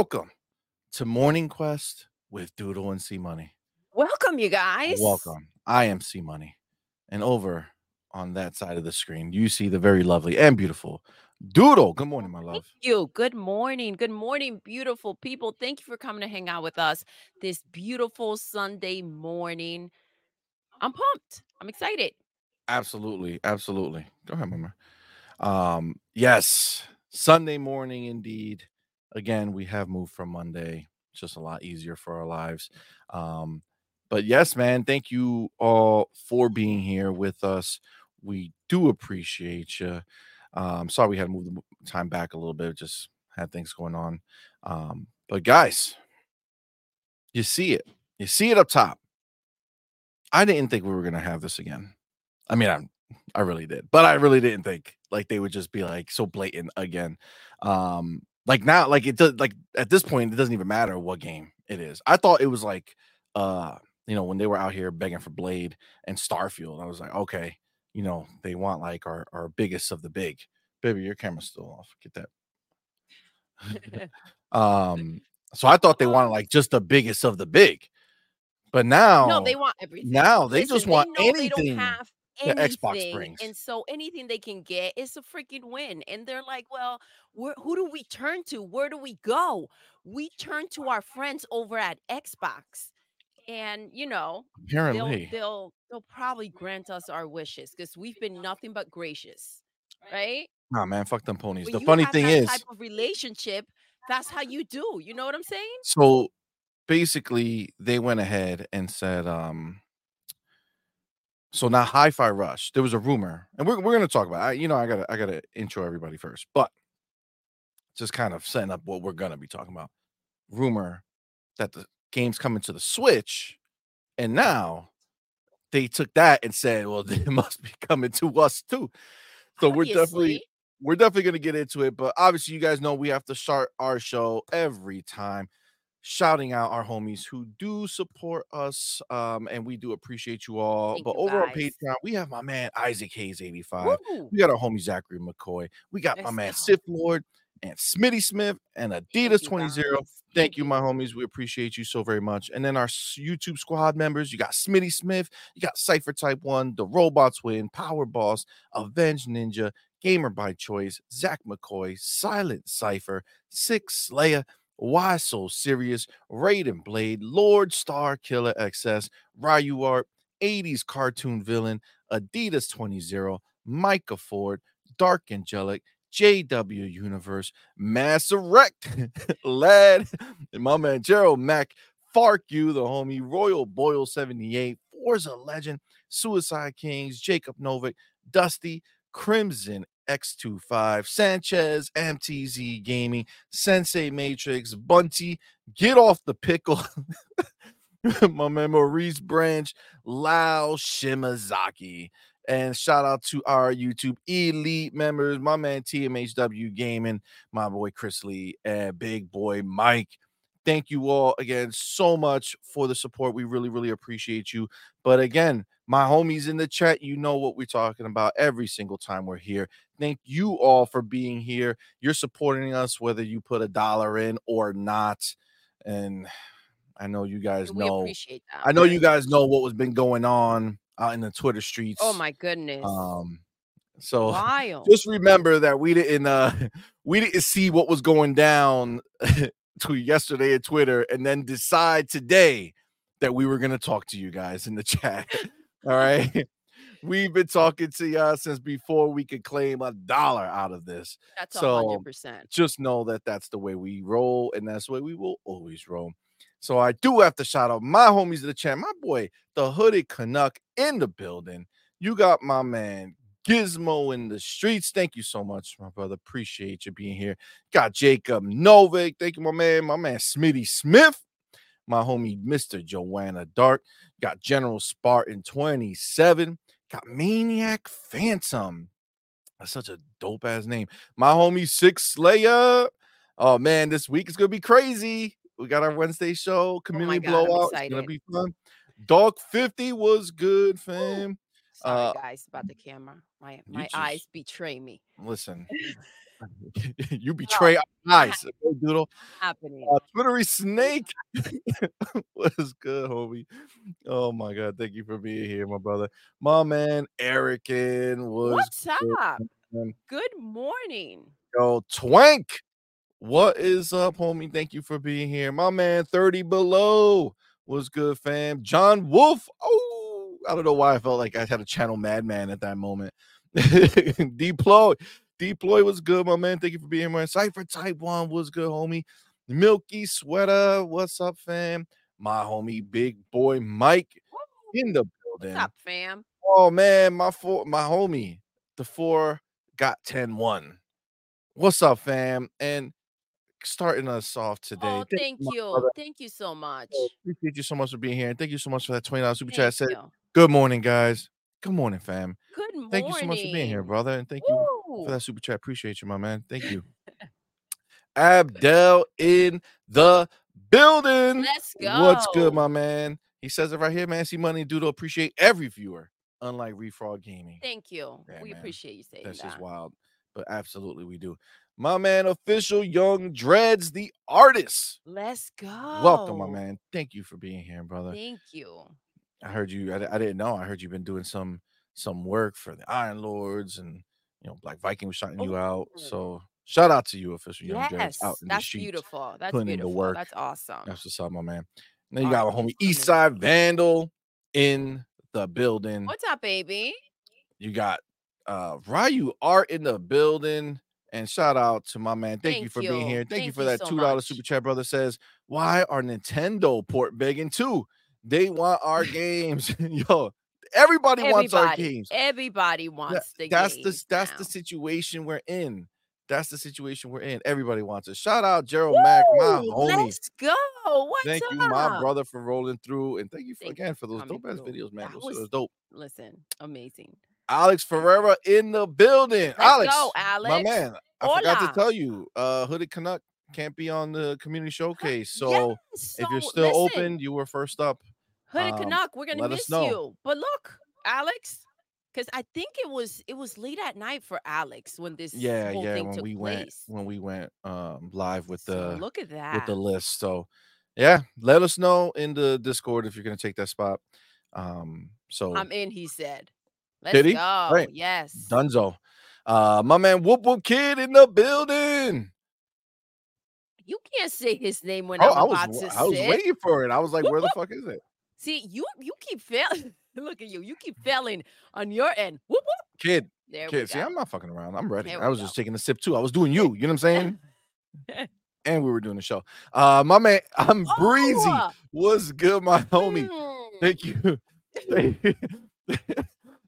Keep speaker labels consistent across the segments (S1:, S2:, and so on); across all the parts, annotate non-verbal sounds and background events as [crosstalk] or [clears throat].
S1: welcome to Morning Quest with Doodle and C Money.
S2: Welcome, you guys.
S1: Welcome. I am C Money. And over on that side of the screen, you see the very lovely and beautiful Doodle. Good morning, my love.
S2: Thank you. Good morning. Good morning, beautiful people. Thank you for coming to hang out with us this beautiful Sunday morning. I'm pumped. I'm excited.
S1: Absolutely. Absolutely. Go ahead, Mama. Um, yes, Sunday morning indeed. Again, we have moved from Monday. It's just a lot easier for our lives. Um, but yes, man, thank you all for being here with us. We do appreciate you. Um, sorry we had to move the time back a little bit, just had things going on. Um, but guys, you see it, you see it up top. I didn't think we were gonna have this again. I mean, I'm I really did, but I really didn't think like they would just be like so blatant again. Um, like now, like it does like at this point, it doesn't even matter what game it is. I thought it was like uh, you know, when they were out here begging for Blade and Starfield, I was like, okay, you know, they want like our our biggest of the big. Baby, your camera's still off. Get that. [laughs] [laughs] um, so I thought they wanted like just the biggest of the big. But now
S2: No, they want everything.
S1: now they
S2: Listen,
S1: just want
S2: know they don't
S1: anything that Xbox brings.
S2: And so anything they can get is a freaking win. And they're like, well, who do we turn to? Where do we go? We turn to our friends over at Xbox. And you know, they'll
S1: Apparently.
S2: they'll they'll probably grant us our wishes because we've been nothing but gracious, right?
S1: Nah, man, fuck them ponies.
S2: When
S1: The funny thing is,
S2: type of relationship, that's how you do. You know what I'm saying?
S1: so basically they went ahead and said, um, so now Hi-Fi Rush, there was a rumor, and we're we're gonna talk about. I, you know, I gotta I gotta intro everybody first, but just kind of setting up what we're gonna be talking about. Rumor that the game's coming to the Switch, and now they took that and said, well, [laughs] it must be coming to us too. So we're definitely we're definitely gonna get into it, but obviously you guys know we have to start our show every time shouting out our homies who do support us. Um, and we do appreciate you all.
S2: Thank
S1: but
S2: you,
S1: over on. Patreon, we have my man Isaac Hayes 85.
S2: Woo!
S1: We got our homie Zachary McCoy. We got my
S2: Let's
S1: man
S2: go.
S1: Sith Lord and Smitty Smith and Adidas
S2: you,
S1: 20. Thank
S2: Thank
S1: you,
S2: you.
S1: my homies. We appreciate you so very much. And then our YouTube squad members, you got Smitty Smith, you got Cypher Type One, The Robots Win, Power Boss, Avenge Ninja, Gamer by Choice, Zach McCoy, Silent Cypher, Six Slayer, Why So Serious, Raiden Blade, Lord Star Killer XS, Ryu Art, 80s cartoon villain, Adidas 20 Micah Ford, Dark Angelic, JW Universe, Mass Erect, [laughs] Lad, my man Gerald Mack, Fark You, the homie, Royal Boyle 78, Forza Legend, Suicide Kings, Jacob Novik, Dusty, Crimson X25, Sanchez, MTZ Gaming, Sensei Matrix, Bunty, Get Off the Pickle, [laughs] my man Maurice Branch, Lao Shimazaki. And shout out to our YouTube elite members, my man TMHW Gaming, my boy Chris Lee, and big boy Mike. Thank you all again so much for the support. We really, really appreciate you. But again, my homies in the chat, you know what we're talking about every single time we're here. Thank you all for being here. You're supporting us, whether you put a dollar in or not. And I know you guys
S2: We
S1: know.
S2: appreciate that.
S1: I know you guys know what was been going on out in the Twitter streets.
S2: Oh my goodness.
S1: Um, so
S2: Wild.
S1: just remember that we didn't uh [laughs] we didn't see what was going down [laughs] to yesterday at Twitter and then decide today that we were gonna talk to you guys in the [laughs] chat. All right. [laughs] We've been talking to y'all since before we could claim a dollar out of this.
S2: That's a
S1: so-
S2: hundred percent.
S1: Just know that that's the way we roll, and that's the way we will always roll. So I do have to shout out my homies in the chat, my boy, the hooded Canuck in the building. You got my man Gizmo in the streets. Thank you so much, my brother. Appreciate you being here. Got Jacob Novik. Thank you, my man. My man Smitty Smith. My homie Mr. Joanna Dark. Got General Spartan 27. Got Maniac Phantom. That's such a dope ass name. My homie Six Slayer. Oh man, this week is gonna be crazy. We got our Wednesday show, community
S2: Oh God,
S1: blowout. It's gonna be fun. Dog 50 was good, fam.
S2: Sorry,
S1: Uh,
S2: guys, about the camera. My my
S1: just-
S2: eyes betray me.
S1: Listen, [laughs] [laughs] [laughs] you betray our eyes, Doodle.
S2: Happening.
S1: Uh, Twittery Snake. [laughs] what is good, homie? Oh my god, thank you for being here, my brother. My man Erican was
S2: What's up?
S1: man.
S2: Good morning.
S1: yo Twank. What is up, homie? Thank you for being here. My man 30 below was good, fam. John Wolf. Oh, I don't know why I felt like I had a channel madman at that moment. [laughs] Deploy. Deploy was good, my man. Thank you for being here. Cypher Type 1 was good, homie. Milky Sweater. What's up, fam? My homie, big boy Mike in the building.
S2: What's up, fam?
S1: Oh man, my four, my homie, the four got 10-1. What's up, fam? And starting us off today.
S2: Oh,
S1: thank
S2: thank you.
S1: brother.
S2: Thank you so much.
S1: Appreciate you so much for being here. And thank you so much for that $20 super
S2: Thank
S1: chat. Said,
S2: you.
S1: good morning, guys. Good morning, fam.
S2: Good morning.
S1: Thank you so much for being here, brother. And thank you
S2: Woo.
S1: For that super chat. Appreciate you, my man. Thank you. [laughs] Abdel in the building.
S2: Let's go.
S1: What's good, my man? He says it right here, man. C Money, Doodle. Appreciate every viewer, unlike Refrog Gaming.
S2: Thank you.
S1: Yeah,
S2: we
S1: man.
S2: appreciate you saying
S1: That's
S2: that.
S1: just wild. But absolutely, we do. My man, official Young Dreads, the artist.
S2: Let's go.
S1: Welcome, my man. Thank you for being here, brother.
S2: Thank you.
S1: I heard you. I, I didn't know. I heard you've been doing some some work for the Iron Lords, and you know, Black Viking was shouting you out.
S2: Oh.
S1: So shout out to you, official Young
S2: Yes,
S1: out in the
S2: that's
S1: streets.
S2: beautiful. That's
S1: putting in the
S2: beautiful.
S1: work.
S2: That's awesome.
S1: That's what's up, my man. Then you got my
S2: Awesome.
S1: homie Eastside Vandal in the building.
S2: What's up, baby?
S1: You got uh Ryu Art in the building. And shout out to my man. Thank, you
S2: Thank
S1: for being here. Thank, you
S2: Thank
S1: for
S2: you
S1: that
S2: so
S1: two dollar super chat. Brother says, why are Nintendo port begging too? They want our games. [laughs] Yo, everybody, wants our games.
S2: Everybody wants the
S1: that's the that's
S2: now.
S1: the situation we're in. That's the situation we're in. Everybody wants it. Shout out Gerald Mack, my homie.
S2: Let's go. What's
S1: Thank
S2: up?
S1: you, my brother, for rolling through, and thank you for,
S2: Thank
S1: again for those dope ass videos, man.
S2: That was-
S1: was dope.
S2: Listen, amazing.
S1: Alex Ferreira in the building.
S2: Let's
S1: Alex,
S2: go, Alex.
S1: my man. I forgot to tell you, uh, Hooded Canuck can't be on the community showcase. So
S2: Yes,
S1: if you're still
S2: listen,
S1: open, you were first up.
S2: Hooded
S1: um,
S2: Canuck, we're gonna miss you. But look, Alex, because I think it was it was late at night for Alex when this
S1: Yeah,
S2: whole
S1: yeah.
S2: thing
S1: When
S2: took
S1: we
S2: place.
S1: went, when we went um live with
S2: So
S1: the
S2: look at that.
S1: with the list. So yeah, let us know in the Discord if you're gonna take that spot. Um, so
S2: I'm in, he said. Let's
S1: Did he?
S2: go.
S1: Right.
S2: Yes.
S1: Dunzo. Uh, my man Whoop Whoop Kid in the building.
S2: You can't say his name when
S1: Oh,
S2: I'm
S1: I was
S2: about
S1: wa-
S2: to
S1: I was waiting for it. I was like,
S2: Whoop,
S1: where the fuck is it?
S2: See, you you keep failing. [laughs] Look at you. You keep failing on your end. Whoop whoop.
S1: Kid,
S2: There we
S1: kid. See. I'm not fucking around. I'm ready. I was just taking a sip too. I was doing you. You know what I'm saying? [laughs] and we were doing the show. Uh, my man, [laughs] I'm breezy.
S2: Oh,
S1: What's good, my homie?
S2: mm,
S1: Thank you. Thank you.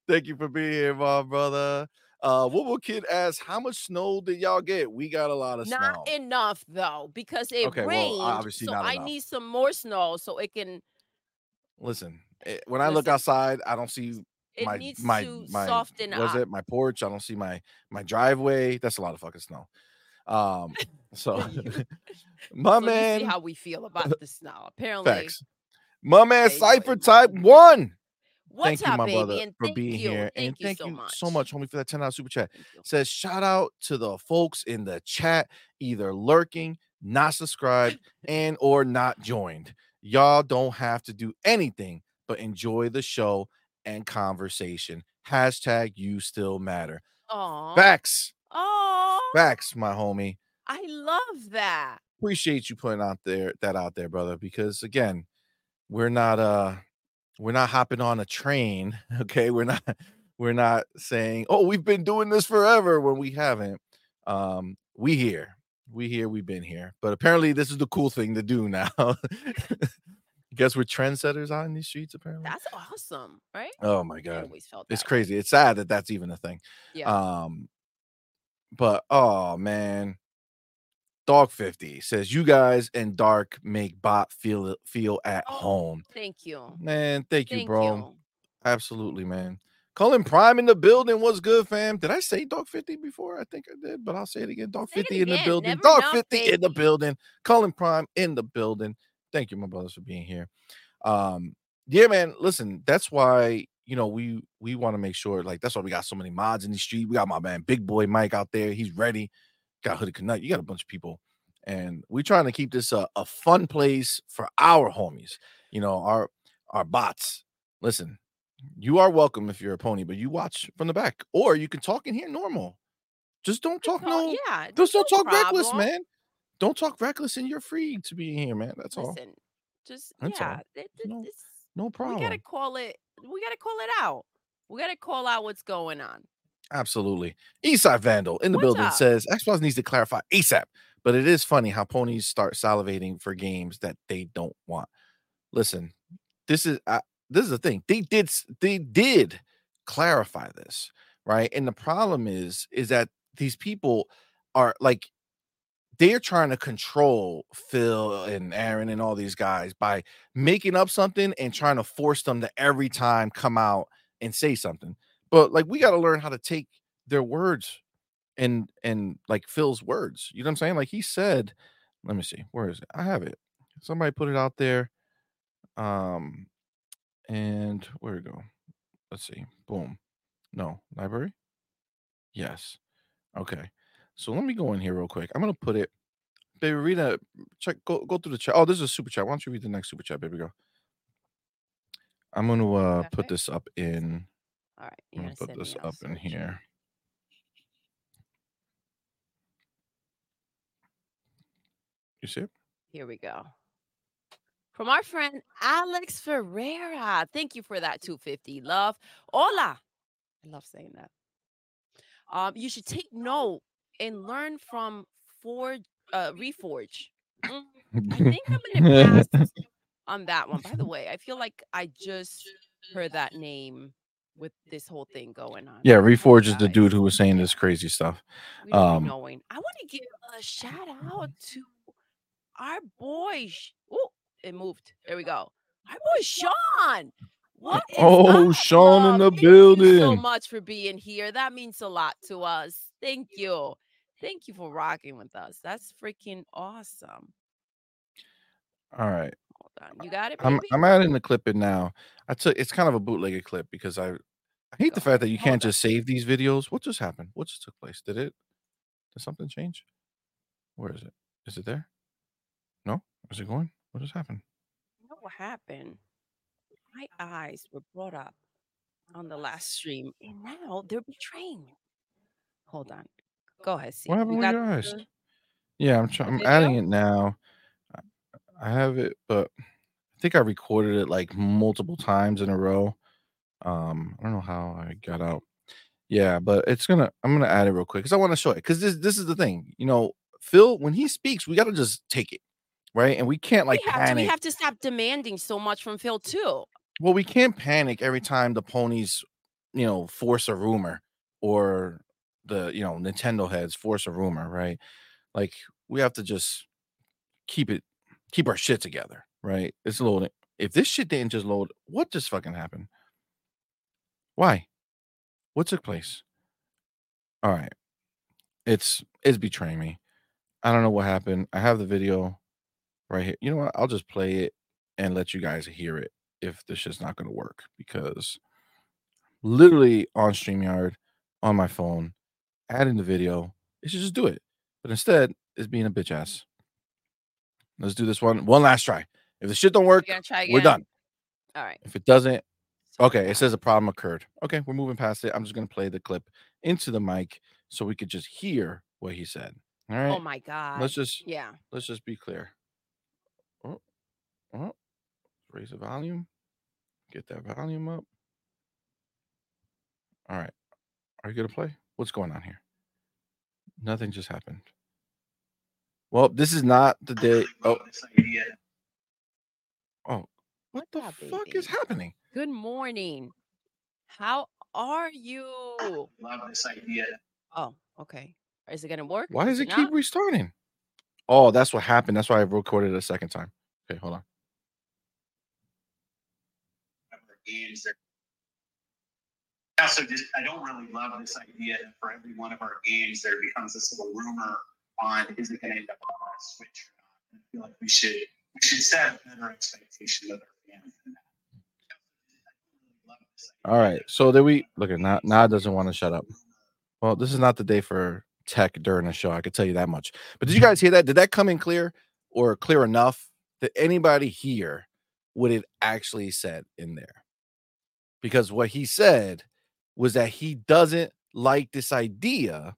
S1: Thank you for being here, my brother. Uh, what will kid ask? How much snow did y'all get? We got a lot of
S2: Not
S1: snow.
S2: Not enough though, because it
S1: Okay, well, obviously
S2: so
S1: not
S2: I
S1: enough.
S2: need some more snow so it can
S1: Listen, eh, when I look outside, I don't see
S2: it
S1: my
S2: needs
S1: my
S2: to
S1: my
S2: soften
S1: was it my porch? I don't see my my driveway. That's a lot of fucking snow. Um, [laughs] [laughs] so
S2: You-
S1: my
S2: so
S1: man,
S2: see how we feel [laughs] about the snow. Apparently,
S1: facts. My man,
S2: Okay,
S1: Cipher Type One.
S2: what's
S1: thank you,
S2: up,
S1: my
S2: baby?
S1: brother, for
S2: thank
S1: being
S2: you.
S1: here,
S2: Thank
S1: and
S2: you
S1: thank
S2: so
S1: you
S2: much.
S1: so much, homie, for that ten dollars super chat. Says shout out to the folks in the chat either lurking not subscribed and or not joined y'all don't have to do anything but enjoy the show and conversation. Hashtag you still matter.
S2: Aw.
S1: facts.
S2: Aw,
S1: facts my homie.
S2: I love that.
S1: appreciate you putting out there that out there brother because again we're not uh we're not hopping on a train [laughs] okay? We're not we're not saying oh we've been doing this forever when we haven't. Um we here we here we've been here but apparently this is the cool thing to do now [laughs] guess we're trendsetters out in these streets apparently
S2: That's awesome, right?
S1: oh my
S2: I
S1: god
S2: always felt
S1: it's
S2: way.
S1: crazy it's sad that that's even a thing
S2: Yeah.
S1: um but oh man dog 50 says you guys and dark make bot feel feel at
S2: Oh,
S1: home
S2: Thank you.
S1: man thank you
S2: Thank
S1: bro
S2: you.
S1: absolutely man Colin Prime in the building. What's good, fam? Did I say Dog 50 before? I think I did, but I'll say it again. Dog
S2: Say it
S1: 50 in the building.
S2: Never
S1: Dog
S2: enough,
S1: 50 in the building. Colin Prime in the building. Thank you, my brothers, for being here. Um, yeah, man. Listen, that's why, you know, we we want to make sure like that's why we got so many mods in the street. We got my man Big Boy Mike out there. He's ready. Got Hooded Canuck. You got a bunch of people, and we trying to keep this a, a fun place for our homies. You know, our our bots. Listen, you are welcome if you're a pony, but you watch from the back, or you can talk in here normal. Just don't talk no.
S2: yeah.
S1: Just don't
S2: no
S1: talk reckless, man. Don't talk reckless, and you're free to be in here, man. That's all.
S2: Listen, just
S1: That's all.
S2: yeah. it- it-
S1: No No
S2: we gotta call it. We gotta call it out. We gotta call out what's going on.
S1: Absolutely. Eastside Vandal in the
S2: What's
S1: building
S2: up?
S1: says Xbox needs to clarify ASAP, but it is funny how ponies start salivating for games that they don't want. Listen, this is uh, this is the thing. They did they did clarify this, right? And the problem is is that these people are like they're trying to control Phil and Aaron and all these guys by making up something and trying to force them to every time come out and say something. But like we got to learn how to take their words and and like Phil's words. You know what I'm saying? Like he said, let me see, where is it? I have it. Somebody put it out there. Um and where we go? Let's see. Boom. No, library? Yes. Okay. So let me go in here real quick. I'm gonna put it. Baby, read a check. Go go through the chat. Oh, this is a super chat. Why don't you read the next super chat, baby girl? I'm gonna uh put this up in.
S2: All right.
S1: I'm gonna put this up in here. You see it?
S2: Here we go. From our friend Alex Ferreira. Thank you for that 250. Love. Hola. I love saying that. Um, you should take note and learn from Forge uh Reforge. Mm, I [laughs] think I'm gonna pass on that one. By the way, I feel like I just heard that name with this whole thing going on.
S1: yeah, Reforge is the dude who was saying this crazy stuff. Um,
S2: knowing. I want to give a shout out to our boy. Sh- it moved. There we go. Our boy Sean. What [laughs] is
S1: Oh,
S2: up,
S1: Sean in
S2: love?
S1: the
S2: Thank you so much for being here. That means a lot to us. Thank you. Thank you for rocking with us. That's freaking awesome.
S1: All right.
S2: Hold on. You got it,
S1: I'm? I'm adding the clip in now. I took it's kind of a bootlegged clip because I I hate the fact that you
S2: Hold
S1: can't
S2: on.
S1: just save these videos. What just happened? What just took place? Did it did something change? Where is it? Is it there? No? Is it going? What just happened?
S2: You know what happened? My eyes were brought up on the last stream, and now they're betraying me. Hold on. Go ahead, see.
S1: What happened
S2: You
S1: with
S2: got
S1: your eyes?
S2: the-
S1: Yeah, I'm trying. I'm adding it now. I- have it, but I think I recorded it like multiple times in a row. Um, I don't know how I got out. Yeah, but it's gonna. I'm gonna add it real quick because I want to show it. Because this this is the thing. You know, Phil, when he speaks, we got to just take it, right? And we can't like
S2: we have to. We have to stop demanding so much from Phil too.
S1: Well, we can't panic every time the ponies, you know, force a rumor or the you know Nintendo heads force a rumor, right? Like we have to just keep it, keep our shit together, right? It's loading. If this shit didn't just load, what just fucking happened? Why? What took place? All right, it's it's betraying me. I don't know what happened. I have the video right here. You know what? I'll just play it and let you guys hear it if this shit's not going to work because literally on StreamYard on my phone, adding the video, it should just do it. But instead, it's being a bitch ass. Let's do this one one last try. If the shit don't work,
S2: We're
S1: done.
S2: All right.
S1: If it doesn't, okay, it says a problem occurred. Okay, we're moving past it. I'm just going to play the clip into the mic so we could just hear what he said. All right.
S2: Oh my god.
S1: let's just
S2: Yeah.
S1: let's just be clear. Oh, raise the volume. Get that volume up. All right. Are you gonna play? What's going on here? Nothing just happened. Well, this is not the day. [laughs] Oh, oh, what the
S2: up,
S1: fuck is happening?
S2: Good morning. How are you?
S3: Love this idea.
S2: Oh, okay. Is it gonna work?
S1: Why does it
S2: not?
S1: keep restarting? Oh, that's what happened. That's why I recorded it a second time. Okay, hold on.
S3: of our games. Also just I don't really love this idea that for every one of our games there becomes this little rumor on is it going to end up on our Switch or not. I feel like we should we should set a better expectation of our fans
S1: All right. So there we look at now. Now doesn't want to shut up. Well, this is not the day for tech during the show. I could tell you that much. But did you guys hear that? Did that come in clear or clear enough that anybody hear what it actually said in there? Because what he said was that he doesn't like this idea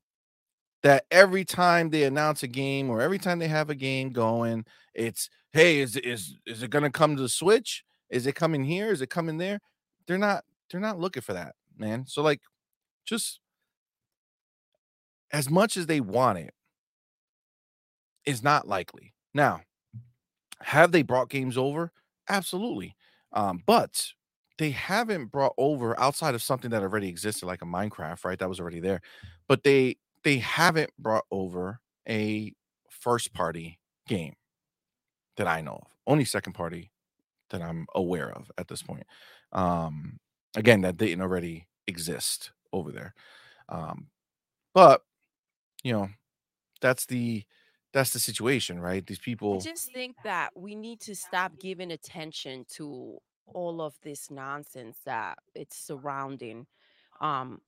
S1: that every time they announce a game or every time they have a game going, it's hey, is is is it gonna come to the Switch? Is it coming here? Is it coming there? They're not they're not looking for that, man. So like just as much as they want it is not likely. Now, have they brought games over? Absolutely. Um, but they haven't brought over outside of something that already existed, like a Minecraft, right? That was already there. But they they haven't brought over a first party game that I know of. Only second party that I'm aware of at this point. Um, again, that didn't already exist over there. Um, but you know, that's the that's the situation, right? These people I
S2: just think that we need to stop giving attention to all of this nonsense that it's surrounding um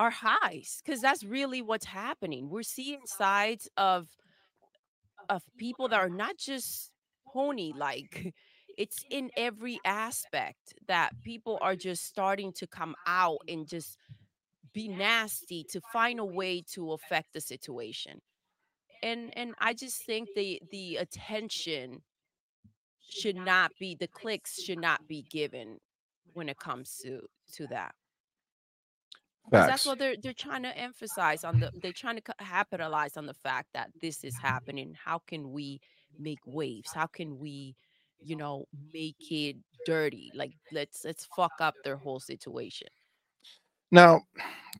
S2: our highs because that's really what's happening. We're seeing sides of of people that are not just pony like [laughs] it's in every aspect that people are just starting to come out and just be nasty to find a way to affect the situation and and i just think the the attention should not be the clicks should not be given when it comes to to that. That's what they're they're trying to emphasize on the they're trying to capitalize on the fact that this is happening. How can we make waves? How can we you know make it dirty? Like let's let's fuck up their whole situation.
S1: Now,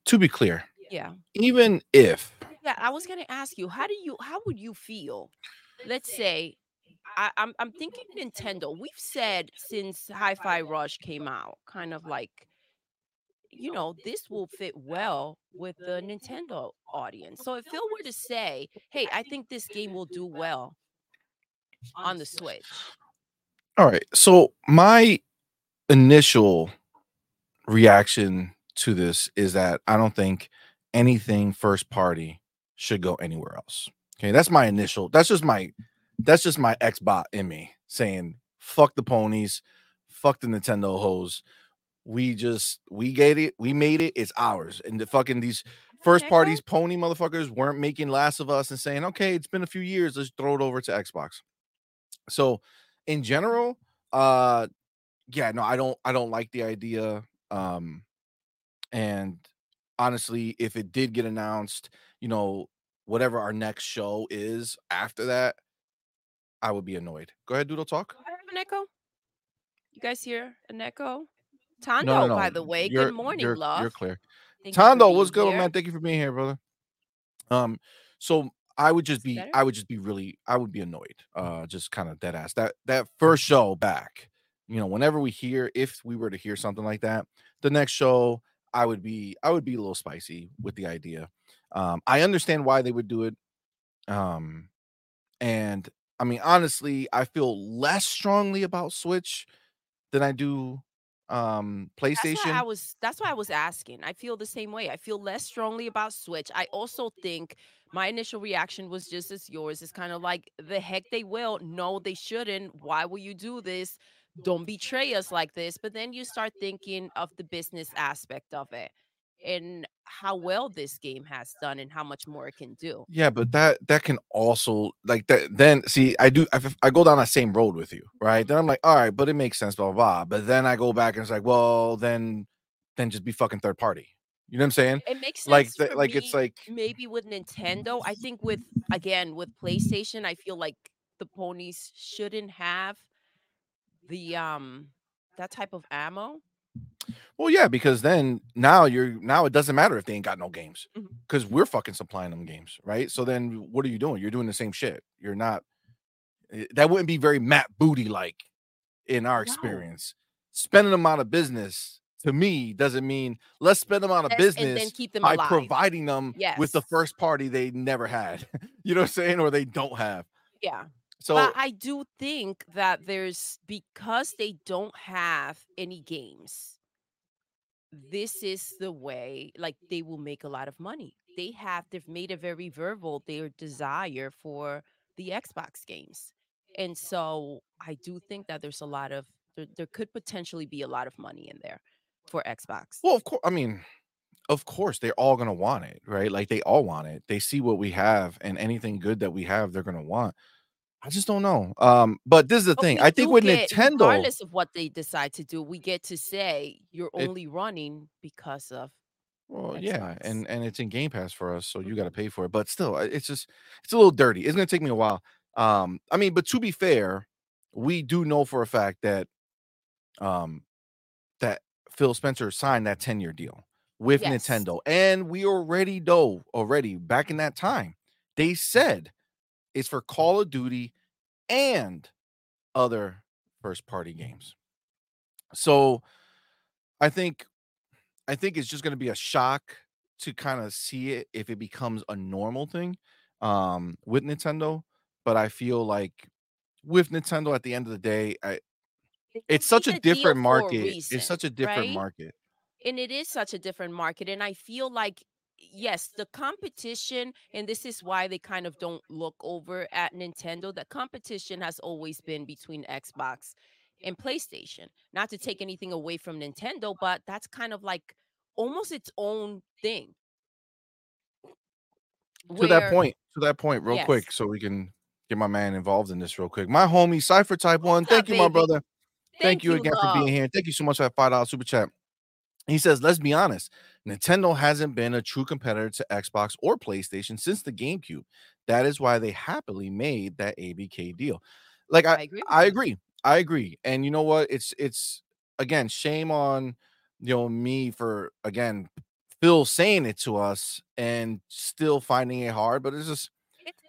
S1: to be clear,
S2: yeah.
S1: even if
S2: yeah i was gonna ask you how do you how would you feel? Let's say I, I'm I'm thinking Nintendo. We've said since Hi-Fi Rush came out, kind of like, you know, this will fit well with the Nintendo audience. So if Phil were to say, "Hey, I think this game will do well on the Switch,"
S1: all right, so my initial reaction to this is that I don't think anything first party should go anywhere else. Okay, that's my initial. That's just my. That's just my Xbox in me saying fuck the ponies, fuck the Nintendo hoes. We just we get it, we made it. It's ours, and the fucking these first parties pony motherfuckers weren't making Last of Us and saying okay, it's been a few years, let's throw it over to Xbox. So, in general, uh, yeah, no, I don't, I don't like the idea. Um, and honestly, if it did get announced, you know, whatever our next show is after that, I would be annoyed. Go ahead, Doodle Talk.
S2: I have an echo. You guys hear an echo?
S1: No,
S2: Tondo,
S1: no, no.
S2: by the way.
S1: You're,
S2: Good morning,
S1: you're,
S2: love.
S1: You're clear.
S2: Thank
S1: Tondo,
S2: being
S1: what's good,
S2: here.
S1: man? Thank you for being here, brother. Um, so I would just be,
S2: better?
S1: I would just be really, I would be annoyed. Uh, just kind of dead ass. That that first show back, you know, whenever we hear, if we were to hear something like that, the next show, I would be, I would be a little spicy with the idea. Um, I understand why they would do it. Um, and I mean, honestly, I feel less strongly about Switch than I do um PlayStation.
S2: I was that's why I was asking. I feel the same way. I feel less strongly about Switch. I also think my initial reaction was just as yours. It's kind of like the heck they will. No, they shouldn't. Why will you do this? Don't betray us like this. But then you start thinking of the business aspect of it and how well this game has done and how much more it can do.
S1: Yeah, but that that can also like that. Then see, I do. I go down that same road with you, right? Then I'm like, all right, but it makes sense, blah blah. blah. But then I go back and it's like, well, then then just be fucking third party. You know what I'm saying?
S2: It makes sense
S1: Like that. Like it's like
S2: maybe with Nintendo. I think with again with PlayStation, I feel like the ponies shouldn't have the um that type of ammo.
S1: Well, yeah, because then now you're now it doesn't matter if they ain't got no games because we're fucking supplying them games, right? So then what are you doing? You're doing the same shit. You're not. eh, That wouldn't be very Matt Booty like in our
S2: No.
S1: experience. Spending them out of business to me doesn't mean let's spend them out of
S2: Yes, and
S1: business
S2: keep them
S1: by
S2: alive.
S1: providing them with the first party they never had. [laughs] you know what I'm saying? Or they don't have.
S2: Yeah.
S1: So
S2: but I do think that there's because they don't have any games. This is the way like they will make a lot of money. They have they've made a very verbal their desire for the Xbox games. And so I do think that there's a lot of there, there could potentially be a lot of money in there for Xbox.
S1: Well, of course, I mean, of course, they're all gonna want it, right? Like they all want it. They see what we have, and anything good that we have, they're gonna want. I just don't know. Um, but this is the
S2: But
S1: thing. I think with
S2: get,
S1: Nintendo,
S2: regardless of what they decide to do, we get to say you're
S1: it
S2: only running because of
S1: well, yeah, and and it's in Game Pass for us, so you got to
S2: Mhm.
S1: pay for it. But still, it's just it's a little dirty. It's gonna take me a while. Um, I mean, but to be fair, we do know for a fact that um that Phil Spencer signed that 10 year deal with
S2: Yes.
S1: Nintendo. And we already know already back in that time, they said it's for Call of Duty and other first party games. So I think I think it's just going to be a shock to kind of see it if it becomes a normal thing um with Nintendo, but I feel like with Nintendo at the end of the day, I it's such a different
S2: for a
S1: market.
S2: reason,
S1: It's such a different
S2: right?
S1: market.
S2: and it is such a different market and i feel like yes the competition and this is why they kind of don't look over at nintendo the competition has always been between xbox and playstation not to take anything away from nintendo but that's kind of like almost its own thing
S1: To that point, to that point, real
S2: yes
S1: quick, so we can get my man involved in this real quick. My homie Cypher Type One,
S2: up
S1: thank you, my brother. Thank
S2: thank
S1: you
S2: you
S1: again for being here. Thank you so much for that five dollar super chat. He says, let's be honest, Nintendo hasn't been a true competitor to Xbox or PlayStation since the GameCube. That is why they happily made that ABK deal. Like
S2: i
S1: I
S2: agree
S1: I agree. I agree. And you know what? It's it's again, shame on you know me for again Phil saying it to us and still finding it hard, but it's just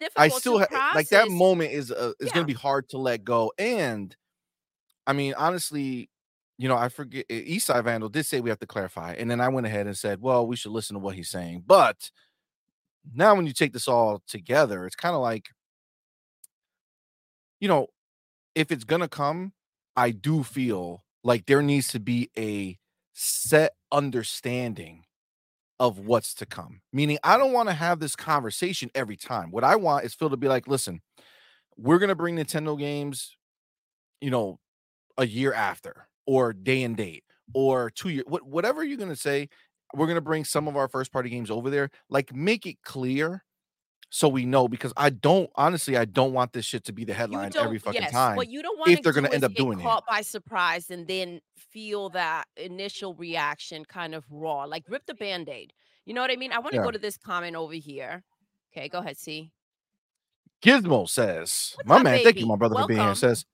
S2: it's
S1: I still ha- like that moment is uh, is going to be hard to let go. And I mean, honestly, you know, I forget Eastside Vandal did say we have to clarify, and then I went ahead and said, well, we should listen to what he's saying. But now, when you take this all together, it's kind of like you know, if it's gonna come, I do feel like there needs to be a set understanding of what's to come. Meaning, I don't want to have this conversation every time. What I want is Phil to be like, listen, we're gonna bring Nintendo games, you know, a year after, or day and date, or two year, what, whatever you're gonna say. We're gonna bring some of our first party games over there. Like, make it clear so we know because I don't honestly, I don't want this shit to be the headline every fucking
S2: yes.
S1: time
S2: What you don't want
S1: if they're gonna end up doing it.
S2: caught by surprise and then feel that initial reaction kind of raw, like rip the band aid. You know what I mean? I want to
S1: Yeah.
S2: go to this comment over here. Okay, go ahead, see.
S1: Gizmo says,
S2: What's
S1: my man, thank you, my brother, for being here. Says,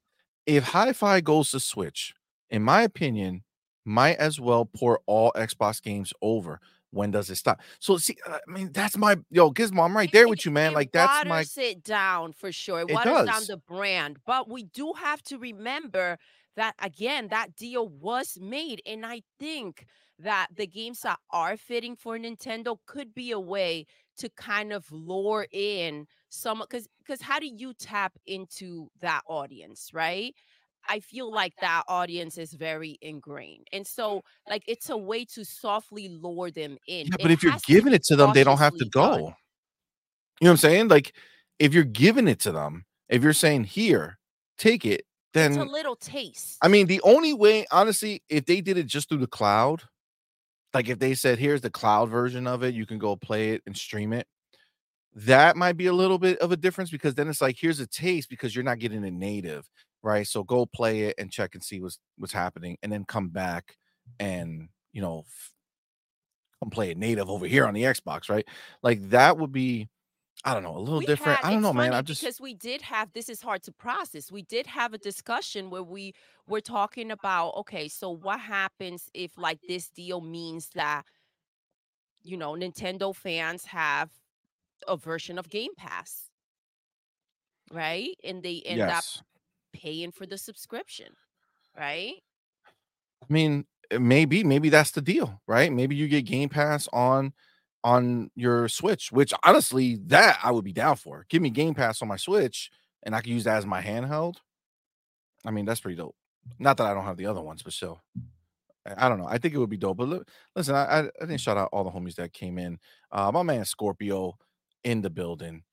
S1: if Hi-Fi goes to Switch, in my opinion, might as well pour all Xbox games over. When does it stop? So see, uh, I mean, that's my yo Gizmo. I'm right there
S2: it,
S1: with you, man.
S2: it
S1: Like that's my.
S2: waters it down for sure. It
S1: It
S2: waters down the brand. But we do have to remember that again, that deal was made. And I think that the games that are fitting for Nintendo could be a way to kind of lure in some because because how do you tap into that audience, right? I feel like that audience is very ingrained. And so like it's a way to softly lure them in.
S1: Yeah,
S2: It
S1: but if you're giving it to them, they don't have to
S2: cautiously done.
S1: go. You know what I'm saying? Like, if you're giving it to them, if you're saying here, take it, then
S2: It's a little taste.
S1: I mean, the only way, honestly, if they did it just through the cloud, like if they said, here's the cloud version of it, you can go play it and stream it. That might be a little bit of a difference because then it's like, here's a taste because you're not getting it native, right? So go play it and check and see what's what's happening, and then come back and you know f- come play it native over here on the Xbox, right? Like that would be, I don't know, a little
S2: we
S1: different.
S2: had
S1: I don't know, man. I'm just
S2: because we did have this is hard to process we did have a discussion where we were talking about okay so what happens if like this deal means that you know nintendo fans have a version of game pass right and they end up
S1: yes.
S2: Paying for the subscription right
S1: I mean, maybe maybe that's the deal, right? Maybe you get Game Pass on on your Switch, which honestly, that I would be down for. Give me Game Pass on my Switch, and I can use that as my handheld. I mean, that's pretty dope. Not that I don't have the other ones, but still, I I don't know. I think it would be dope. But look, listen, I, I I didn't shout out all the homies that came in. Uh, my man Scorpio in the building.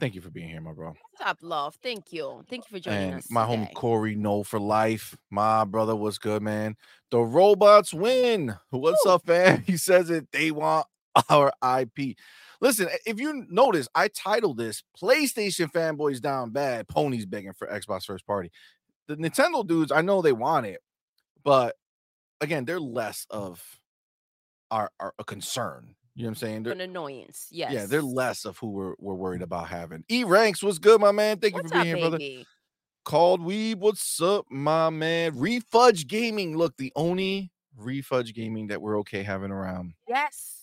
S1: Thank you for being here, my bro.
S2: Top love. Thank you. Thank you for joining
S1: And
S2: us.
S1: my homie
S2: today.
S1: Corey, no for life. My brother was good, man. The robots win. What's
S2: Woo.
S1: up, fam? [laughs] He says it. They want our IP. Listen, if you notice, I titled this PlayStation fanboys down bad, ponies begging for Xbox first party. The Nintendo dudes, I know they want it, but again, they're less of our, our a concern. You know what I'm saying? They're,
S2: An annoyance. Yes.
S1: yeah, they're less of who we're, we're worried about having. E ranks was good, my man. Thank
S2: What's
S1: you for being here, brother. Called Weeb, what's up, my man? Refudge Gaming. Look, the only Refudge Gaming that we're okay having around.
S2: Yes.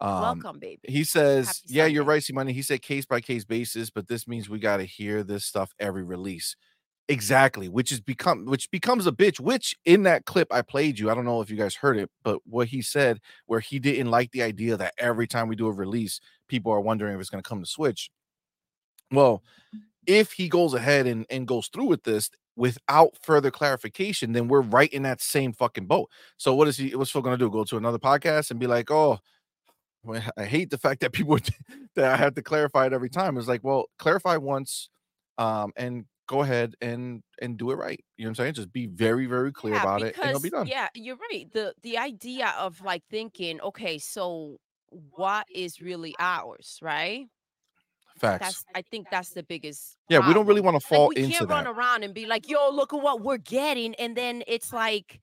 S1: Um,
S2: Welcome, baby.
S1: He says,
S2: Happy
S1: "Yeah, you're right, C Money." He said case by case basis, but this means we got to hear this stuff every release. Exactly, which is become which becomes a bitch. Which in that clip I played you, I don't know if you guys heard it, but what he said, where he didn't like the idea that every time we do a release, people are wondering if it's going to come to Switch. Well, if he goes ahead and, and goes through with this without further clarification, then we're right in that same fucking boat. So what is he? What's Phil going to do? Go to another podcast and be like, "Oh, I hate the fact that people [laughs] that I have to clarify it every time. It's like, well, clarify once, um, and go ahead and and do it right. You know what I'm saying? Just be very, very clear
S2: yeah,
S1: about it, and it'll be done.
S2: Yeah, you're right. The the idea of like thinking, okay, so what is really ours, right?
S1: Facts.
S2: That's I think that's the biggest.
S1: yeah, we don't really want to fall
S2: like we
S1: into
S2: can't
S1: that.
S2: run around and be like, "Yo, look at what we're getting," and then it's like,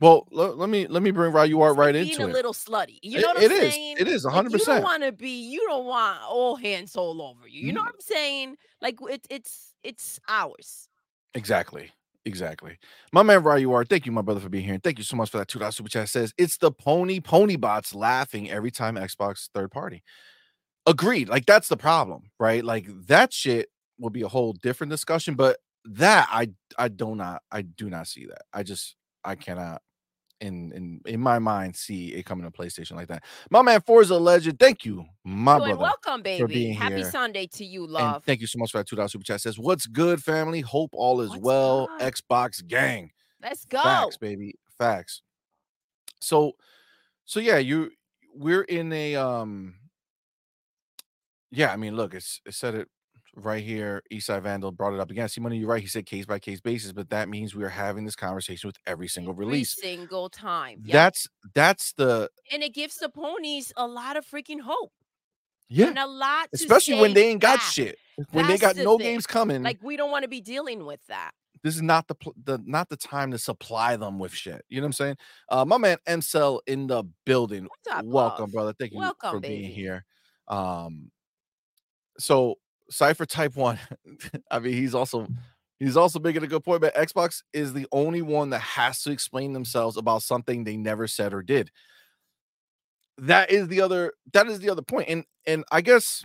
S1: Well, le- let me let me bring Ryu Art
S2: it's
S1: right
S2: being
S1: into
S2: a
S1: it.
S2: little slutty. You
S1: It-
S2: know what
S1: it
S2: I'm
S1: is.
S2: saying?
S1: It is
S2: Like, You
S1: 100%.
S2: don't want to be. You don't want all hands all over you. You know
S1: Mm.
S2: what I'm saying? Like it, it's it's ours.
S1: Exactly. Exactly. My man Ryu Art, thank you, my brother, for being here. And thank you so much for that $2 super chat. Says it's the pony pony bots laughing every time Xbox third party. Agreed. Like that's the problem, right? Like that shit will be a whole different discussion. But that I I do not I do not see that. I just I cannot in in in my mind see it coming to PlayStation like that. My man Forza Legend, thank you, my
S2: Doing
S1: brother.
S2: welcome, baby.
S1: being
S2: Happy
S1: here.
S2: Sunday to you,
S1: And
S2: love.
S1: thank you so much for that two dollar super chat. Says, "What's good, family? Hope all is
S2: What's
S1: well.
S2: good?
S1: Xbox gang,
S2: Let's go.
S1: facts, baby, facts." So, so yeah, you we're in a um, yeah. I mean, look, it's it said it right here. Eastside Vandal brought it up again. See, money, you're right. He said case by case basis, but that means we are having this conversation with every single
S2: Every
S1: release.
S2: single time. Yep.
S1: That's that's the
S2: and it gives the ponies a lot of freaking hope
S1: yeah.
S2: and a lot
S1: Especially when they ain't got
S2: back.
S1: shit. When they got
S2: the
S1: no
S2: thing.
S1: games coming.
S2: Like we don't want to be dealing with that.
S1: this is not the the not the time to supply them with shit. You know what I'm saying? Uh, my man MCell in the building.
S2: What's up,
S1: Welcome,
S2: love?
S1: brother. Thank you
S2: Welcome,
S1: for being here. Um, so Cipher Type One. [laughs] I mean, he's also he's also making a good point. But Xbox is the only one that has to explain themselves about something they never said or did. That is the other. That is the other point. And and I guess,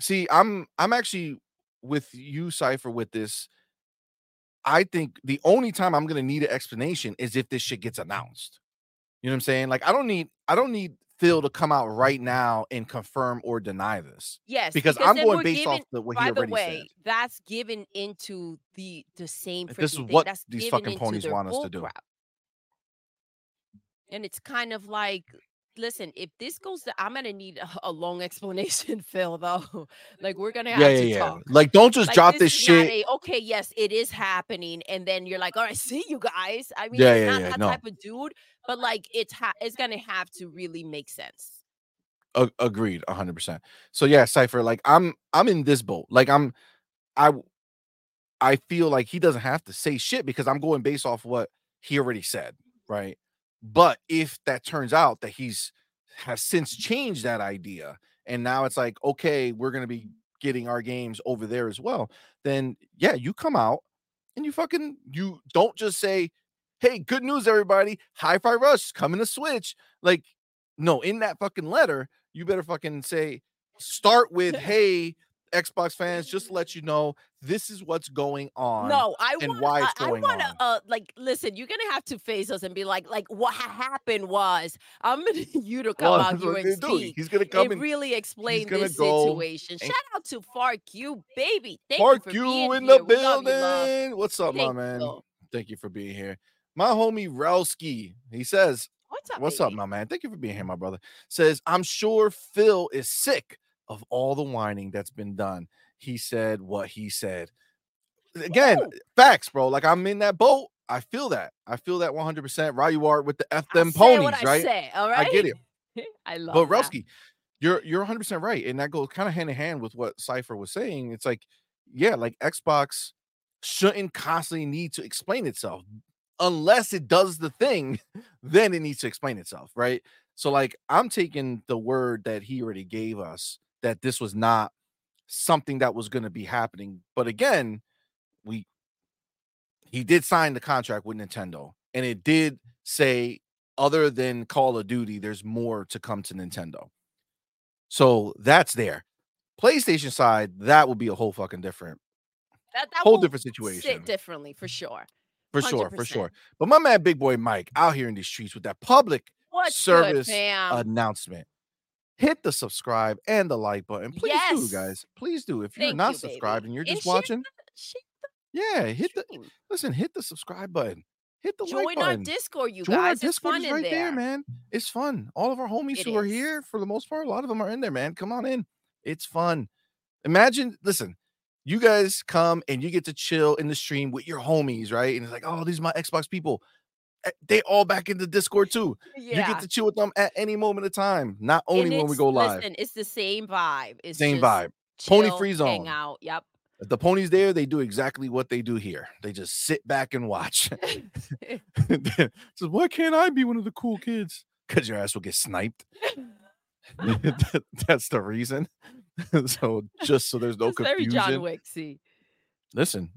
S1: see, I'm I'm actually with you, Cipher, with this. I think the only time I'm gonna need an explanation is if this shit gets announced. You know what I'm saying? Like I don't need I don't need Phil to come out right now and confirm or deny this
S2: Yes,
S1: because, I'm going based off
S2: giving-
S1: the what he
S2: By the
S1: already
S2: way,
S1: said.
S2: that's given into the the same.
S1: This is
S2: thing.
S1: what
S2: That's
S1: these fucking ponies want us to do.
S2: crap. And it's kind of like, listen, if this goes, to, I'm gonna need a, [laughs] a long explanation, [laughs] Phil. Though, [laughs] like we're gonna have
S1: Yeah, yeah,
S2: to
S1: yeah.
S2: talk.
S1: Like don't just
S2: Like,
S1: drop this,
S2: is not
S1: shit.
S2: a, okay, yes, it is happening, and then you're like, all right, see you guys. I mean,
S1: Yeah, yeah,
S2: not
S1: yeah,
S2: that
S1: no.
S2: type of dude, but like it's ha- it's gonna have to really make sense.
S1: A- agreed, hundred percent. So yeah, Cipher, like I'm I'm in this boat. Like I'm I, I feel like he doesn't have to say shit because I'm going based off what he already said, right? But if that turns out that he's has since changed that idea and now it's like, okay, we're gonna be getting our games over there as well, then yeah, you come out and you fucking you don't just say, Hey, good news, everybody, Hi-Fi Rush coming to Switch. Like, no, in that fucking letter, you better fucking say, start with, [laughs] hey, Xbox fans, just to let you know, this is what's going on.
S2: No, I
S1: and
S2: want.
S1: why it's
S2: I,
S1: going
S2: want to. Uh, like, listen, you're gonna have to face us and be like, like, what happened was, I'm gonna need [laughs] you to come
S1: Well,
S2: out here and speak
S1: He's gonna come
S2: and really explain this situation. Shout out to Fark you, baby. Thank
S1: park
S2: you for
S1: you
S2: being
S1: in
S2: here.
S1: the
S2: We love you,
S1: building. What's up, my man?
S2: you.
S1: Thank you for being here. My homie Relsky, he says,
S2: What's up?
S1: What's up, my man? Thank you for being here, my brother. Says, I'm sure Phil is sick of all the whining that's been done. He said what he said. Again, facts, bro. Like I'm in that boat. I feel that. I feel that 100%. Right, you are with the f them ponies,
S2: I
S1: right?
S2: say, all
S1: I get it. [laughs]
S2: I love it.
S1: But
S2: that.
S1: You're you're 100 percent right, and that goes kind of hand in hand with what Cipher was saying. It's like, yeah, like Xbox shouldn't constantly need to explain itself unless it does the thing, [laughs] then it needs to explain itself, right? So, like, I'm taking the word that he already gave us that this was not something that was going to be happening. But again, we he did sign the contract with Nintendo, and it did say other than Call of Duty, there's more to come to Nintendo. So that's there. PlayStation side, that would be a whole fucking different,
S2: That, that
S1: whole different
S2: sit
S1: situation.
S2: differently for sure.
S1: For sure, for
S2: 100%.
S1: sure. But my man, Big Boy Mike, out here in these streets with that public
S2: What's
S1: service
S2: good,
S1: announcement. Hit the subscribe and the like button. Please do, guys. Please do. If you're
S2: Thank
S1: not
S2: you, baby.
S1: subscribed and you're
S2: And
S1: just
S2: share
S1: watching,
S2: Share
S1: yeah,
S2: the
S1: hit the listen, hit the subscribe button. Hit the
S2: Join
S1: like
S2: our. Discord, you
S1: Join our
S2: guys. It's
S1: Discord
S2: fun
S1: is
S2: in
S1: right
S2: there.
S1: there, man. It's fun. All of our homies
S2: It
S1: who are here, for the most part, a lot of them are in there, man. Come on in. It's fun. Imagine, listen, you guys come and you get to chill in the stream with your homies, right? And it's like, oh, these are my Xbox people. Eh, They all back in the Discord too. You get to chill with them at any moment of time, not only when we go live.
S2: Listen, it's the same vibe. It's
S1: Same vibe. Pony
S2: chill,
S1: free
S2: Hang out. Yep.
S1: If the ponies there, they do exactly what they do here. They just sit back and watch. [laughs] [laughs] so why can't I be one of the cool kids? Because your ass will get sniped. [laughs] That's the reason. so just so there's no
S2: it's very John
S1: confusion.
S2: Wicksy.
S1: Listen,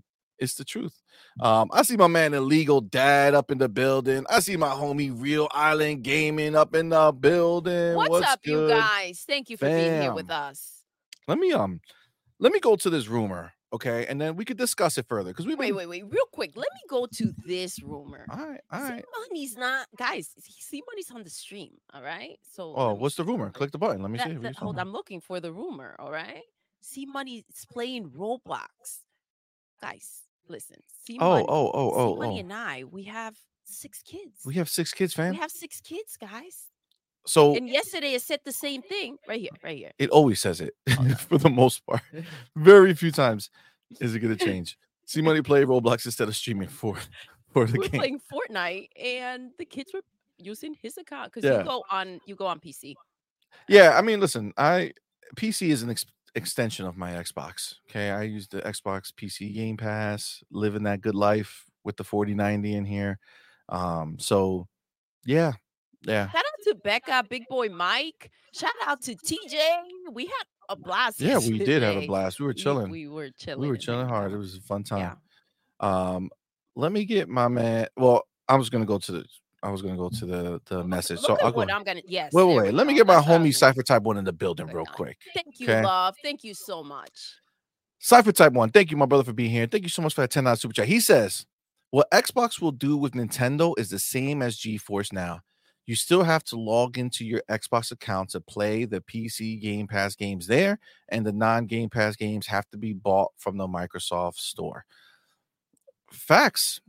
S1: it's the truth. Um, I see my man illegal dad up in the building. I see my homie Real Island Gaming up in the building.
S2: What's, up, you guys? Thank you for being here with us.
S1: Let me um let me go to this rumor, okay? And then we could discuss it further because we
S2: Wait, wait, wait. Real quick. Let me go to this rumor.
S1: All right, all right.
S2: Money's not, guys. C Money's on the stream. All right. So
S1: Oh, what's the rumor? Click the button. Let me
S2: That-
S1: see.
S2: That- hold, I'm looking for the rumor. All right. C Money's playing Roblox. Guys, listen. C
S1: Oh,
S2: Money,
S1: oh, oh, oh,
S2: Money
S1: oh.
S2: and I, we have six kids.
S1: We have six kids, fam.
S2: We have six kids, guys.
S1: so
S2: And yesterday it said the same thing. Right here, right here.
S1: it always says it
S2: Oh, [laughs] no.
S1: for the most part. [laughs] Very few times is it gonna [laughs] change. C Money play Roblox instead of streaming for for the
S2: we were
S1: game.
S2: playing Fortnite and the kids were using his account because
S1: Yeah.
S2: you go on you go on PC.
S1: Yeah, I mean, listen, I PC is an ex- extension of my Xbox. Okay, I use the Xbox PC Game Pass, living that good life with the 4090 in here. Um, so yeah, yeah,
S2: Shout out to Becca, Big Boy Mike. Shout out to TJ. We had a blast.
S1: yeah, we did have a blast. We were chilling.
S2: We, were chilling.
S1: we were chilling hard. It was a fun time.
S2: Yeah.
S1: Um, let me get my man. Well, I was gonna go to the. I was gonna go to the the oh,
S2: Look-
S1: message. So I'll go.
S2: I'm gonna. Yes.
S1: Wait, wait, wait. Let me get my
S2: That's
S1: homie Cipher Type One in the building real quick.
S2: Thank you,
S1: Okay.
S2: love. Thank you so much.
S1: Cypher Type One, thank you, my brother, for being here. Thank you so much for that ten dollars super chat. He says, "What Xbox will do with Nintendo is the same as GeForce now. You still have to log into your Xbox account to play the PC Game Pass games there, and the non-Game Pass games have to be bought from the Microsoft Store." Facts.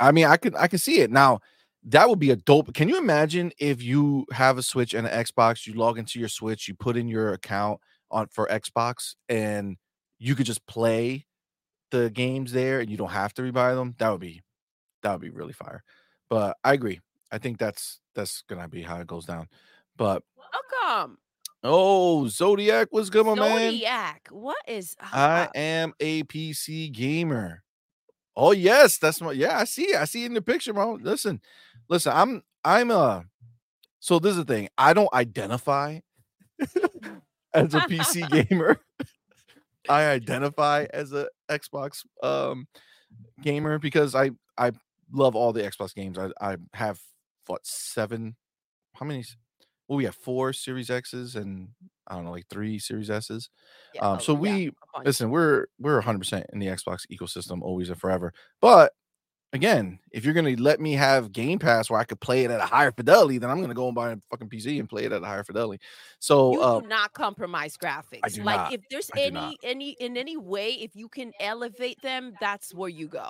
S1: I mean, I can I can see it now. That would be a dope. Can you imagine if you have a Switch and an Xbox, you log into your Switch, you put in your account on for Xbox, and you could just play the games there, and you don't have to rebuy them. That would be that would be really fire. But I agree. I think that's that's gonna be how it goes down. But
S2: Welcome,
S1: oh, Zodiac was good, my man.
S2: Zodiac. What is
S1: I
S2: ah.
S1: am a PC gamer. Oh yes, that's my yeah. I see. it. I see it in the picture, bro. Listen, listen. I'm I'm uh So this is the thing. I don't identify [laughs] as a PC [laughs] gamer. I identify as a Xbox um gamer because I I love all the Xbox games. I I have what seven? How many? Well, we have four Series X's and I don't know, like three Series S's.
S2: Yeah,
S1: Um,
S2: oh,
S1: so
S2: yeah,
S1: we listen, we're we're 100% in the Xbox ecosystem always and forever. But again, if you're going to let me have Game Pass where I could play it at a higher fidelity, then I'm going to go and buy a fucking PC and play it at a higher fidelity. So
S2: you
S1: uh,
S2: do not compromise graphics. like
S1: not.
S2: if there's
S1: I
S2: any any in any way, if you can elevate them, that's where you go.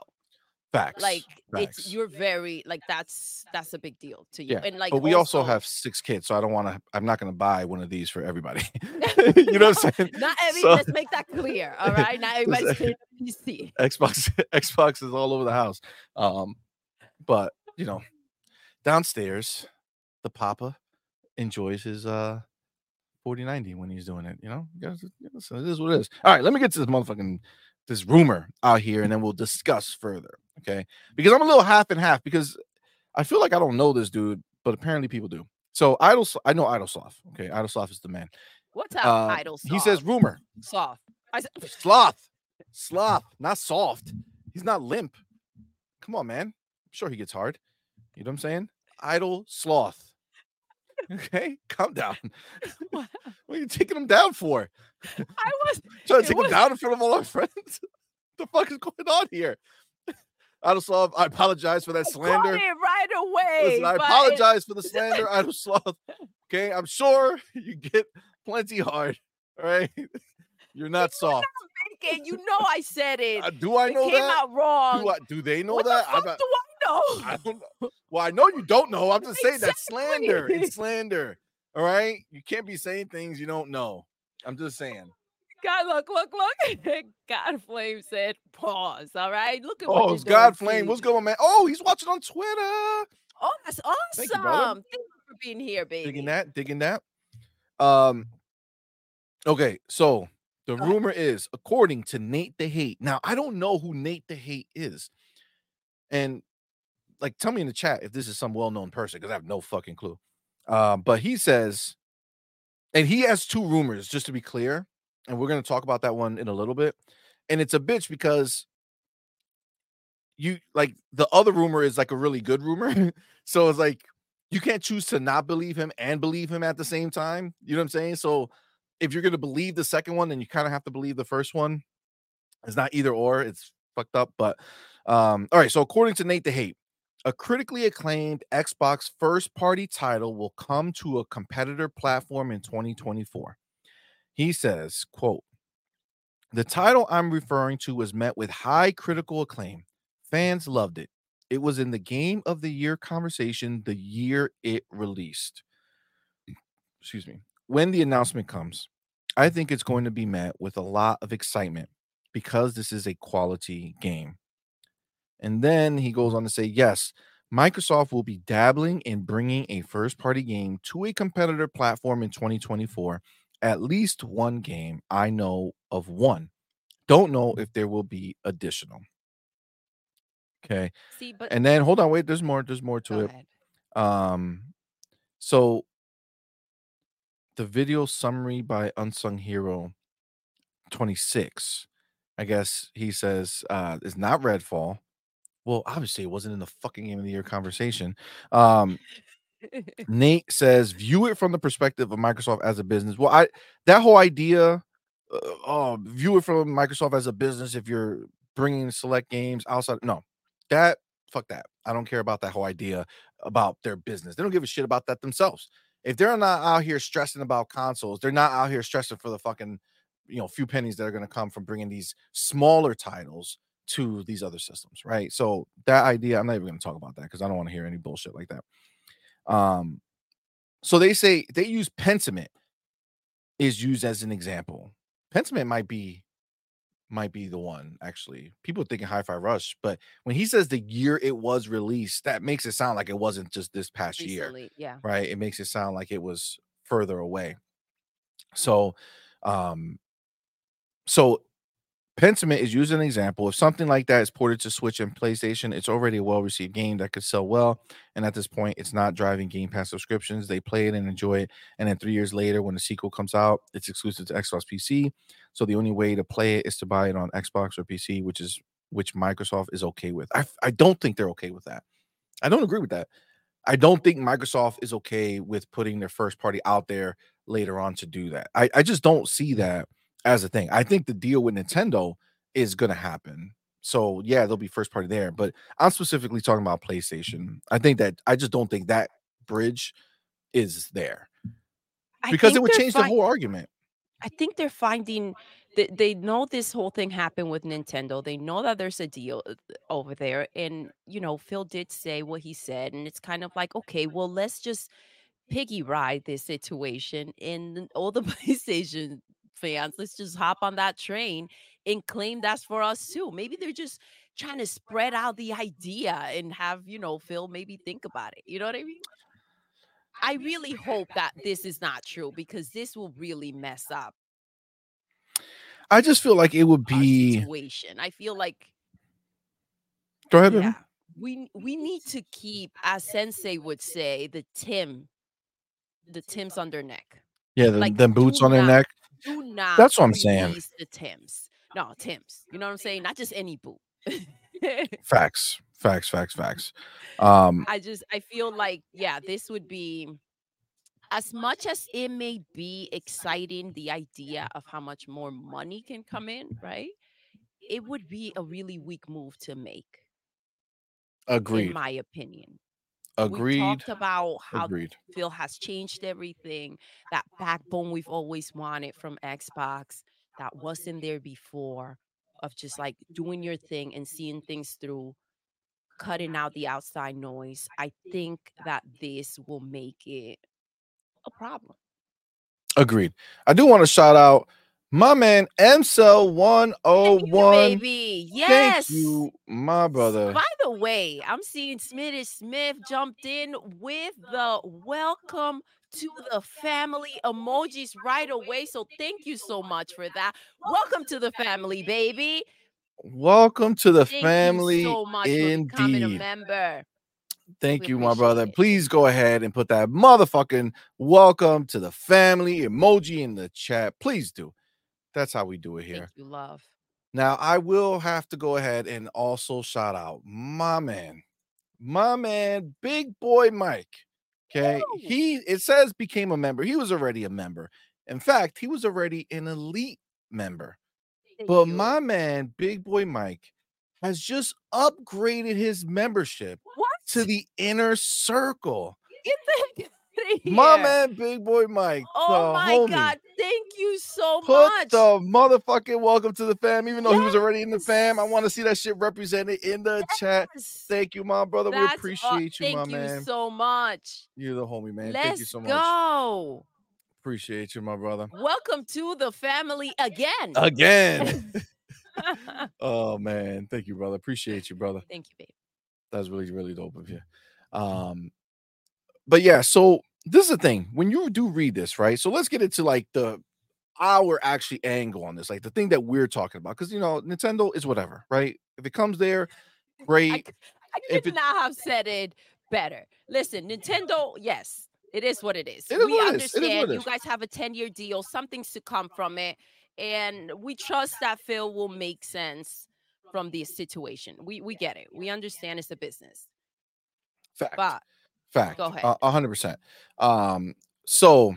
S1: Facts.
S2: Like
S1: facts.
S2: it's you're very like that's that's a big deal to you.
S1: Yeah,
S2: And like
S1: but we also, have six kids, so I don't want to. I'm not going to buy one of these for everybody. [laughs] [laughs] you know what I'm saying?
S2: not every
S1: So-
S2: let's make that clear. All right. Not [laughs] everybody's playing PC.
S1: Xbox Xbox is all over the house. Um, but you know, downstairs, the Papa enjoys his uh 4090 when he's doing it. You know, You guys- you know, so it is what it is. All right, let me get to this motherfucking this rumor out here, and then we'll discuss further. Okay, because I'm a little half and half because I feel like I don't know this dude, but apparently people do. So Idle, I know Idle Sloth. Okay, Idle Sloth is the man.
S2: What's up,
S1: Uh, he says rumor.
S2: soft. I said [laughs]
S1: Sloth. Sloth, not soft. He's not limp. Come on, man. I'm sure he gets hard. You know what I'm saying? Idle sloth. Okay, calm down. [laughs] [laughs]
S2: What?
S1: what are you taking him down for?
S2: I [laughs] was
S1: Trying to take him
S2: was-
S1: down in front of all our friends? the fuck is going on here? Idle sloth, I apologize for that
S2: caught
S1: slander.
S2: right away.
S1: Listen, I
S2: it-
S1: apologize for the slander, Idle sloth. Okay, I'm sure you get plenty hard. All right, you're not soft.
S2: Megan, you know I said it.
S1: Uh, do I
S2: it
S1: know
S2: came
S1: that?
S2: out wrong.
S1: Do, I, do they know
S2: what
S1: that?
S2: the fuck
S1: not-
S2: do I know?
S1: I don't know. Well, I know you don't know. I'm just saying that's slander. It's slander. All right. You can't be saying things you don't know. I'm just saying.
S2: God, look, look, look. [laughs] God Flame said, pause. All right. Look at what
S1: Oh, it's God Flame. What's going on, man? Oh, he's watching on Twitter.
S2: Oh, that's awesome.
S1: Thank
S2: Thank
S1: you,
S2: you, for being here, baby.
S1: Digging that, digging that. Um, okay, so the rumor is, according to Nate the Hate. Now, I don't know who Nate the Hate is. And like tell me in the chat if this is some well-known person, because I have no fucking clue. Um, but he says, and he has two rumors, just to be clear, and we're gonna talk about that one in a little bit. And it's a bitch because you like the other rumor is like a really good rumor. [laughs] so it's like you can't choose to not believe him and believe him at the same time. You know what I'm saying? So if you're gonna believe the second one, then you kind of have to believe the first one. It's not either or, it's fucked up. But um, all right. So according to Nate the Hate, a critically acclaimed Xbox first party title will come to a competitor platform in 2024. He says, quote, the title I'm referring to was met with high critical acclaim. Fans loved it. It was in the game of the year conversation the year it released. Excuse me. When the announcement comes, I think it's going to be met with a lot of excitement because this is a quality game. And then he goes on to say, yes, Microsoft will be dabbling in bringing a first party game to a competitor platform in 2024. At least one game I know of one. Don't know if there will be additional. Okay.
S2: See, but
S1: And then hold on, wait, there's more, there's more
S2: go
S1: to it.
S2: ahead.
S1: Um, so the video summary by Unsung Hero 26, I guess he says uh is not Redfall. Well, obviously it wasn't in the fucking game of the year conversation. Um [laughs] Nate says view it from the perspective of Microsoft as a business. Well, I that whole idea uh, oh, view it from Microsoft as a business if you're bringing select games outside no. That fuck that. I don't care about that whole idea about their business. They don't give a shit about that themselves. If they're not out here stressing about consoles, they're not out here stressing for the fucking, you know, few pennies that are going to come from bringing these smaller titles to these other systems, right? So that idea, I'm not even going to talk about that because I don't want to hear any bullshit like that. Um, so they say they use Pentiment is used as an example. Pentiment might be might be the one actually. People are thinking Hi-Fi Rush, but when he says the year it was released, that makes it sound like it wasn't just this past year
S2: yeah.
S1: right? It makes it sound like it was further away. So, um, so Pentiment is used as an example. If something like that is ported to Switch and PlayStation, it's already a well received game that could sell well. And at this point, it's not driving Game Pass subscriptions. They play it and enjoy it. And then three years later, when the sequel comes out, it's exclusive to Xbox PC. So the only way to play it is to buy it on Xbox or PC, which is which Microsoft is okay with. I, I don't think they're okay with that. I don't agree with that. I don't think Microsoft is okay with putting their first party out there later on to do that. I, I just don't see that as a thing. I think the deal with Nintendo is going to happen. So, yeah, there'll be first party there, but I'm specifically talking about PlayStation. I think that I just don't think that bridge is there
S2: I
S1: because it would change the whole argument.
S2: I think they're finding that they know this whole thing happened with Nintendo. They know that there's a deal uh, over there. And, you know, Phil did say what he said. And it's kind of like, okay, well, let's just piggy ride this situation. And all the [laughs] PlayStation fans, let's just hop on that train and claim that's for us too. Maybe they're just trying to spread out the idea and have, you know, Phil maybe think about it. You know what I mean? I really hope that this is not true because this will really mess up
S1: I just feel like it would be.
S2: situation. I feel like
S1: Go ahead,
S2: yeah, we we need to keep, as Sensei would say, the Tim, the Tims on their neck.
S1: Yeah, the,
S2: Like,
S1: them boots on their
S2: not-
S1: neck.
S2: Do not.
S1: That's what I'm saying.
S2: The Tims, no Tims. You know what I'm saying? Not just any boot. [laughs]
S1: Facts, facts, facts, facts. Um,
S2: I just I feel like yeah, this would be as much as it may be exciting the idea of how much more money can come in, right? It would be a really weak move to make,
S1: Agreed.
S2: in my opinion.
S1: Agreed,
S2: We talked about how
S1: agreed.
S2: Phil has changed everything, that backbone we've always wanted from Xbox that wasn't there before, of just like doing your thing and seeing things through, cutting out the outside noise. I think that this will make it a problem.
S1: Agreed. I do want to shout out my man MCell
S2: Thank you,
S1: 101.
S2: baby. Yes.
S1: Thank you, my brother.
S2: By the way, I'm seeing Smitty Smith jumped in with the welcome to the family emojis right away. So thank you so much for that. Welcome to the family, baby.
S1: Welcome to the
S2: Thank
S1: family.
S2: so much for becoming a
S1: indeed.
S2: member.
S1: Thank
S2: We
S1: you, my brother.
S2: it.
S1: Please go ahead and put that motherfucking welcome to the family emoji in the chat. Please do. That's how we do it here.
S2: Thank you, love.
S1: Now, I will have to go ahead and also shout out my man, my man, Big Boy Mike. Okay.
S2: Woo!
S1: He, it says became a member. He was already a member. In fact, he was already an elite member.
S2: Thank
S1: But
S2: you.
S1: my man, Big Boy Mike, has just upgraded his membership
S2: what?
S1: to the inner circle.
S2: Get [laughs]
S1: My man, Big Boy Mike.
S2: Oh my
S1: homie,
S2: god! Thank you so
S1: Put
S2: much.
S1: the motherfucking welcome to the fam, even though he was already in the fam. I want to see that shit represented in the chat. Thank you, my brother.
S2: That's
S1: we appreciate you,
S2: Thank
S1: my
S2: you
S1: man.
S2: so much.
S1: You're the homie, man.
S2: Let's
S1: Thank you so much.
S2: go.
S1: Appreciate you, my brother.
S2: Welcome to the family again.
S1: Again. [laughs] [laughs] oh man. Thank you, brother. Appreciate you, brother.
S2: Thank you, babe.
S1: That's really, really dope of you. Um, but yeah, so this is the thing. When you do read this, right? So let's get into like the our actually angle on this, like the thing that we're talking about. Because you know, Nintendo is whatever, right? If it comes there, great.
S2: I,
S1: If
S2: could
S1: it-
S2: not have said it better. Listen, Nintendo, yes, it is what it is.
S1: It is
S2: we
S1: what it is. It is
S2: understand you guys have a 10 year deal, something's to come from it. And we trust that Phil will make sense from this situation. We we get it. We understand it's a business.
S1: Fact.
S2: But
S1: Fact.
S2: Go ahead.
S1: Hundred percent. Um, so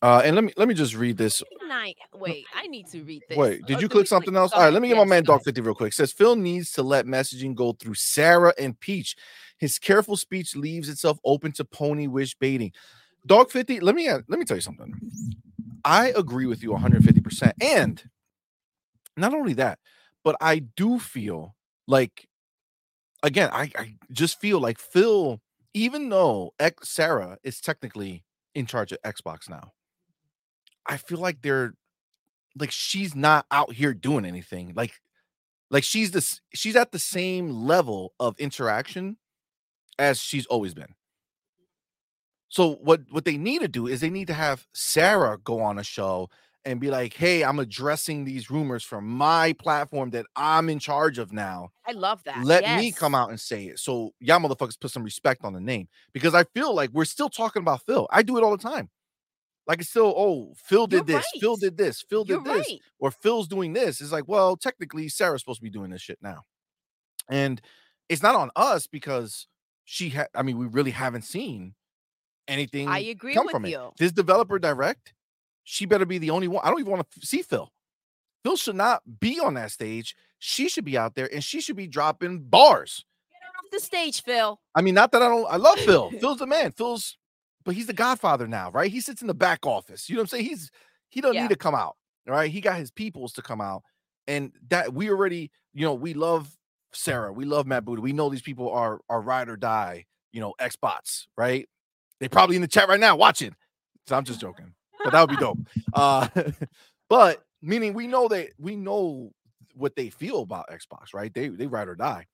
S1: uh and let me let me just read this.
S2: I wait? I need to read this.
S1: Wait, did
S2: Or
S1: you click something else?
S2: Go
S1: All right, let me get my man Dog 50 real quick. Says Phil needs to let messaging go through Sarah and Peach. His careful speech leaves itself open to pony wish baiting. Dog 50, let me uh, let me tell you something. I agree with you 150%. And not only that, but I do feel like again, I, I just feel like Phil, even though Sarah is technically in charge of Xbox now, I feel like they're like she's not out here doing anything. Like, like she's this she's at the same level of interaction as she's always been. So what what they need to do is they need to have Sarah go on a show and be like, "Hey, I'm addressing these rumors from my platform that I'm in charge of now.
S2: I love that.
S1: Let me come out and say it." So y'all motherfuckers put some respect on the name because I feel like we're still talking about Phil. I do it all the time. Like it's still, oh, Phil did
S2: You're
S1: this, Phil did this, Phil
S2: You're
S1: did this
S2: right.
S1: or Phil's doing this. It's like, well, technically Sarah's supposed to be doing this shit now. And it's not on us because she had, I mean, we really haven't seen anything
S2: I agree
S1: come
S2: with
S1: from
S2: you.
S1: it. This developer direct, she better be the only one. I don't even want to see Phil. Phil should not be on that stage. She should be out there and she should be dropping bars.
S2: Get her off the stage, Phil.
S1: I mean, not that I don't, I love Phil. [laughs] Phil's the man. Phil's, but he's the godfather now, right? He sits in the back office. You know what I'm saying? He's, he don't
S2: Yeah.
S1: need to come out right? He got his peoples to come out, and that we already, you know, we love Sarah, we love Matt Booty, we know these people are are ride or die, you know, Xbox, right? They probably in the chat right now watching. So I'm just [laughs] joking, but that would be dope. Uh, [laughs] but meaning we know that we know what they feel about Xbox, right? They they ride or die.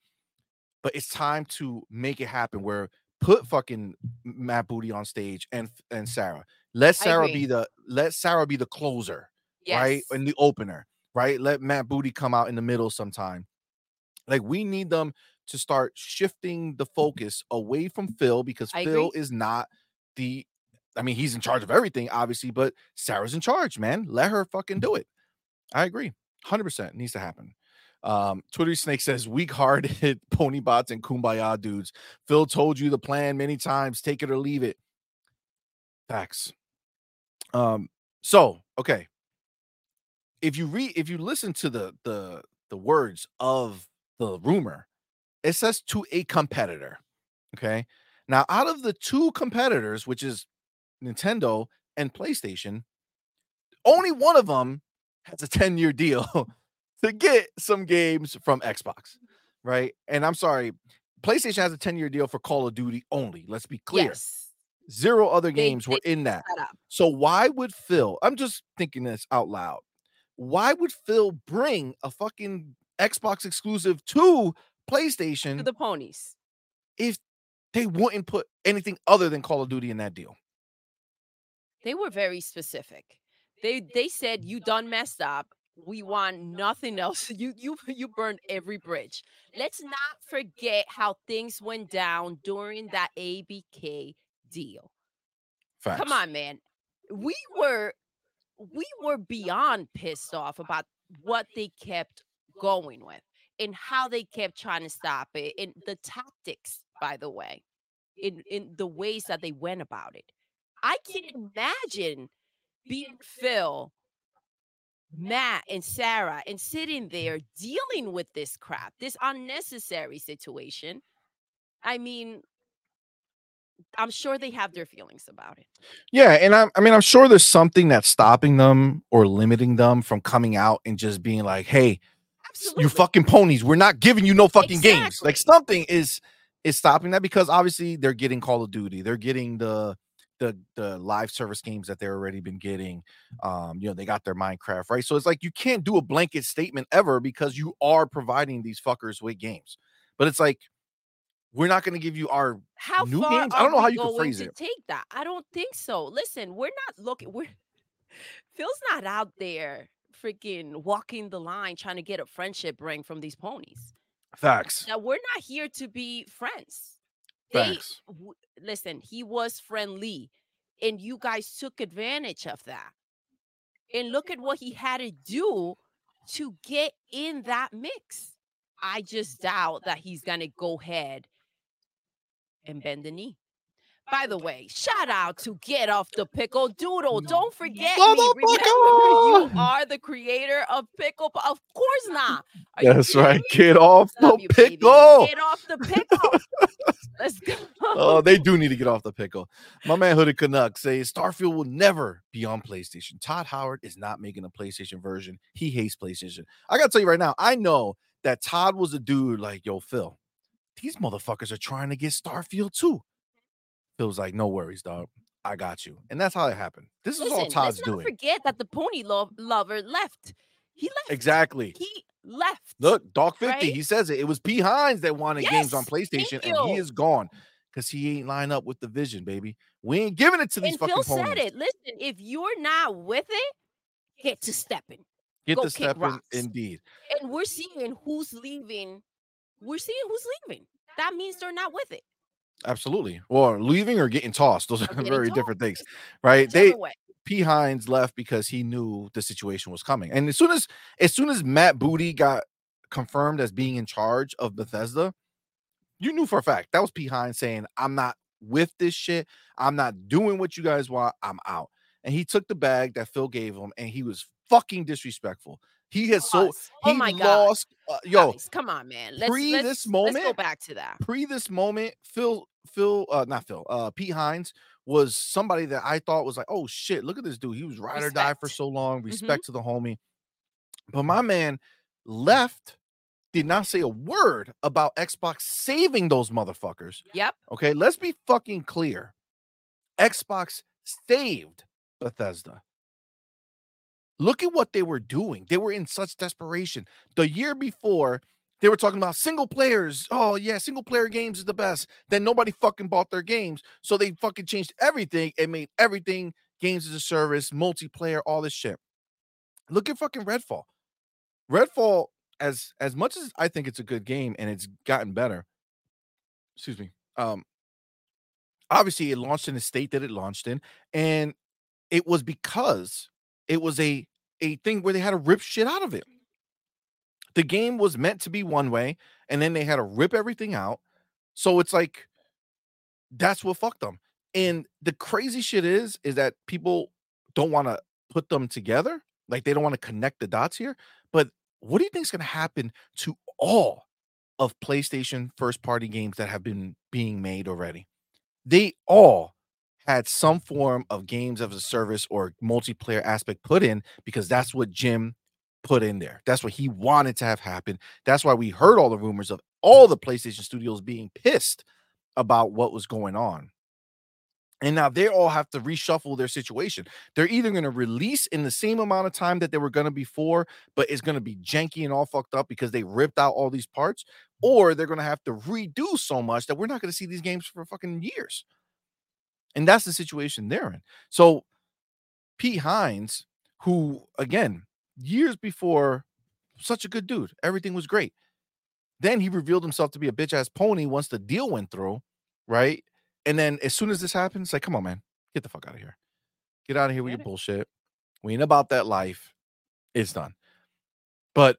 S1: But it's time to make it happen where put fucking Matt Booty on stage and and Sarah. Let Sarah be the let Sarah be the closer, right?
S2: Yes.
S1: In the opener, right? Let Matt Booty come out in the middle sometime. Like we need them to start shifting the focus away from Phil because
S2: I
S1: Phil
S2: agree.
S1: is not the I mean, he's in charge of everything, obviously, but Sarah's in charge, man. Let her fucking do it. I agree. 100% needs to happen. Um, Twitter Snake says weak hearted [laughs] pony bots and kumbaya dudes. Phil told you the plan many times. Take it or leave it. Facts. Um, so okay. If you read if you listen to the the the words of the rumor, it says to a competitor. Okay. Now, out of the two competitors, which is Nintendo and PlayStation, only one of them has a [laughs] 10 year deal to get some games from Xbox, right? And I'm sorry, PlayStation has a 10 year deal for Call of Duty only. Let's be clear.
S2: Yes.
S1: Zero other
S2: They-
S1: games were in that.
S2: Up.
S1: So why would Phil? I'm just thinking this out loud. Why would Phil bring a fucking Xbox exclusive to PlayStation
S2: To the ponies.
S1: if they wouldn't put anything other than Call of Duty in that deal?
S2: They were very specific. They they said you done messed up. We want nothing else. [laughs] You you you burned every bridge. Let's not forget how things went down during that ABK deal.
S1: Facts.
S2: Come on, man. We were we were beyond pissed off about what they kept going with and how they kept trying to stop it and the tactics, by the way, in in the ways that they went about it. I can't imagine being Phil, Matt, and Sarah and sitting there dealing with this crap, this unnecessary situation. I mean, I'm sure they have their feelings about it.
S1: Yeah, and I'm, I mean, I'm sure there's something that's stopping them or limiting them from coming out and just being like, "Hey,
S2: Absolutely.
S1: you fucking ponies, we're not giving you no fucking games." Like something is is stopping that because obviously they're getting Call of Duty, they're getting the the the live service games that they've already been getting. Um, you know, they got their Minecraft, right? So it's like you can't do a blanket statement ever because you are providing these fuckers with games. But it's like we're not going to give you our
S2: how
S1: new games? I don't know how you
S2: can
S1: phrase
S2: to
S1: it.
S2: take that i don't think so listen we're not looking we're [laughs] phil's not out there freaking walking the line trying to get a friendship ring from these ponies
S1: facts.
S2: now we're not here to be friends they w- listen he was friendly and you guys took advantage of that. And look at what he had to do to get in that mix. I just doubt that he's gonna go ahead and bend the knee by the way, shout out to Get Off the Pickle Doodle. Don't forget me. Remember, you are the creator of Pickle. Of course not. Are
S1: That's right.
S2: me?
S1: Get off the
S2: Love you, baby.
S1: pickle.
S2: Get off the pickle. [laughs] Let's go.
S1: Oh, they do need to get off the pickle. My man Hooded Canuck says Starfield will never be on PlayStation. Todd Howard is not making a PlayStation version. He hates PlayStation. I gotta tell you right now, I know that Todd was a dude like, yo, Phil, these motherfuckers are trying to get Starfield too. Phil's like, no worries, dog. I got you. And that's how it happened. This is all
S2: Listen,
S1: Todd's
S2: let's not
S1: doing.
S2: forget that the pony lo- lover left. He left.
S1: Exactly.
S2: He left.
S1: Look, Dog 50,
S2: right?
S1: he says it. It was P. Hines that wanted games on PlayStation, and he is gone because he ain't line up with the vision, baby. We ain't giving it to these
S2: and
S1: fucking
S2: Phil
S1: ponies.
S2: said it. Listen, if you're not with it, get to stepping.
S1: Get
S2: Go
S1: the
S2: kick
S1: step in, indeed.
S2: And we're seeing who's leaving. We're seeing who's leaving. That means they're not with it.
S1: Absolutely. Or leaving or getting tossed. Those [laughs] are very different things, right? They
S2: way.
S1: P. Hines left because he knew the situation was coming. And as soon as as soon as Matt Booty got confirmed as being in charge of Bethesda, you knew for a fact that was P. Hines saying, I'm not with this shit. I'm not doing what you guys want. I'm out. And he took the bag that Phil gave him and he was fucking disrespectful. He has so
S2: oh
S1: he
S2: my god.
S1: uh, yo
S2: Guys, come on, man. Let's,
S1: pre
S2: let's,
S1: this
S2: let's go
S1: moment-
S2: back to that.
S1: pre this moment, Phil Phil, uh, not Phil, uh, Pete Hines was somebody that I thought was like, oh shit, look at this dude. He was ride or die for so long.
S2: Mhm.
S1: Respect to the homie. But my man left, did not say a word about Xbox saving those motherfuckers.
S2: Yep.
S1: Okay, let's be fucking clear. Xbox saved Bethesda. Look at what they were doing. They were in such desperation. The year before, they were talking about single players. Oh, yeah, single player games is the best. Then nobody fucking bought their games. So they fucking changed everything and made everything games as a service, multiplayer, all this shit. Look at fucking Redfall. Redfall, as as much as I think it's a good game and it's gotten better, excuse me. Um, obviously it launched in the state that it launched in, and it was because it was a a thing where they had to rip shit out of it. The game was meant to be one way, and then they had to rip everything out. So it's like that's what fucked them. And the crazy shit is, is that people don't want to put them together. Like they don't want to connect the dots here. But what do you think is going to happen to all of PlayStation first party games that have been being made already? They all had some form of games of a service or multiplayer aspect put in because that's what Jim put in there. That's what he wanted to have happen. That's why we heard all the rumors of all the PlayStation studios being pissed about what was going on. And now they all have to reshuffle their situation. They're either going to release in the same amount of time that they were going to before, but it's going to be janky and all fucked up because they ripped out all these parts, or they're going to have to redo so much that we're not going to see these games for fucking years. And that's the situation they're in. So Pete Hines, who again, years before, such a good dude, everything was great. Then he revealed himself to be a bitch ass pony once the deal went through, right? And then as soon as this happens, like, come on, man, get the fuck out of here. Get out of here with your bullshit. We ain't about that life. It's done. But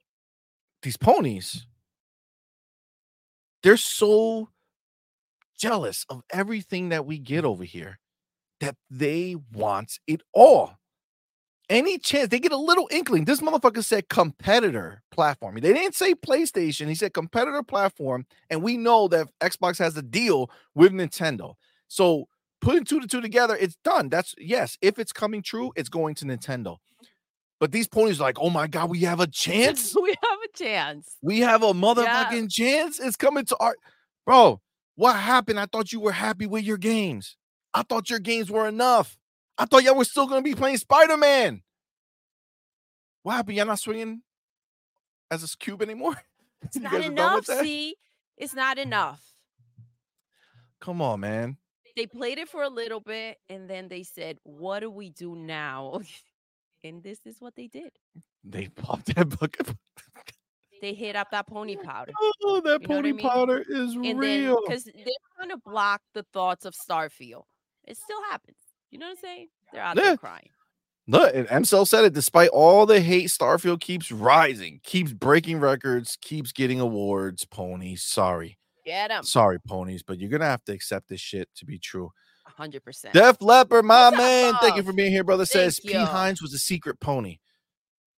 S1: these ponies, they're so jealous of everything that we get over here that they want it all. Any chance they get a little inkling. This motherfucker said competitor platform. They didn't say PlayStation. He said competitor platform. And we know that Xbox has a deal with Nintendo. So putting two to two together, it's done. That's yes. If it's coming true, it's going to Nintendo. But these ponies are like, oh my god, we have a chance. [laughs]
S2: we have a chance.
S1: We have a motherfucking chance. It's coming to our bro. What happened? I thought you were happy with your games. I thought your games were enough. I thought y'all were still gonna be playing Spider-Man. Why happened? Y'all not swinging as a cube anymore? [laughs]
S2: It's not
S1: guys are done with
S2: enough. See, it's not enough.
S1: Come on, man.
S2: They played it for a little bit and then they said, What do we do now? [laughs] and this is what they did.
S1: They popped that bucket. [laughs]
S2: They hit up that pony powder.
S1: Oh, that
S2: You what I
S1: pony
S2: mean?
S1: powder is
S2: And
S1: real.
S2: because they're trying to block the thoughts of Starfield. It still happens. You know what I'm saying? They're out
S1: Yeah.
S2: there crying.
S1: Look, and MCL said it. Despite all the hate, Starfield keeps rising, keeps breaking records, keeps getting awards. Ponies, sorry,
S2: Get them.
S1: sorry, ponies, but you're gonna have to accept this shit to be true.
S2: 100%.
S1: Def Leopard, my
S2: What's up,
S1: man, thank you for being here, brother. Says
S2: Thank
S1: P
S2: you.
S1: Hines was a secret pony.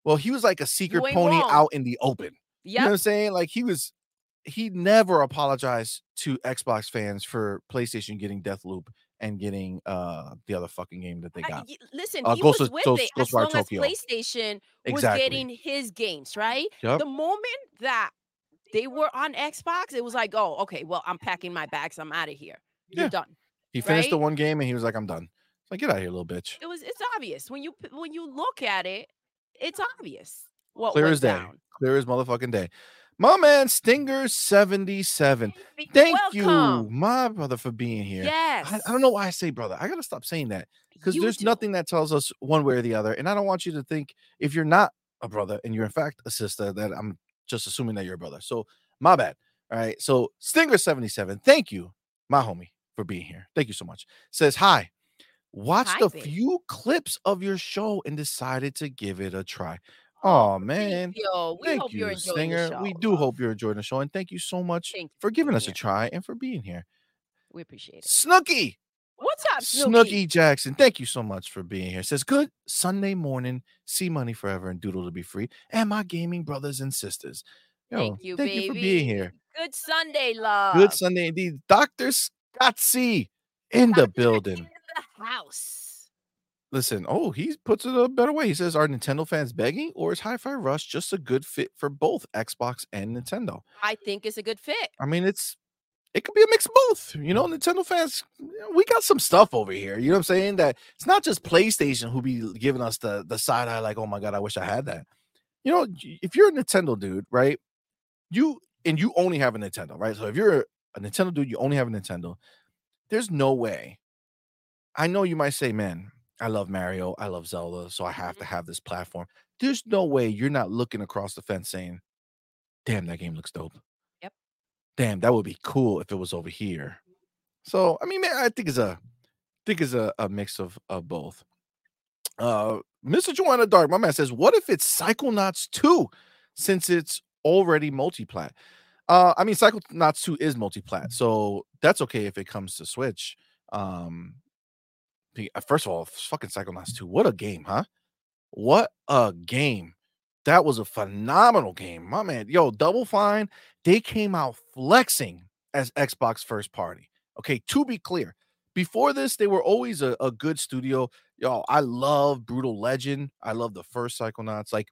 S1: Well, he was like a secret pony
S2: wrong.
S1: out in the open. You know what I'm saying? Like he was, he never apologized to Xbox fans for PlayStation getting Deathloop and getting uh the other fucking game that they got.
S2: y- listen,
S1: Uh,
S2: he
S1: Ghost
S2: was with
S1: Ghost-
S2: it
S1: Ghostwire
S2: as long
S1: Tokyo.
S2: as PlayStation was
S1: Exactly.
S2: getting his games, right?
S1: Yep.
S2: The moment that they were on Xbox, it was like, oh, okay, well, I'm packing my bags. I'm out of here. You're
S1: Yeah.
S2: done.
S1: He finished the one game and he was like, "I'm done." It's like, get out of here, little bitch.
S2: It was. It's obvious when you when you look at it. It's obvious what
S1: Clear as day.
S2: down.
S1: Clear as motherfucking day. My man Stinger 77.
S2: Be-
S1: Thank you, my brother, for being here.
S2: Yes.
S1: I, I don't know why I say brother. I gotta stop saying that because there's
S2: do.
S1: nothing that tells us one way or the other. And I don't want you to think if you're not a brother and you're in fact a sister, that I'm just assuming that you're a brother. So my bad. All right. So Stinger 77, thank you, my homie, for being here. Thank you so much. Says hi. Watched
S2: Hi,
S1: a
S2: babe.
S1: few clips of your show and decided to give it a try. Oh man.
S2: You. We
S1: Thank
S2: hope
S1: you,
S2: you're enjoying
S1: Stinger.
S2: the show.
S1: we do hope you're enjoying the show, and thank you so much
S2: Thank
S1: for giving us a try and for being here.
S2: We appreciate it.
S1: Snooky,
S2: What's up,
S1: Snooky
S2: Snooky?
S1: Jackson, thank you so much for being here. Says good Sunday morning, C Money forever and doodle to be free, and my gaming brothers and sisters. Yo,
S2: Thank you,
S1: thank
S2: baby.
S1: you for being here.
S2: Good Sunday, love.
S1: Good Sunday indeed, Doctor Gotsy in the building.
S2: In the house.
S1: Listen, oh, he puts it a better way. He says, Are Nintendo fans begging, or is Hi Fi Rush just a good fit for both Xbox and Nintendo?
S2: I think it's a good fit.
S1: I mean, it's it could be a mix of both. You know, Nintendo fans, we got some stuff over here. You know what I'm saying? That it's not just PlayStation who be giving us the the side eye, like, oh my god, I wish I had that. You know, if you're a Nintendo dude, right? You and you only have a Nintendo, right? So if you're a Nintendo dude, you only have a Nintendo. There's no way. I know you might say, man, I love Mario, I love Zelda, so I have to
S2: Mhm.
S1: have this platform. There's no way you're not looking across the fence saying, damn, that game looks dope.
S2: Yep.
S1: Damn, that would be cool if it was over here. So I mean, man, I think it's a think it's a, a mix of, of both. Uh Mr. Joanna Dark, my man says, What if it's Psychonauts 2 since it's already multi-plat? Uh, I mean, Psychonauts 2 is multi-plat, so that's okay if it comes to Switch. Um, Uh, first of all, fucking Psychonauts 2, what a game, huh? What a game! That was a phenomenal game, my man. Yo, Double Fine, they came out flexing as Xbox first party. Okay, to be clear, before this, they were always a, a good studio. Yo, I love Brutal Legend. I love the first Psychonauts. Like,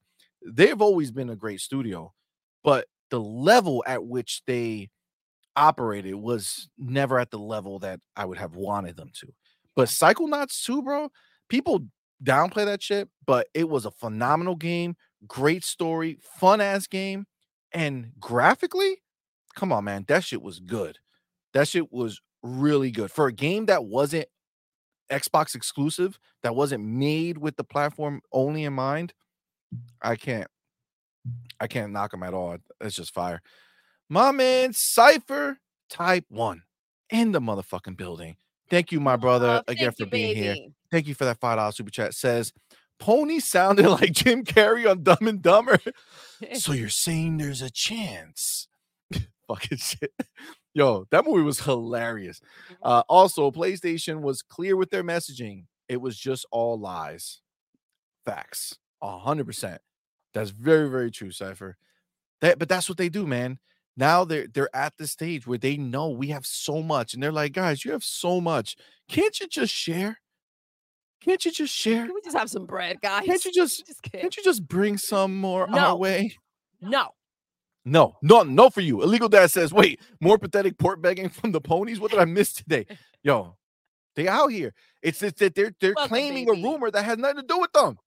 S1: they've always been a great studio, but the level at which they operated was never at the level that I would have wanted them to. But Psychonauts 2, bro, people downplay that shit, but it was a phenomenal game, great story, fun ass game, and graphically, come on, man, that shit was good. That shit was really good for a game that wasn't Xbox exclusive, that wasn't made with the platform only in mind. I can't, I can't knock them at all. It's just fire. My man, Cipher Type One in the motherfucking building. Thank you, my brother,
S2: Oh,
S1: again for
S2: you,
S1: being here. Thank you for that five dollar super chat. Says Pony sounded [laughs] like Jim Carrey on Dumb and Dumber. [laughs] so you're saying there's a chance? [laughs] Fucking shit. Yo, that movie was hilarious.
S2: Mhm.
S1: Uh, also, PlayStation was clear with their messaging. It was just all lies. Facts. A hundred percent. That's very, very true, Cypher. That, but that's what they do, man. Now they're they're at the stage where they know we have so much, and they're like, guys, you have so much. Can't you just share? Can't you just share?
S2: Can we just have some bread, guys?
S1: Can't you [laughs] just
S2: just
S1: can't you just bring some more
S2: No.
S1: our way?
S2: No.
S1: No, no, no for you. Illegal dad says, wait, more pathetic port begging from the ponies. What did I miss today? [laughs] Yo, they out here. It's, it's that they're they're
S2: Welcome,
S1: claiming
S2: baby.
S1: a rumor that has nothing to do with them.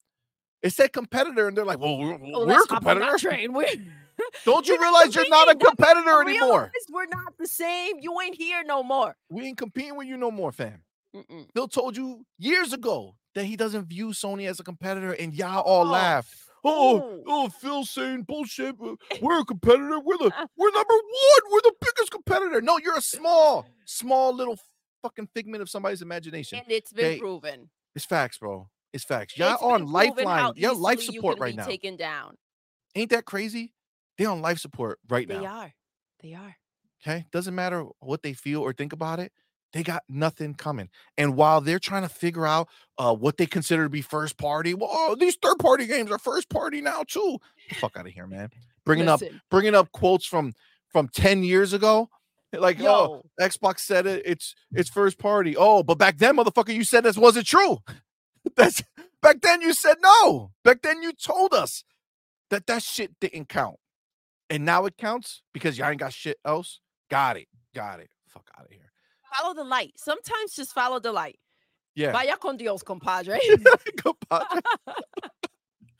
S1: it's said competitor, and they're like, well, we're,
S2: Oh,
S1: we're
S2: let's hop on that
S1: competitors.
S2: train. We're,
S1: Don't you
S2: We're
S1: realize you're not a competitor anymore?
S2: We're not the same. You ain't here no more.
S1: We ain't competing with you no more, fam.
S2: Mm-mm.
S1: Phil told you years ago that he doesn't view Sony as a competitor, and y'all all
S2: Oh,
S1: laugh. Oh, oh, Phil saying bullshit. [laughs] We're a competitor. We're the [laughs] we're number one. We're the biggest competitor. No, you're a small, small little fucking figment of somebody's imagination.
S2: And it's been
S1: Okay,
S2: proven.
S1: It's facts, bro. It's facts. Y'all
S2: It's
S1: on
S2: been proven how
S1: lifeline. Y'all life
S2: you
S1: support right
S2: be
S1: now.
S2: Taken down.
S1: Ain't that crazy? They on life support right now.
S2: They are. They are.
S1: Okay. Doesn't matter what they feel or think about it. They got nothing coming. And while they're trying to figure out uh, what they consider to be first party, well, oh, these third party games are first party now too. The fuck out of here, man. Bringing up bringing up quotes from from 10 years ago. Like, oh,
S2: yo,
S1: Xbox said it, it's it's first party. Oh, but back then, motherfucker, you said this wasn't true. [laughs] That's back then you said no. Back then you told us that that shit didn't count. And now it counts because y'all ain't got shit else. Got it. Got it. Fuck out of here.
S2: follow the light. Sometimes just follow the light.
S1: Yeah.
S2: Vaya con Dios, compadre. [laughs]
S1: Compadre. [laughs]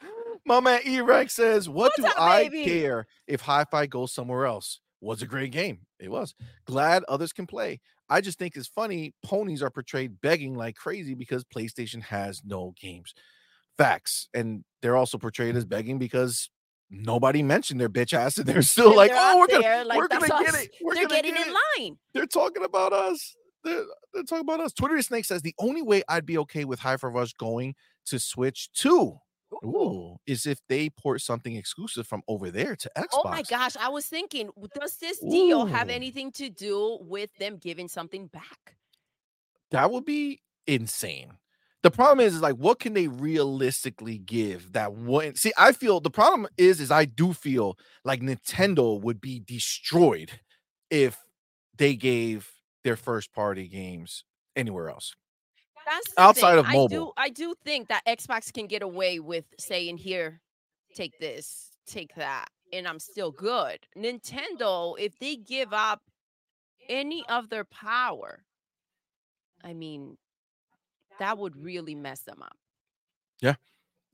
S1: [laughs] My man E-Rex says, What
S2: What's
S1: do
S2: up,
S1: I
S2: baby?"
S1: care if Hi-Fi goes somewhere else? Was a great game. It was. Glad others can play. I just think it's funny. Ponies are portrayed begging like crazy because PlayStation has no games. Facts. And they're also portrayed as begging because nobody mentioned their bitch ass, and they're [laughs] still
S2: And
S1: like,
S2: they're
S1: "Oh, we're gonna,
S2: there, like,
S1: we're gonna get it. We're
S2: They're getting
S1: get
S2: in
S1: it."
S2: line.
S1: They're talking about us. They're, they're talking about us. Twitter Snake says the only way I'd be okay with Hi-Fi Rush going to Switch 2
S2: Ooh.
S1: Ooh, is if they port something exclusive from over there to Xbox.
S2: Oh my gosh, I was thinking, does this deal have anything to do with them giving something back?
S1: That would be insane. The problem is, is like, what can they realistically give that wouldn't see? I feel the problem is, is I do feel like Nintendo would be destroyed if they gave their first party games anywhere else. Outside
S2: thing.
S1: of
S2: I do
S1: mobile.
S2: I do think that Xbox can get away with saying here, take this, take that, and I'm still good. Nintendo, if they give up any of their power, I mean, that would really mess them up.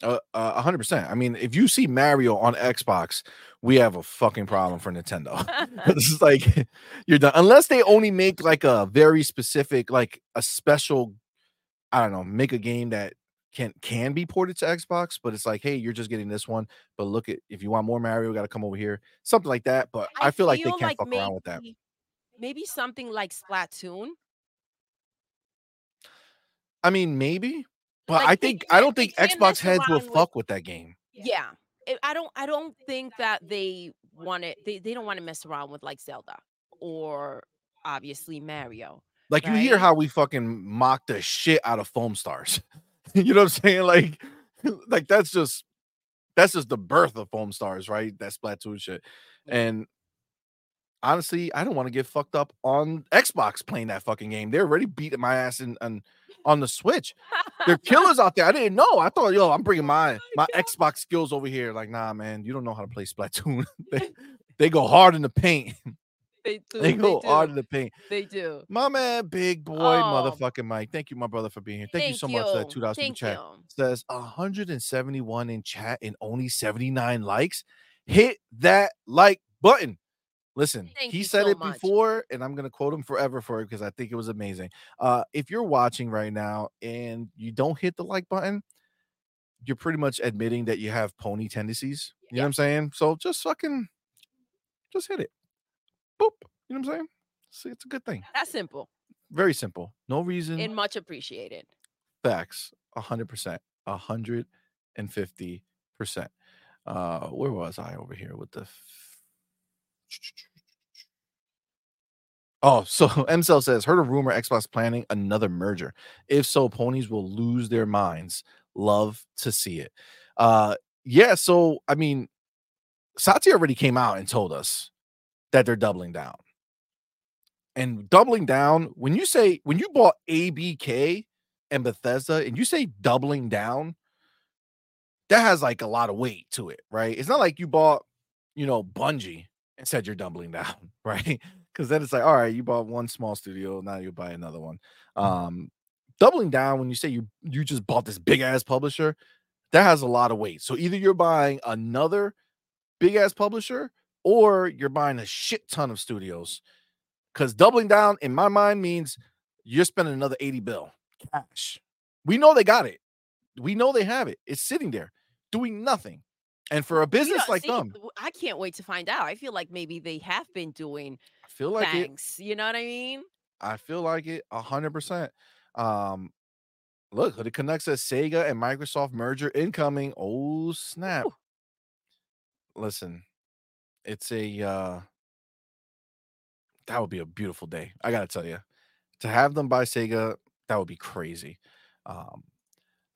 S1: Uh, uh, 100%. I mean, if you see Mario on Xbox, we have a fucking problem for Nintendo. [laughs] [laughs] this is like you're done unless they only make like a very specific like a special i don't know make a game that can can be ported to xbox but it's like hey you're just getting this one but look at if you want more mario we got to come over here something like that but i, feel, like they can't fuck around with that
S2: maybe- Maybe something like Splatoon.
S1: I mean maybe but
S2: Like,
S1: i
S2: they
S1: think i don't think xbox heads will
S2: with-
S1: fuck with that game
S2: Yeah. I- I don't I don't think that they want it they, they don't want to mess around with like Zelda or obviously Mario.
S1: Like you hear how we fucking mock the shit out of foam stars. [laughs] you know what I'm saying? Like, like that's just that's just the birth of foam stars, right? That Splatoon shit. And honestly, I don't want to get fucked up on Xbox playing that fucking game. They're already beating my ass in, on on the Switch. They're [laughs] killers out there. I didn't know. I thought, yo, I'm bringing my oh my
S2: God.
S1: Xbox skills over here. Like, nah, man, you don't know how to play Splatoon. [laughs] they, they go hard in the paint. [laughs]
S2: They do.
S1: they go
S2: do.
S1: hard in the paint.
S2: They do.
S1: My man, big boy,
S2: Oh.
S1: motherfucking Mike. Thank you, my brother, for being here. Thank, you so much for that two dollars
S2: Thank
S1: chat.
S2: you.
S1: Says 171 in chat and only 79 likes. Hit that like button. Listen,
S2: Thank
S1: he said
S2: so
S1: it
S2: much.
S1: before, and I'm gonna quote him forever for it because I think it was amazing. Uh, if you're watching right now and you don't hit the like button, you're pretty much admitting that you have pony tendencies. You know what I'm saying? So just fucking just hit it. Boop. You know what I'm saying? See, it's a good thing.
S2: That's simple
S1: Very simple. No reason.
S2: and much appreciated.
S1: Facts. A hundred percent. A hundred and fifty percent. Uh, where was I over here with the? Oh, so [laughs] MCell says, heard a rumor Xbox planning another merger. If so, ponies will lose their minds. Love to see it. Uh, yeah. So I mean, Satya already came out and told us that they're doubling down. And doubling down, when you say when you bought ABK and Bethesda and you say doubling down, that has like a lot of weight to it, right? It's not like you bought, you know, Bungie and said you're doubling [laughs] down, right? Because then it's like, all right, you bought one small studio, now you buy another one. Um, doubling down when you say you you just bought this big ass publisher, that has a lot of weight. So either you're buying another big ass publisher or you're buying a shit ton of studios. Because doubling down in my mind means you're spending another 80 bill cash. We know they got it. We know they have it. It's sitting there doing nothing. And for a business like
S2: see,
S1: them,
S2: I can't wait to find out. I feel like maybe they have been doing
S1: I feel like it.
S2: You know what I mean?
S1: I feel like it a hundred percent. Um, look, it connects says Sega and Microsoft merger incoming. Oh snap!
S2: Ooh.
S1: Listen, it's a uh, that would be a beautiful day. I gotta tell you, to have them buy Sega, that would be crazy. Um,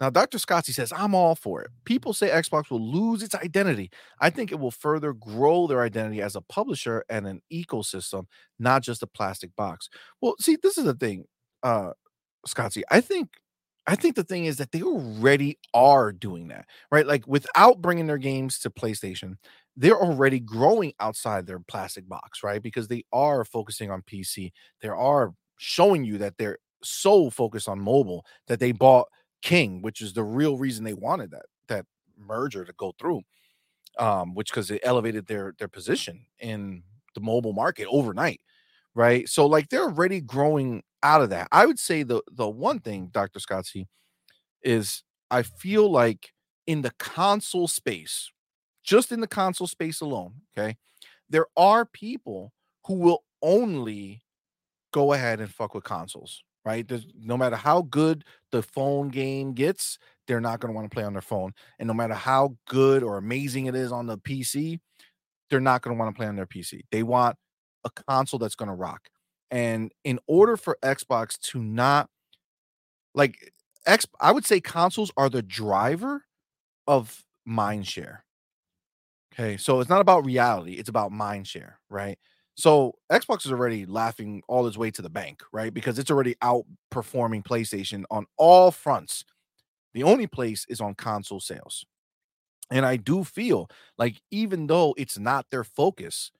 S1: now, Dr. Scotty says, I'm all for it. People say Xbox will lose its identity. I think it will further grow their identity as a publisher and an ecosystem, not just a plastic box. Well, see, this is the thing, uh, Scotty. I think, I think the thing is that they already are doing that, right? Like without bringing their games to PlayStation, they're already growing outside their plastic box, right? Because they are focusing on PC. They are showing you that they're so focused on mobile that they bought King, which is the real reason they wanted that that merger to go through. Um, which because it elevated their their position in the mobile market overnight, right? So like they're already growing out of that. I would say the the one thing, Dr. Scottsy, is I feel like in the console space, just in the console space alone, okay, there are people who will only go ahead and fuck with consoles, right? There's, no matter how good the phone game gets, they're not going to want to play on their phone. And no matter how good or amazing it is on the PC, they're not going to want to play on their PC. They want a console that's going to rock. And in order for Xbox to not like X, I would say consoles are the driver of mind share. Okay, so it's not about reality, it's about mind share, right? So Xbox is already laughing all its way to the bank, right? Because it's already outperforming PlayStation on all fronts. The only place is on console sales. And I do feel like even though it's not their focus,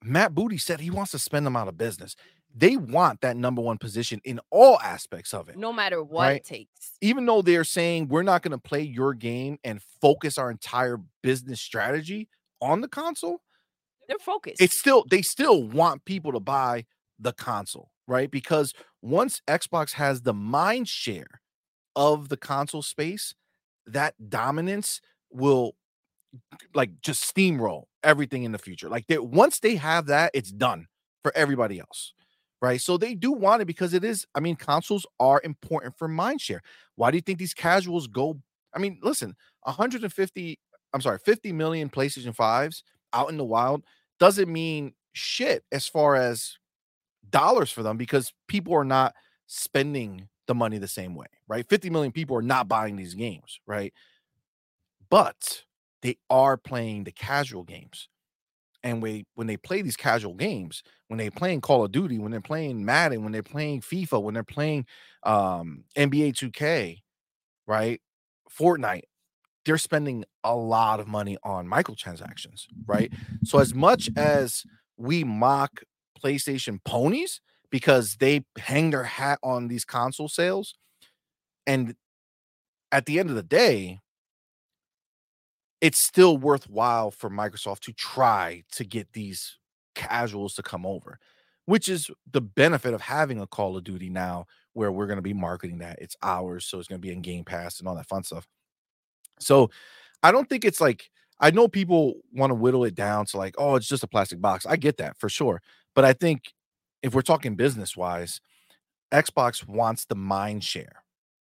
S1: Matt Booty said he wants to spend them out of business. They want that number one position in all aspects of it.
S2: No matter what
S1: Right.
S2: it takes.
S1: Even though they're saying we're not going to play your game and focus our entire business strategy on the console,
S2: They're focused.
S1: it's still they still want people to buy the console, right? Because once Xbox has the mind share of the console space, that dominance will like just steamroll everything in the future. Like they once they have that, it's done for everybody else. Right. So they do want it because it is, I mean, consoles are important for mind share. Why do you think these casuals go? I mean, listen, 150, I'm sorry, 50 million PlayStation 5s out in the wild doesn't mean shit as far as dollars for them because people are not spending the money the same way, right? 50 million people are not buying these games, right? But they are playing the casual games. And we, when they play these casual games, when they're playing Call of Duty, when they're playing Madden, when they're playing FIFA, when they're playing um, NBA 2K, right? Fortnite, they're spending a lot of money on microtransactions, right? Mm-hmm. So as much as we mock PlayStation ponies because they hang their hat on these console sales, and at the end of the day, it's still worthwhile for Microsoft to try to get these casuals to come over, which is the benefit of having a Call of Duty now, where we're going to be marketing that it's ours, so it's going to be in Game Pass and all that fun stuff. So I don't think it's like I know people want to whittle it down to like, oh, it's just a plastic box. I get that for sure. But I think if we're talking business wise, Xbox wants the mind share,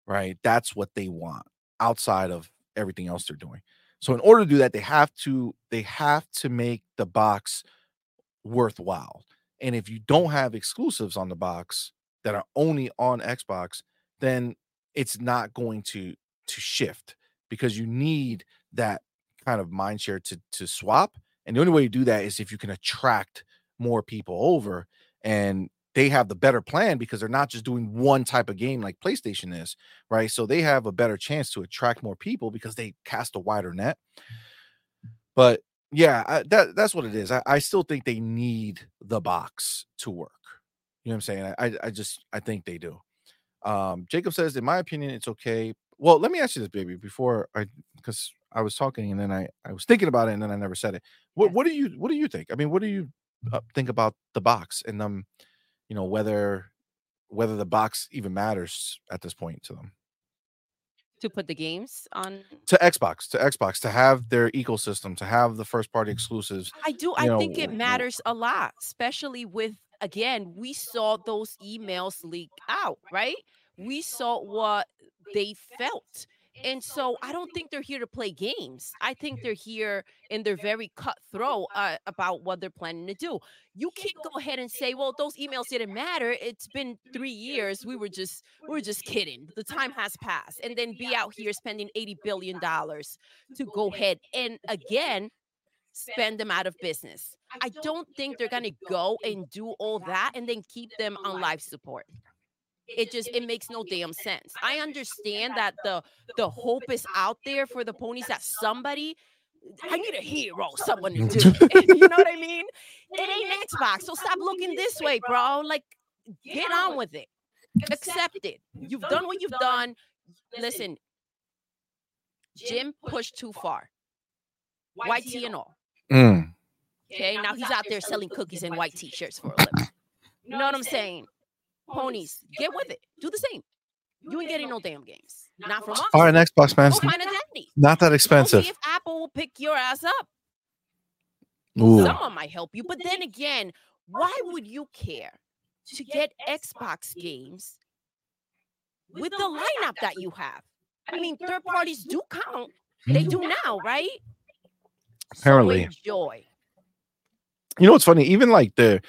S1: right? That's what they want outside of everything else they're doing. So in order to do that, they have to they have to make the box worthwhile. And if you don't have exclusives on the box that are only on Xbox, then it's not going to to shift because you need that kind of mind share to to swap. And the only way you do that is if you can attract more people over and they have the better plan because they're not just doing one type of game like PlayStation is, right? So they have a better chance to attract more people because they cast a wider net. But yeah, I, that that's what it is. I, I still think they need the box to work. You know what I'm saying? I I just I think they do. Um, Jacob says, in my opinion, it's okay. Well, let me ask you this, baby, before I because I was talking and then I I was thinking about it and then I never said it. What what do you what do you think? I mean, what do you uh, think about the box and um, you know whether whether the box even matters at this point to them
S2: to put the games on.
S1: to Xbox to Xbox to have their ecosystem to have the first party exclusives.
S2: I do. I
S1: know,
S2: think it matters a lot, especially with again, we saw those emails leak out, right? We saw what they felt. And so I don't think they're here to play games. I think they're here and they're very cutthroat uh, about what they're planning to do. You can't go ahead and say, "Well, those emails didn't matter. It's been 3 years. We were just we were just kidding. The time has passed." And then be out here spending 80 billion dollars to go ahead and again spend them out of business. I don't think they're going to go and do all that and then keep them on life support. It just it makes no damn sense. I understand that the the hope is out there for the ponies that somebody I need a hero, someone to do. [laughs] you know what I mean? [laughs] It ain't Xbox, so stop looking this way, bro. Like, get on with it. Accept it. You've done what you've done. Listen, Jim pushed too far. White tea and all.
S1: Mm,
S2: Okay, now he's out there selling cookies and white t-shirts for a living. You know what I'm saying? Ponies, get with it. Do the same. You ain't getting no damn games. Not from us.
S1: All right, Xbox man,
S2: Go
S1: it's
S2: find a daddy.
S1: not that expensive.
S2: see if Apple will pick your ass up.
S1: Ooh.
S2: Someone might help you. But then again, why would you care to get Xbox games with the lineup that you have? I mean, third parties do count. They do now, right? So
S1: Apparently.
S2: enjoy.
S1: you know what's funny even like the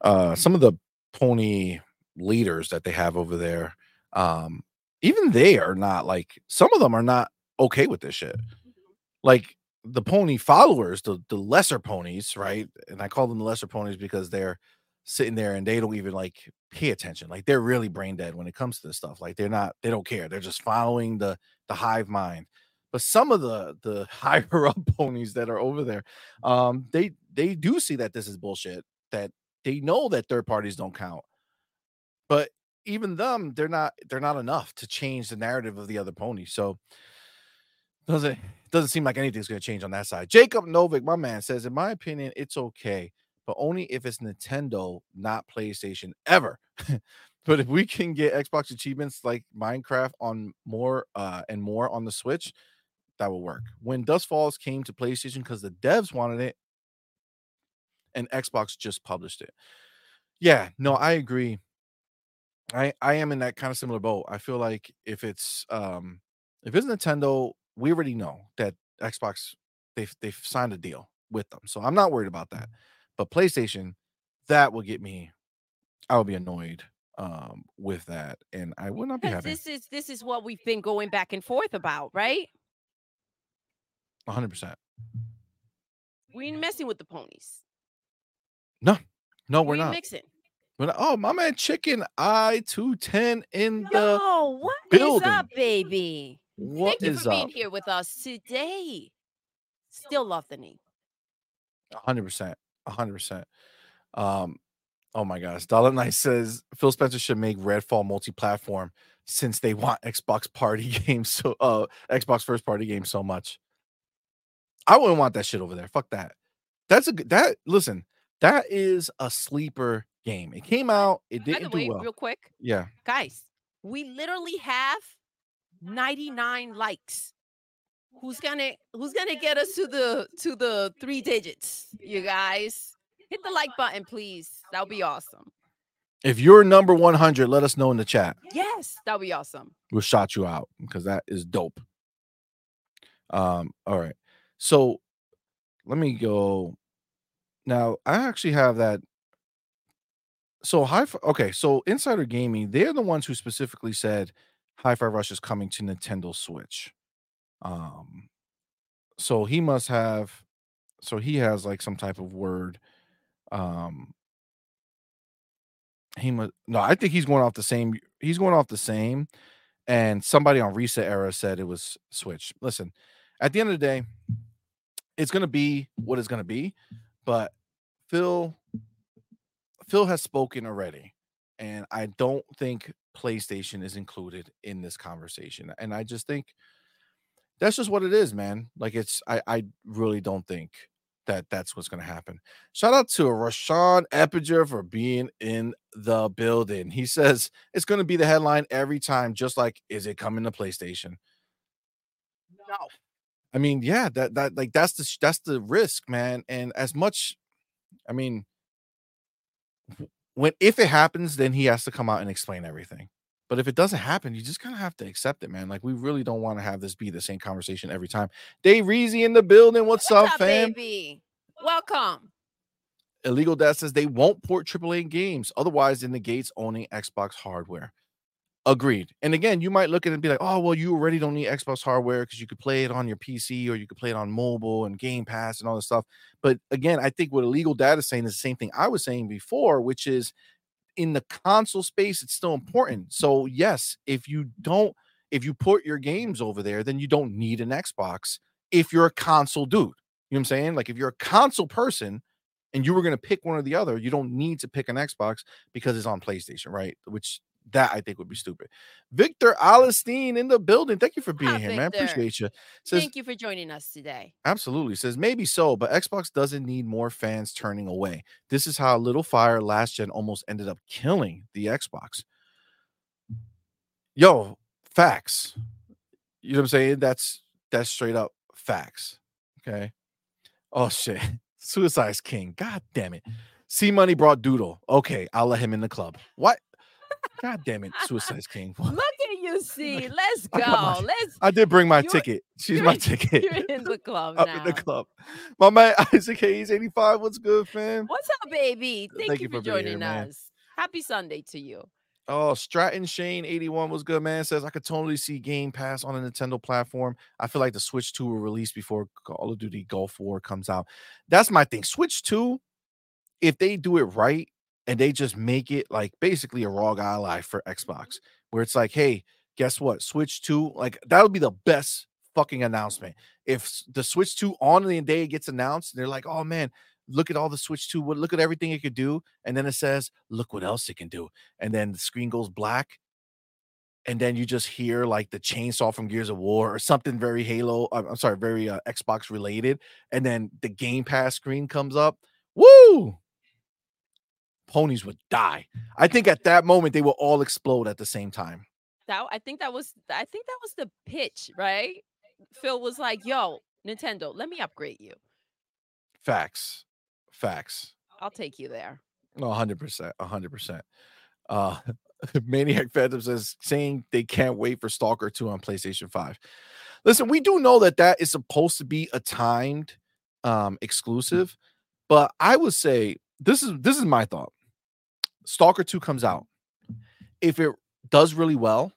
S1: uh some of the pony leaders that they have over there um even they are not like some of them are not okay with this shit like the pony followers, the the lesser ponies, right? And I call them the lesser ponies because they're sitting there and they don't even like pay attention. Like they're really brain dead when it comes to this stuff. Like they're not, they don't care. They're just following the the hive mind. But some of the the [laughs] higher up ponies that are over there, um, they they do see that this is bullshit. That they know that third parties don't count. But even them, they're not they're not enough to change the narrative of the other pony. So doesn't doesn't seem like anything's going to change on that side. Jacob Novik, my man, says, in my opinion, it's okay, but only if it's Nintendo, not PlayStation, ever. [laughs] but if we can get Xbox achievements like Minecraft on more uh, and more on the Switch, that will work. When Dust Falls came to PlayStation because the devs wanted it, and Xbox just published it. Yeah, no, I agree. I I am in that kind of similar boat. I feel like if it's um if it's Nintendo, we already know that Xbox they've they've signed a deal with them. So I'm not worried about that. But PlayStation, that will get me I will be annoyed um with that and I will not be happy.
S2: This is this is what we've been going back and forth about, right?
S1: 100%.
S2: We ain't messing with the ponies.
S1: No. No, we're
S2: we ain't
S1: not.
S2: mixing.
S1: Oh, my man Chicken I 210 in the
S2: Yo, what is
S1: building.
S2: up, baby?
S1: What
S2: Thank you
S1: is
S2: for being here with us today. Still love the name.
S1: hundred percent, hundred percent. Um, oh my gosh, Dollar Knight says Phil Spencer should make Redfall multi-platform since they want Xbox party [laughs] games so uh Xbox first party games so much. I wouldn't want that shit over there. Fuck that. That's a good that listen, that is a sleeper game. It came out, it
S2: By the
S1: didn't do
S2: way,
S1: well.
S2: real quick,
S1: Yeah.
S2: guys, we literally have 99 likes. Who's gonna who's gonna get us to the to the three digits? You guys. Hit the like button, please. That would be awesome.
S1: If you're number 100, let us know in the chat.
S2: Yes, that would be awesome.
S1: we'll shout you out because that is dope. Um, all right. So let me go. Now I actually have that. So high okay, so Insider Gaming, they're the ones who specifically said Hi-Fi Rush is coming to Nintendo Switch. Um so he must have so he has like some type of word. Um he must no, I think he's going off the same he's going off the same and somebody on ResetEra said it was switch listen at the end of the day it's going to be what it's going to be but phil phil has spoken already and i don't think playstation is included in this conversation and i just think that's just what it is man like it's i i really don't think that that's what's going to happen shout out to rashawn epiger for being in the building he says it's going to be the headline every time just like is it coming to playstation
S2: No.
S1: I mean, yeah, that that like that's the that's the risk, man. And as much, I mean, when if it happens, then he has to come out and explain everything. But if it doesn't happen, you just kind of have to accept it, man. Like we really don't want to have this be the same conversation every time. Dave Reezy in the building. What's,
S2: What's
S1: up, fam?
S2: baby? Welcome.
S1: Illegal Dad says they won't port AAA games, otherwise it negates owning Xbox hardware. Agreed. And again, you might look at it and be like, oh, well, you already don't need Xbox hardware because you could play it on your PC or you could play it on mobile and Game Pass and all this stuff. But again, I think what Illegal Dad is saying is the same thing I was saying before, which is in the console space, it's still important. So, yes, if you don't, if you put your games over there, then you don't need an Xbox if you're a console dude. You know what I'm saying? Like if you're a console person and you were going to pick one or the other, you don't need to pick an Xbox because it's on PlayStation, right? Which that I think would be stupid. Victor Alistine in the building. Thank you for ah, being
S2: Hi,
S1: here, man. Appreciate you. Says
S2: Thank you for joining us today.
S1: absolutely says maybe so, but Xbox doesn't need more fans turning away. This is how Little Fire last gen almost ended up killing the Xbox. Yo, facts. You know what I'm saying? That's that's straight up facts. Okay. Oh shit. [laughs] Suicide's King. God damn it. C Money brought Doodle. Okay, I'll let him in the club. What? God damn it, Suicide's [laughs] King.
S2: Look at you, [laughs] see. Let's go.
S1: got my-
S2: Let's.
S1: I did bring my ticket. She's my
S2: in-
S1: ticket.
S2: You're in the club [laughs]
S1: Up
S2: now.
S1: in the club. My man Isaac Hayes, 85. What's good, fam?
S2: What's up, baby? Thank,
S1: Thank
S2: you
S1: you
S2: for
S1: being here,
S2: joining
S1: man.
S2: us. Happy Sunday to you.
S1: Oh, Stratton Shane 81 was good, man. Says I could totally see Game Pass on a Nintendo platform. I feel like the Switch 2 will release before Call of Duty Gulf War comes out. That's my thing. Switch 2, if they do it right and they just make it like basically a ROG ally for Xbox, where it's like, hey, guess what? Switch 2, like that would be the best fucking announcement. If the Switch 2 on the day it gets announced, they're like, oh man, look at all the Switch 2, look at everything it could do. And then it says, look what else it can do. And then the screen goes black. And then you just hear like the chainsaw from Gears of War or something very Halo, uh, I'm sorry, very uh, Xbox related. And then the Game Pass screen comes up. Woo! Ponies would die. I think at that moment they will all explode at the same time.
S2: That I think that was I think that was the pitch, right? Phil was like, "Yo, Nintendo, let me upgrade you."
S1: Facts. Facts.
S2: I'll take you there.
S1: No, 100%. 100%. Uh, [laughs] Maniac Phantom says, saying they can't wait for Stalker 2 on PlayStation 5. Listen, we do know that that is supposed to be a timed um, exclusive, but I would say this is this is my thought. Stalker 2 comes out. If it does really well,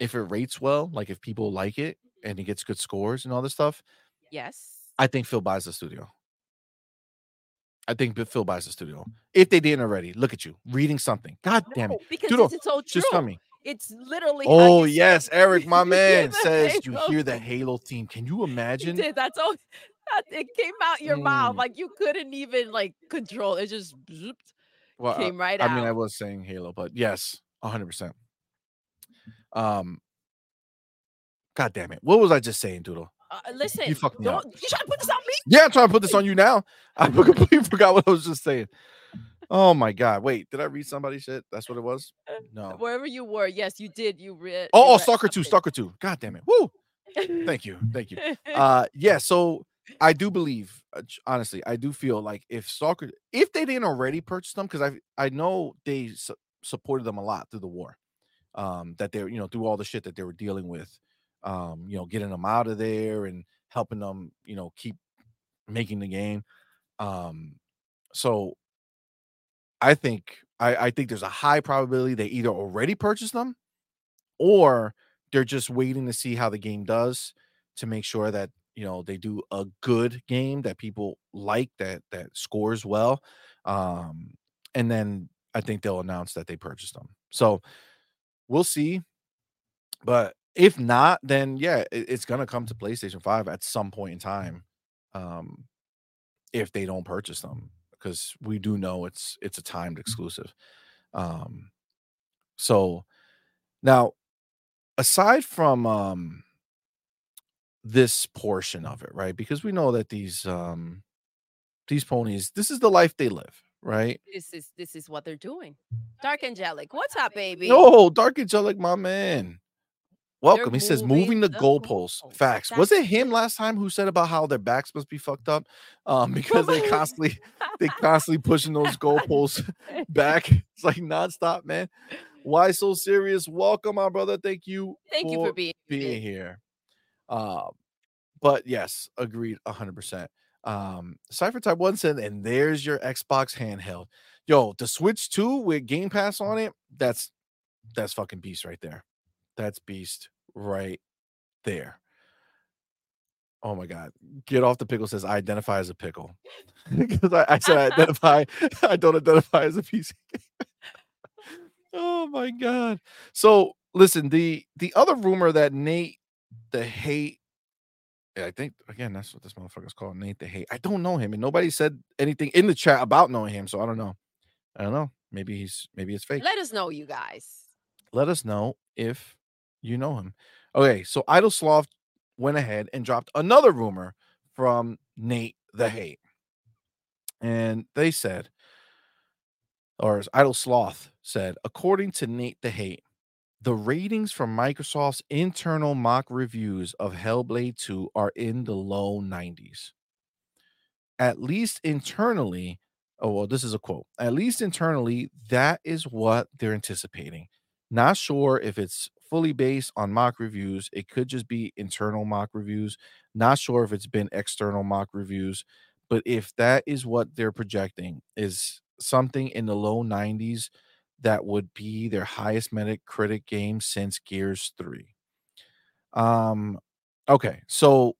S1: if it rates well, like if people like it and it gets good scores and all this stuff,
S2: Yes.
S1: I think Phil buys the studio. I think Phil buys the studio. If they didn't already, look at you reading something. God damn it.
S2: Because
S1: Dude,
S2: it's so true.
S1: Just tell me.
S2: It's literally.
S1: Oh, yes. Eric, my [laughs] man, says you hear the. Halo theme. Can you imagine?
S2: did. That's all. That, it came out your mouth
S1: Mm.
S2: like you couldn't even like control. It just zooped,
S1: Well, uh,
S2: came right
S1: I
S2: out.
S1: mean, I was saying Halo, but yes, 100%. Um, God damn it. What was I just saying, Doodle?
S2: uh, listen, you
S1: fucked me up.
S2: don't, you trying to put this on me?
S1: Yeah, I'm trying to put this on you now. [laughs] I completely forgot what I was just saying. Oh my God. Wait, did I read somebody's shit? That's what it was? No.
S2: Wherever you were, yes, you did. You read.
S1: Oh,
S2: you
S1: oh
S2: read
S1: Stalker 2,
S2: something.
S1: Stalker 2. God damn it. Woo. Thank you. Thank you. [laughs] uh yeah so i do believe uh, honestly i do feel like if stalker if they didn't already purchase them because i i know they su- supported them a lot through the war um that they're you know through all the shit that they were dealing with um you know getting them out of there and helping them you know keep making the game um so i think i i think there's a high probability they either already purchased them or they're just waiting to see how the game does to make sure that you know they do a good game that people like that that scores well um and then i think they'll announce that they purchased them so we'll see but if not then yeah it- it's gonna come to playstation 5 at some point in time um if they don't purchase them because we do know it's it's a timed exclusive um so now aside from um this portion of it right? Because we know that these um these ponies this is the life they live right?
S2: This is this is what they're doing. Dark Angelic, what's up, baby?
S1: no dark angelic my man. Welcome he says
S2: moving
S1: the
S2: the
S1: goalposts.
S2: goalposts.
S1: facts. Was it him last time who said about how their backs must be fucked up? Um [laughs] because they constantly they constantly pushing those goalposts [laughs] back. It's like nonstop man. Why so serious? Welcome my brother. Thank you
S2: Thank you for being
S1: being here. Um, but yes, agreed hundred percent. Um, Cypher Type One said, and there's your Xbox handheld. Yo, the Switch 2 with Game Pass on it, that's that's fucking beast right there. That's beast right there. Oh my god. Get off the pickle says I identify as a pickle. [laughs] Because I, I said I [laughs] identify, [laughs] I don't identify as a piece. oh my god. So listen, the the other rumor that Nate the hate. I think again that's what this motherfucker's called, Nate the hate. I don't know him, and nobody said anything in the chat about knowing him, so I don't know. I don't know. Maybe he's maybe it's fake.
S2: Let us know, you guys.
S1: Let us know if you know him. Okay, so Idle Sloth went ahead and dropped another rumor from Nate the hate, and they said, or as Idle Sloth said, according to Nate the hate, the ratings from Microsoft's internal mock reviews of Hellblade 2 are in the low 90s. At least internally, oh, well, this is a quote. At least internally, that is what they're anticipating. Not sure if it's fully based on mock reviews. It could just be internal mock reviews. Not sure if it's been external mock reviews. But if that is what they're projecting, is something in the low 90s, that would be their highest Metacritic game since Gears 3. Um, okay, so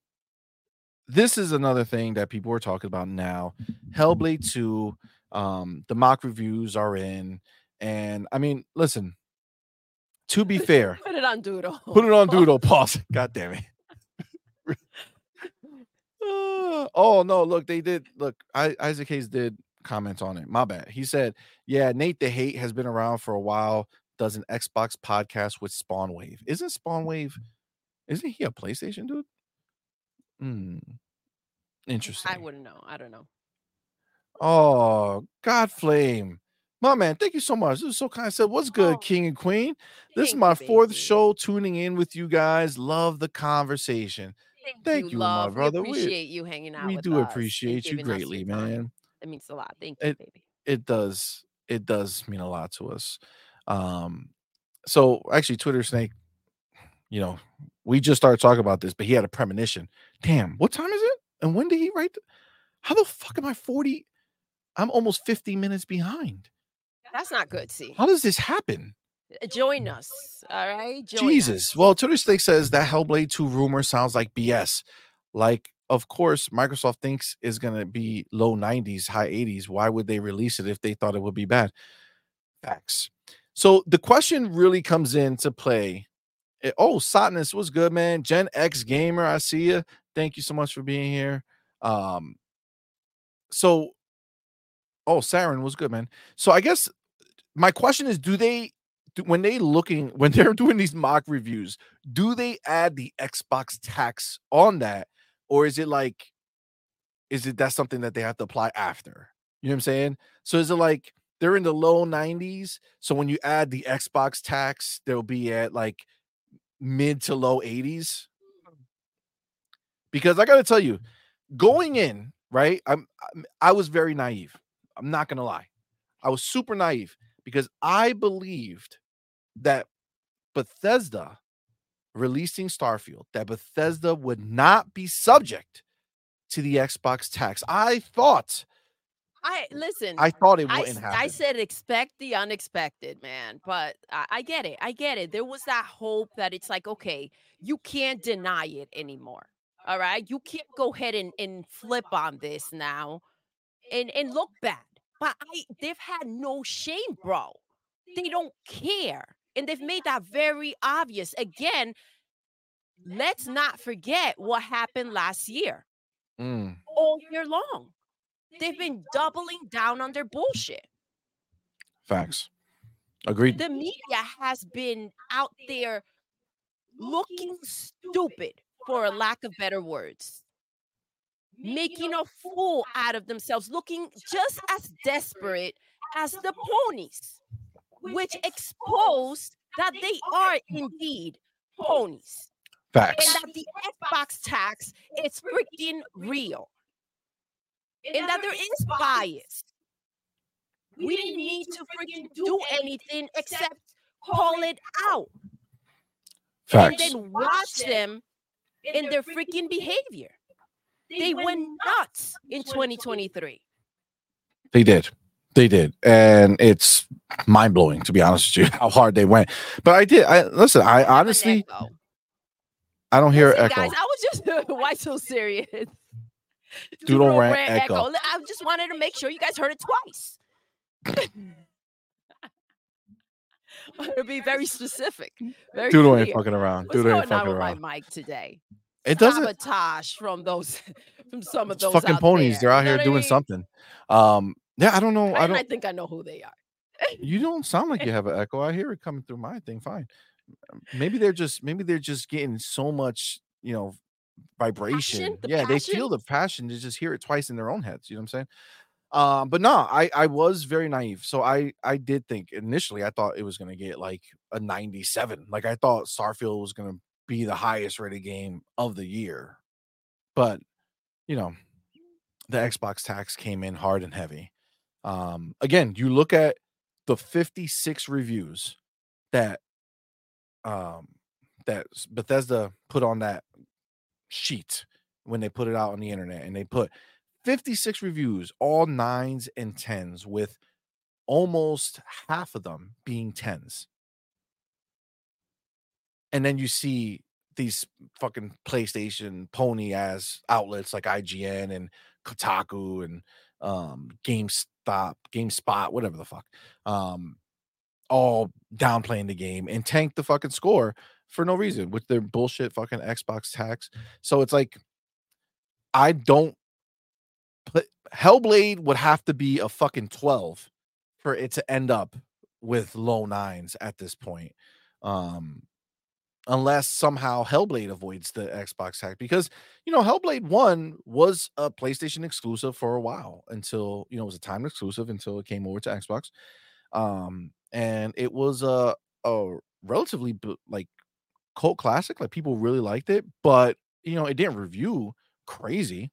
S1: this is another thing that people are talking about now. Hellblade 2, um, the mock reviews are in, and I mean, listen, to be fair,
S2: Put it on Doodle.
S1: put it on [laughs] Doodle. Pause. God damn it. Uh, [laughs] [laughs] oh no, look, they did look. I, Isaac Hayes did comment on it. My bad. He said, Yeah, Nate the Hate has been around for a while, does an Xbox podcast with Spawn Wave. Isn't Spawn Wave, isn't he a PlayStation dude? Hmm. Interesting.
S2: I wouldn't know. I don't know.
S1: Oh, God Flame. My man, thank you so much. This is so kind. I said, What's good,
S2: Oh,
S1: King and Queen? This is my fourth
S2: baby.
S1: show tuning in with you guys. Love the conversation. Thank you, my
S2: love.
S1: brother.
S2: We
S1: We-
S2: appreciate you hanging out.
S1: we
S2: with
S1: do
S2: us
S1: appreciate you
S2: giving us your
S1: greatly,
S2: time. It means a lot. Thank you,
S1: It-
S2: baby.
S1: it does it does mean a lot to us um so actually twitter snake you know we just started talking about this but he had a premonition damn what time is it and when did he write th- how the fuck am i 40 i'm almost 50 minutes behind
S2: That's not good. See,
S1: how does this happen
S2: Uh, join us. All right, join
S1: jesus
S2: us.
S1: well twitter snake says that hellblade 2 rumor sounds like bs like of course microsoft thinks is going to be low 90s high 80s why would they release it if they thought it would be bad Facts. So the question really comes into play. eh, Oh, Sotness was good, man. Gen X gamer, I see you. Thank you so much for being here. Um, so oh, Saren was good, man. So I guess my question is: Do they, when they looking [laughs] when they're doing these mock reviews, do they add the Xbox tax on that, or is it like, is it that's something that they have to apply after? You know what I'm saying? So is it like they're in the low 90s? So when you add the Xbox tax, they'll be at like mid to low 80s. Because I got to tell you, going in, right? I'm, I'm was very naive. I'm not to lie. I was super naive because I believed that Bethesda releasing Starfield, that Bethesda would not be subject to the Xbox tax. I thought
S2: I listen.
S1: I thought it
S2: I,
S1: wouldn't
S2: s-
S1: happen.
S2: I said expect the unexpected, man. But I, I get it. I get it. There was that hope that it's like, okay, you can't deny it anymore. All right. You can't go ahead and, and flip on this now and, and look bad. But I they've had no shame, bro. They don't care. And they've made that very obvious. Again, let's not forget what happened last year
S1: Mm,
S2: all year long. They've been doubling down on their bullshit.
S1: facts. Agreed.
S2: the media has been out there looking stupid for a lack of better words making a fool out of themselves looking just as desperate as the ponies which exposed that they are indeed ponies
S1: Facts.
S2: and that the xbox tax is freaking real and that there is bias we didn't need to freaking do anything except call it out
S1: Facts.
S2: and then watch them in their freaking behavior. They went nuts in 2023.
S1: They did. They did. And it's mind blowing, to be honest with you, [laughs] how hard they went. But I did. I listen, I honestly. I don't hear
S2: Listen,
S1: echo.
S2: guys, I was just [laughs] why so serious.
S1: Doodle
S2: Doodle
S1: rant
S2: rant
S1: echo.
S2: I just wanted to make sure you guys heard it twice. [laughs] to be very specific. Very
S1: Doodle ain't fucking around.
S2: What's
S1: Doodle ain't fucking around.
S2: my mic today?
S1: It doesn't
S2: Sabotage from those from some of those
S1: fucking ponies.
S2: there.
S1: They're out
S2: You know
S1: here doing
S2: mean?
S1: something. Um yeah, I don't know. I
S2: I
S1: don't I
S2: think I know who they are.
S1: you don't sound like you have an echo. I hear it coming through my thing fine. Maybe they're just maybe they're just getting so much, you know, vibration.
S2: The
S1: yeah, they feel the passion to just hear it twice in their own heads. You know what I'm saying? Um, but no, I I was very naive. So I I did think initially I thought it was gonna get like a 97. Like I thought Starfield was gonna be the highest rated game of the year. But you know, the Xbox tax came in hard and heavy. Um, again, you look at the 56 reviews that um that Bethesda put on that sheet when they put it out on the internet and they put 56 reviews all nines and tens with almost half of them being tens. And then you see these fucking PlayStation pony ass outlets like IGN and Kotaku and um GameStop, GameSpot, whatever the fuck. Um all downplaying the game and tank the fucking score for no reason with their bullshit fucking Xbox tax. So it's like I don't put Hellblade would have to be a fucking 12 for it to end up with low nines at this point. Um unless somehow Hellblade avoids the Xbox hack because you know Hellblade 1 was a PlayStation exclusive for a while until you know it was a time exclusive until it came over to Xbox. Um and it was a a relatively like cult classic like people really liked it but you know it didn't review crazy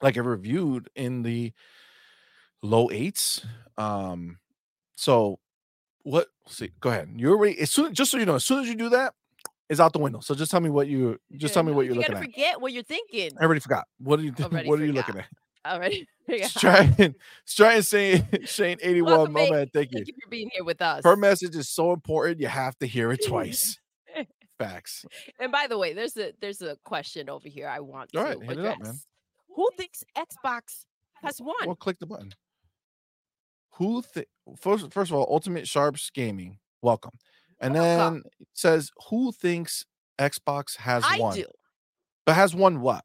S1: like it reviewed in the low eights um so what see go ahead you're already as soon just so you know as soon as you do that it's out the window so just tell me what you just tell me what you're
S2: you
S1: looking
S2: gotta
S1: at
S2: forget what you're thinking.
S1: i already forgot what are you
S2: oh, [laughs]
S1: what are you looking at
S2: Already.
S1: Stratton, Stratton saying Shane 81,
S2: Welcome,
S1: my man. Thank you.
S2: Thank you for being here with us.
S1: Her message is so important, you have to hear it twice. [laughs] Facts.
S2: And by the way, there's a there's a question over here I want
S1: All
S2: to
S1: right, hit it
S2: address.
S1: up, man.
S2: Who thinks Xbox has won?
S1: Well, click the button. Who th- first first of all, Ultimate Sharps Gaming, welcome. And
S2: Welcome.
S1: then it says who thinks Xbox has
S2: I
S1: won?
S2: do.
S1: But has won what?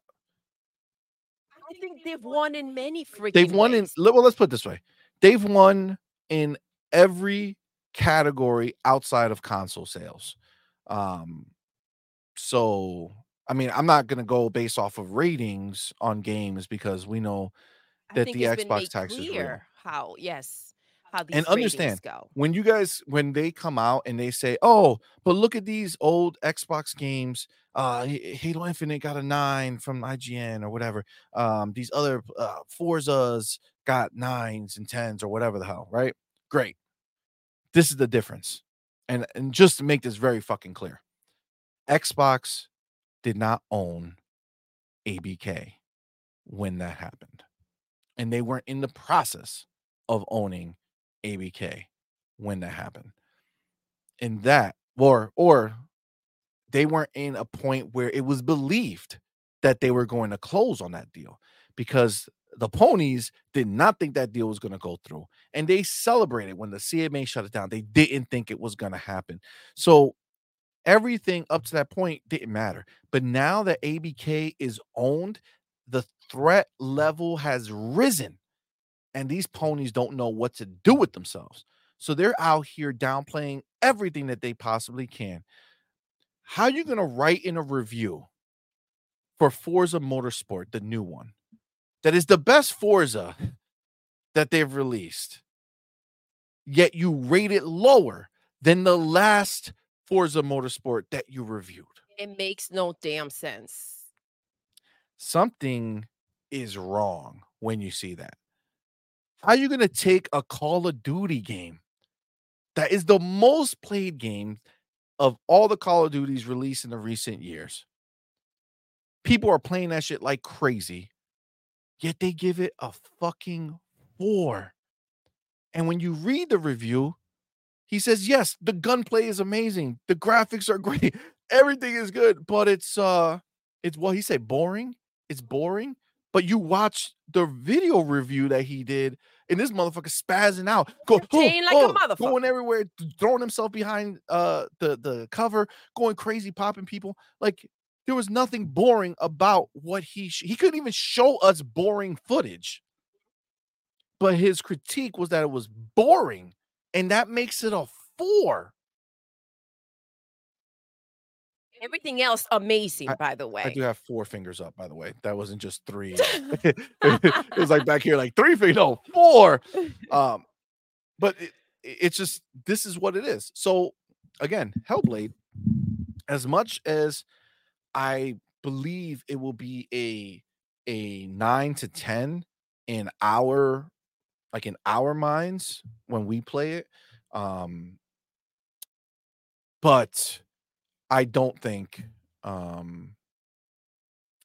S2: I think they've won in many freaking.
S1: They've won in
S2: ways.
S1: le- well, let's put it this way. They've won in every category outside of console sales. Um so I mean, I'm not gonna go based off of ratings on games because we know that the Xbox tax is real.
S2: How yes how these
S1: And understand,
S2: go.
S1: when you guys when they come out and they say, "Oh, but look at these old Xbox games. Uh, Halo Infinite got a nine from IGN or whatever. Um, these other uh, Forza's got nines and tens or whatever the hell, right? Great. This is the difference. And and just to make this very fucking clear, Xbox did not own ABK when that happened, and they weren't in the process of owning ABK when that happened. And that, or or they weren't in a point where it was believed that they were going to close on that deal because the ponies did not think that deal was going to go through and they celebrated when the CMA shut it down. They didn't think it was going to happen. So everything up to that point didn't matter. But now that ABK is owned, the threat level has risen and these ponies don't know what to do with themselves. So they're out here downplaying everything that they possibly can. How are you going to write in a review for Forza Motorsport, the new one, that is the best Forza that they've released, yet you rate it lower than the last Forza Motorsport that you reviewed?
S2: It makes no damn sense.
S1: something is wrong when you see that. How are you going to take a Call of Duty game that is the most played game of all the Call of Duties released in the recent years? People are playing that shit like crazy, yet they give it a fucking four. And when you read the review, he says, Yes, the gunplay is amazing, the graphics are [laughs] great, everything is good, but it's uh it's what he said boring it's boring. But you watch the video review that he did, and this motherfucker spazzing out, go,
S2: Entertained like a motherfucker.
S1: going everywhere, throwing himself behind uh the the cover, going crazy, popping people. Like there was nothing boring about what he sh- he couldn't even show us boring footage. But his critique was that it was boring, and that makes it a four.
S2: Everything else amazing, by the way.
S1: I do have four fingers up, by the way. That wasn't just three. [laughs] [laughs] it was like back here, like three fingers, no, four. [laughs] Um, but it, it's just this is what it is. So again, Hellblade, as much as I believe it will be a a nine to ten in our like in our minds when we play it. Um, but I don't think um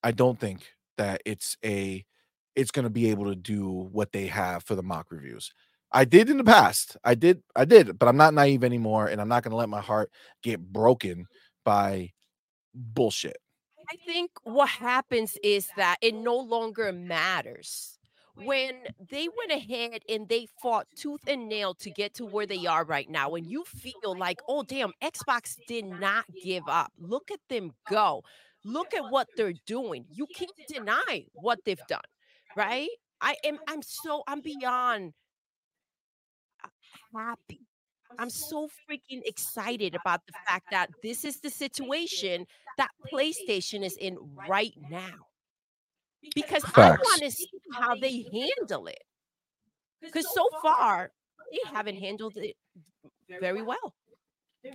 S1: I don't think that it's a it's going to be able to do what they have for the mock reviews. I did in the past. I did, I did, but I'm not naive anymore, and I'm not gonna let my heart get broken by bullshit.
S2: I think what happens is that it no longer matters. When they went ahead and they fought tooth and nail to get to where they are right now, and you feel like, oh, damn, Xbox did not give up. Look at them go. Look at what they're doing. You can't deny what they've done, right? I am, I'm so, I'm beyond happy. I'm so freaking excited about the fact that this is the situation that PlayStation is in right now. Because I want to see how they handle it. Because so far, they haven't handled it very well.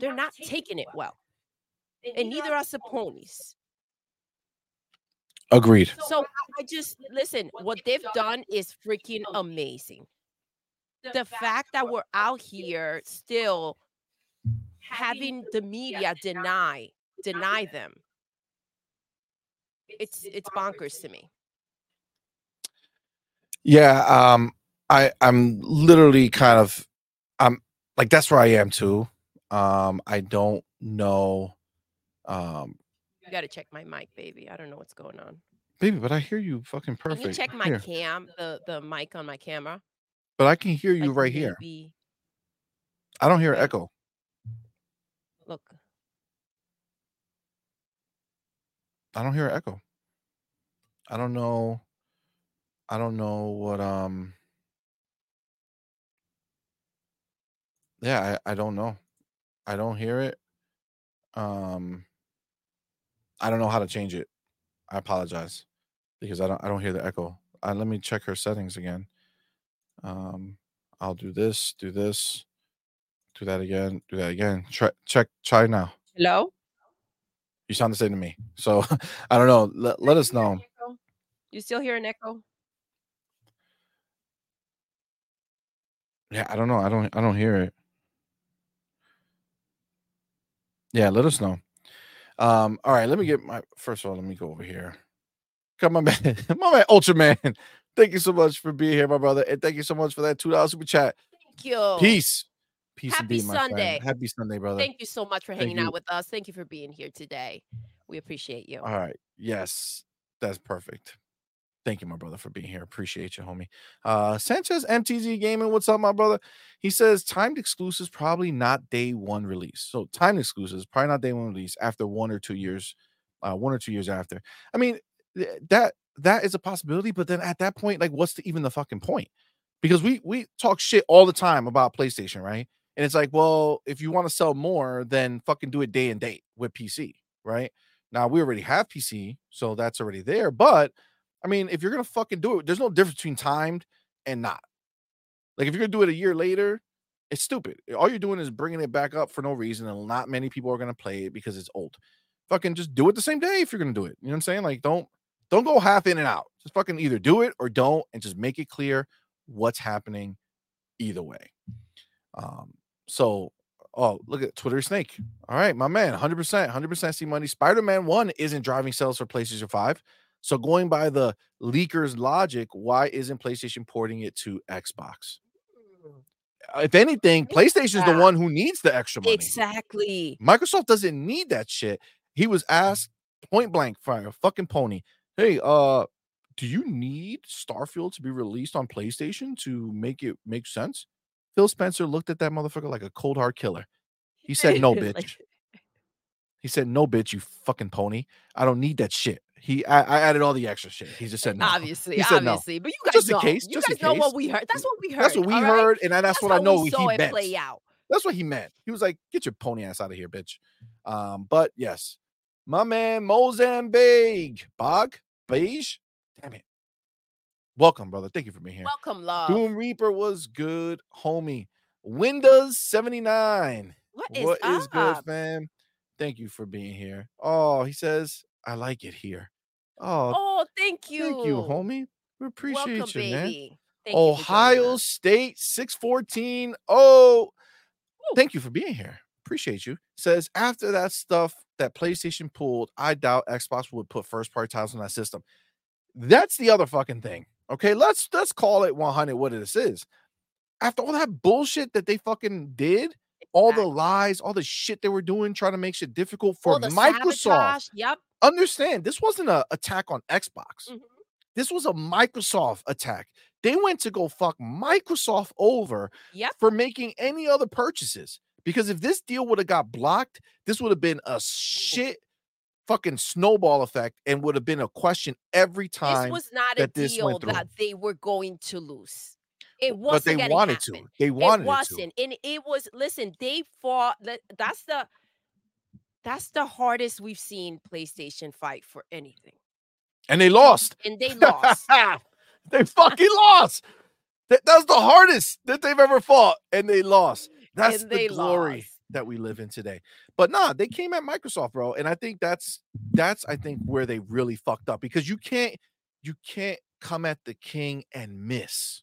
S2: They're not taking it well. And neither are the ponies.
S1: Agreed.
S2: So I just listen, what they've done is freaking amazing. The fact that we're out here still having the media deny deny them. It's it's bonkers to me.
S1: Yeah, um, I I'm literally kind of I'm like that's where I am too. Um, I don't know, um,
S2: You got to check my mic, baby. I don't know what's going on.
S1: baby, but I hear you fucking perfect.
S2: Can you check my
S1: here.
S2: cam, the the mic on my camera?
S1: But I can hear you
S2: Like
S1: right here. I don't hear echo.
S2: Look,
S1: I don't hear echo. I don't know. I don't know what um yeah, I, I don't know. I don't hear it. Um I don't know how to change it. I apologize because I don't I don't hear the echo. Uh, let me check her settings again. Um I'll do this, do this, do that again, do that again. Try check try now.
S2: hello.
S1: You sound the same to me. So [laughs] I don't know. Let, let us know.
S2: You still hear an echo?
S1: Yeah, I don't know. I don't I don't hear it. Yeah, let us know. Um, all right, let me get my first of all, let me go over here. Come on, man. [laughs] My man Ultraman. Thank you so much for being here, my brother. And thank you so much for that two dollars super chat.
S2: Thank you.
S1: Peace. Peace
S2: Happy
S1: my friend.
S2: Sunday.
S1: Happy Sunday, brother.
S2: Thank you so much for hanging out with us. Thank you for being here today. We appreciate you.
S1: All right. Yes, that's perfect. Thank you, my brother, for being here. Appreciate you, homie. Uh Sanchez MTZ Gaming, what's up, my brother? He says timed exclusives probably not day one release. So timed exclusives probably not day one release after one or two years, uh, one or two years after. I mean, th- that that is a possibility, but then at that point, like, what's the, even the fucking point? Because we we talk shit all the time about PlayStation, right? And it's like, well, if you want to sell more, then fucking do it day and date with PC, right? Now we already have PC, so that's already there. But I mean, if you're gonna fucking do it, there's no difference between timed and not. Like if you're gonna do it a year later, it's stupid. All you're doing is bringing it back up for no reason, and not many people are gonna play it because it's old. Fucking just do it the same day if you're gonna do it. You know what I'm saying? Like don't don't go half in and out. Just fucking either do it or don't, and just make it clear what's happening either way. Um, so oh, look at Twitter Snake. All right, my man, 100%, 100% C Money. Spider Man 1 isn't driving sales for PlayStation 5. So, going by the leakers' logic, why isn't PlayStation porting it to Xbox? Uh, If anything, PlayStation's the one who needs the extra money.
S2: Exactly.
S1: Microsoft doesn't need that shit. He was asked point blank by a fucking pony, "Hey, uh, do you need Starfield to be released on PlayStation to make it make sense?" Phil Spencer looked at that motherfucker like a cold hard killer. He said, "No, [laughs] bitch."
S2: Like,
S1: He said, "No, bitch, you fucking pony. I don't need that shit." He, I, I added all the extra shit. He just said no.
S2: obviously,
S1: He said no.
S2: obviously. But you guys
S1: Just in
S2: know.
S1: case,
S2: you
S1: just in
S2: guys know what we heard. That's what we heard.
S1: That's what we
S2: all right?
S1: heard, and that's, what I know
S2: we
S1: he
S2: saw it
S1: meant.
S2: play out.
S1: That's what he meant. He was like, "Get your pony ass out of here, bitch." Um, but yes, my man Mozambique, Bog, Beige. Damn it. Welcome, brother. Thank you for being here.
S2: Welcome, love.
S1: Doom Reaper was good, homie. Windows 79.
S2: what is
S1: What is good,
S2: up?
S1: fam? Thank you for being here. Oh, he says, I like it here. Oh,
S2: Oh, thank you.
S1: thank you, homie. We appreciate
S2: Welcome,
S1: you, man.
S2: Thank you
S1: Ohio
S2: us.
S1: State 614. Oh,
S2: Woo.
S1: thank you for being here. Appreciate you. Says after that stuff that PlayStation pulled, I doubt Xbox would put first party titles on that system. That's the other fucking thing. Okay, let's let's call it 100 what this is. after all that bullshit that they fucking did, all the lies, all the shit they were doing, trying to make shit difficult for Microsoft.
S2: sabotage, Yep.
S1: Understand, this wasn't a attack on Xbox.
S2: Mhm.
S1: This was a Microsoft attack. They went to go fuck Microsoft over
S2: Yep.
S1: for making any other purchases. Because if this deal would have got blocked, this would have been a shit fucking snowball effect and would have been a question every
S2: This
S1: time.
S2: was not a
S1: this
S2: deal that they were going to lose. It
S1: but
S2: wasn't
S1: they
S2: gonna
S1: wanted to. They wanted
S2: it
S1: it,
S2: wasn't and it was listen they fought that's the that's the hardest we've seen playstation fight for anything.
S1: And they lost.
S2: and they lost [laughs]
S1: they fucking lost. That, that was the hardest that they've ever fought, and they lost. That's
S2: and
S1: the glory
S2: lost.
S1: that we live in today. But nah, they came at Microsoft, bro, and I think that's that's I think where they really fucked up because you can't you can't come at the king and miss.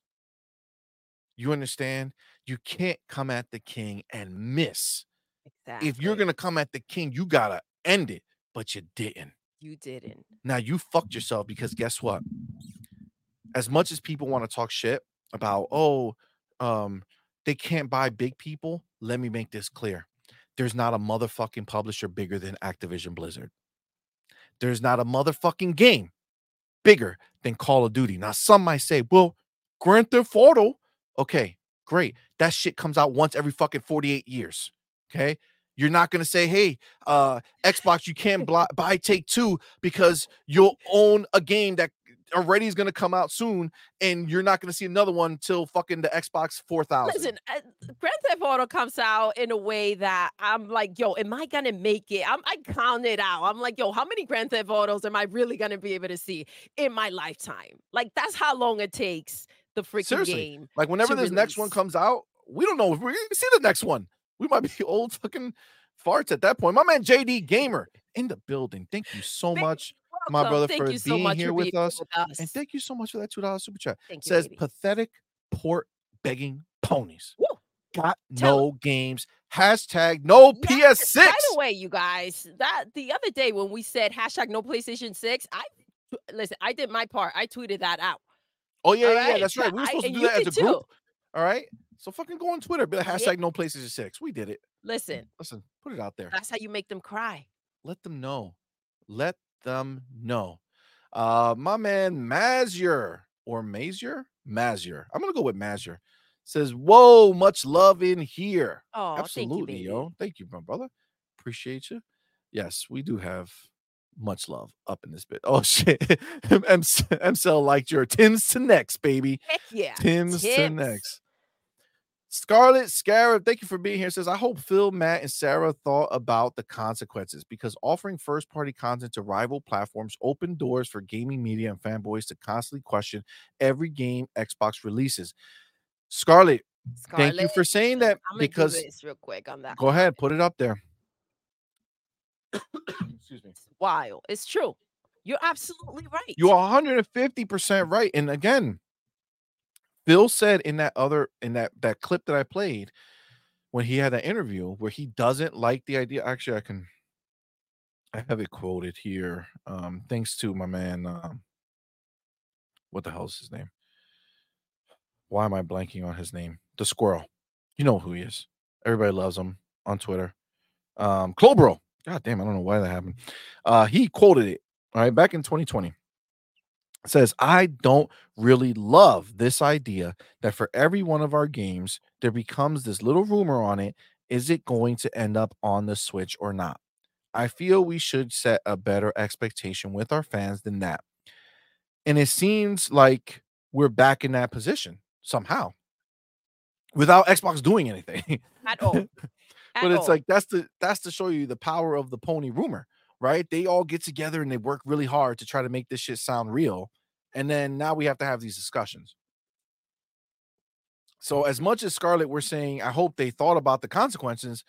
S1: You understand? You can't come at the king and miss.
S2: exactly.
S1: If you're gonna come at the king, you gotta end it, but you didn't.
S2: you didn't
S1: Now you fucked yourself because guess what? As much as people want to talk shit about, oh, um, they can't buy big people, let me make this clear. There's not a motherfucking publisher bigger than Activision Blizzard. There's not a motherfucking game bigger than Call of Duty. Now, some might say, well, Grand Theft Auto, okay, great. That shit comes out once every fucking 48 years. Okay. You're not gonna say, hey, uh, Xbox, you can't [laughs] bli- buy Take Two because you'll own a game that already is gonna come out soon, and you're not gonna see another one until fucking the Xbox 4000.
S2: listen uh, grand theft auto comes out in a way that i'm like yo am i gonna make it I'm, i count it out i'm like yo how many grand theft autos am i really gonna be able to see in my lifetime like that's how long it takes the freaking
S1: Seriously.
S2: game
S1: Like whenever this next one comes out, we don't know if we're gonna see the next one. We might be [laughs] old fucking farts at that point. My man JD Gamer in the building. Thank you so
S2: Big
S1: much, my brother,
S2: thank
S1: for
S2: you so
S1: being
S2: much
S1: here with
S2: being
S1: us.
S2: with us
S1: and thank you so much for that two dollars super chat.
S2: thank you
S1: Says
S2: baby.
S1: pathetic port begging ponies.
S2: Woo.
S1: Got
S2: Tell-
S1: no games. Hashtag no
S2: Yes,
S1: PS6.
S2: By the way, you guys, that the other day when we said hashtag no PlayStation 6, I listen, I did my part. I tweeted that out.
S1: Oh yeah,
S2: all
S1: yeah, yeah, that's right. We were
S2: I-
S1: supposed to do that as a
S2: did
S1: group. All right. So fucking go on Twitter, be like
S2: Yeah.
S1: hashtag no PlayStation 6. We did it.
S2: Listen,
S1: Listen, put it out there.
S2: that's how you make them cry.
S1: let them know. Let them know. Uh, my man Mazier or Mazier, Mazier. I'm gonna go with Mazier. Says, "Whoa, much love in here."
S2: Oh,
S1: Absolutely,
S2: thank you,
S1: yo. Thank you, my brother. Appreciate you. Yes, we do have much love up in this bit. Oh [laughs] shit, MCL liked your Tim's to next, baby.
S2: Heck yeah.
S1: Tim's to next. Scarlet Scarab, thank you for being here. Says, I hope Phil, Matt, and Sarah thought about the consequences because offering first party content to rival platforms open doors for gaming media and fanboys to constantly question every game Xbox releases. Scarlet, thank you for saying that because
S2: real quick on that.
S1: go ahead, put it up there. [coughs] Excuse me.
S2: It's wild. It's true. You're absolutely right.
S1: You're 150% right. And again, Phil said in that other in that that clip that I played when he had that interview where he doesn't like the idea. Actually, I can I have it quoted here. Um, thanks to my man um what the hell's his name? Why am I blanking on his name? The squirrel. You know who he is. Everybody loves him on Twitter. Um, Clobro. God damn, I don't know why that happened. Uh, he quoted it all right back in 2020 It says i don't really love this idea that for every one of our games there becomes this little rumor on it is it going to end up on the switch or not i feel we should set a better expectation with our fans than that and it seems like we're back in that position somehow without xbox doing anything
S2: at all. [laughs] At
S1: but it's
S2: all.
S1: like that's the that's to show you the power of the pony rumor right they all get together and they work really hard to try to make this shit sound real and then now we have to have these discussions so as much as scarlett we're saying i hope they thought about the consequences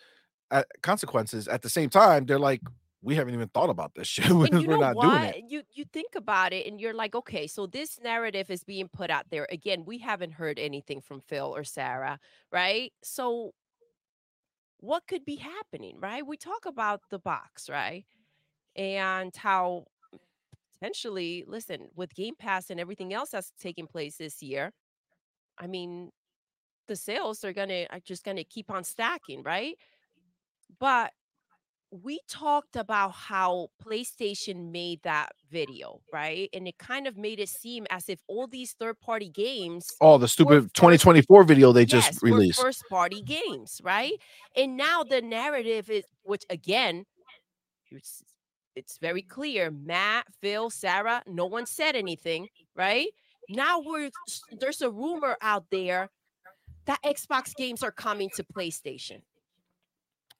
S1: uh, consequences at the same time they're like we haven't even thought about this shit [laughs]
S2: and
S1: we're not doing it
S2: You you think about it, and you're like, okay, so this narrative is being put out there again. We haven't heard anything from Phil or Sarah, right? So, what could be happening, right? We talk about the box, right, and how potentially, listen, with Game Pass and everything else that's taking place this year. I mean, the sales are gonna are just gonna keep on stacking, right? But we talked about how PlayStation made that video, right? And it kind of made it seem as if all these third party games
S1: Oh, the stupid
S2: first-
S1: 2024 video they
S2: yes,
S1: just released.
S2: first party games, right? And now the narrative is, which again, it's, it's very clear. Matt, Phil, Sarah, no one said anything, right? Now we're there's a rumor out there that Xbox games are coming to PlayStation.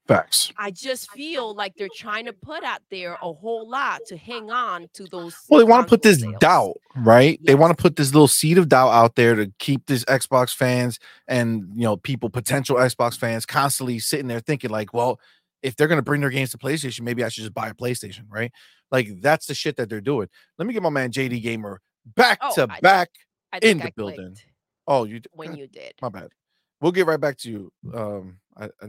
S1: Facts.
S2: I just feel like they're trying to put out there a whole lot to hang on to those.
S1: Well, they want to put this
S2: sales.
S1: doubt, right? They want to put this little seed of doubt out there to keep these Xbox fans and you know people, potential Xbox fans, constantly sitting there thinking like, well, if they're gonna bring their games to PlayStation, maybe I should just buy a PlayStation, right? Like that's the shit that they're doing. Let me get my man JD Gamer back
S2: Oh,
S1: to
S2: I-
S1: back. In the
S2: I
S1: building.
S2: clicked
S1: Oh, you
S2: when you did.
S1: my bad. We'll get right back to you. Um, I, I